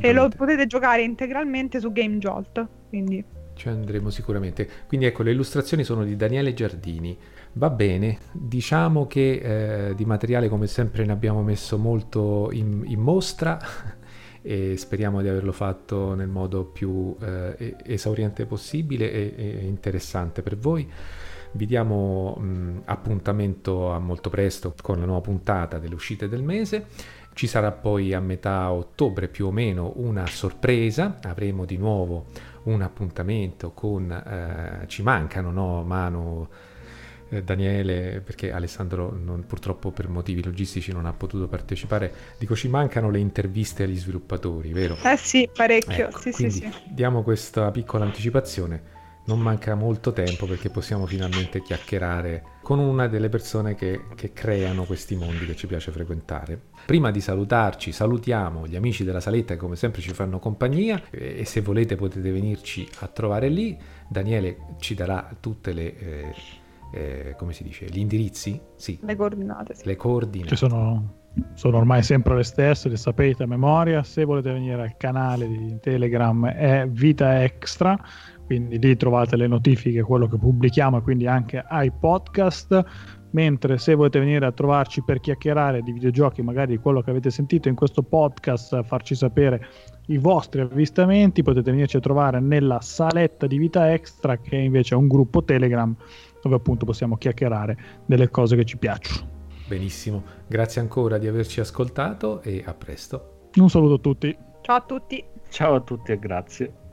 [SPEAKER 3] E lo potete giocare integralmente su Game Jolt, quindi...
[SPEAKER 2] Ci andremo sicuramente. Quindi ecco, le illustrazioni sono di Daniele Giardini. Va bene, diciamo che eh, di materiale come sempre ne abbiamo messo molto in, in mostra e speriamo di averlo fatto nel modo più eh, esauriente possibile e, e, interessante per voi. Vi diamo mh, appuntamento a molto presto con la nuova puntata delle uscite del mese. Ci sarà poi a metà ottobre più o meno una sorpresa, avremo di nuovo un appuntamento con... Eh, ci mancano, no, Manu? Eh, Daniele, perché Alessandro non, purtroppo per motivi logistici non ha potuto partecipare, dico ci mancano le interviste agli sviluppatori, vero?
[SPEAKER 3] Eh sì, parecchio,
[SPEAKER 2] ecco,
[SPEAKER 3] sì,
[SPEAKER 2] sì,
[SPEAKER 3] sì.
[SPEAKER 2] Diamo questa piccola anticipazione, non manca molto tempo perché possiamo finalmente chiacchierare con una delle persone che, che creano questi mondi che ci piace frequentare. Prima di salutarci, salutiamo gli amici della saletta che come sempre ci fanno compagnia e se volete potete venirci a trovare lì. Daniele ci darà tutte le... Eh, eh, come si dice, gli indirizzi? Sì.
[SPEAKER 3] Le coordinate. Sì.
[SPEAKER 2] Le coordinate.
[SPEAKER 5] Ci sono, sono ormai sempre le stesse, le sapete a memoria. Se volete venire al canale di Telegram è Vita Extra, quindi lì trovate le notifiche, quello che pubblichiamo e quindi anche ai podcast. Mentre se volete venire a trovarci per chiacchierare di videogiochi, magari quello che avete sentito in questo podcast, farci sapere i vostri avvistamenti, potete venirci a trovare nella saletta di Vita Extra, che invece è un gruppo Telegram dove appunto possiamo chiacchierare delle cose che ci piacciono.
[SPEAKER 2] Benissimo, grazie ancora di averci ascoltato e a presto.
[SPEAKER 5] Un saluto a tutti.
[SPEAKER 3] Ciao a tutti.
[SPEAKER 4] Ciao a tutti e grazie.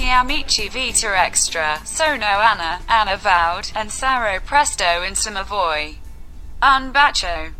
[SPEAKER 6] Ciao tutti amici Vita Extra, sono Anna, Anna Vowed, and Saro Presto insomma voi. Un bacio.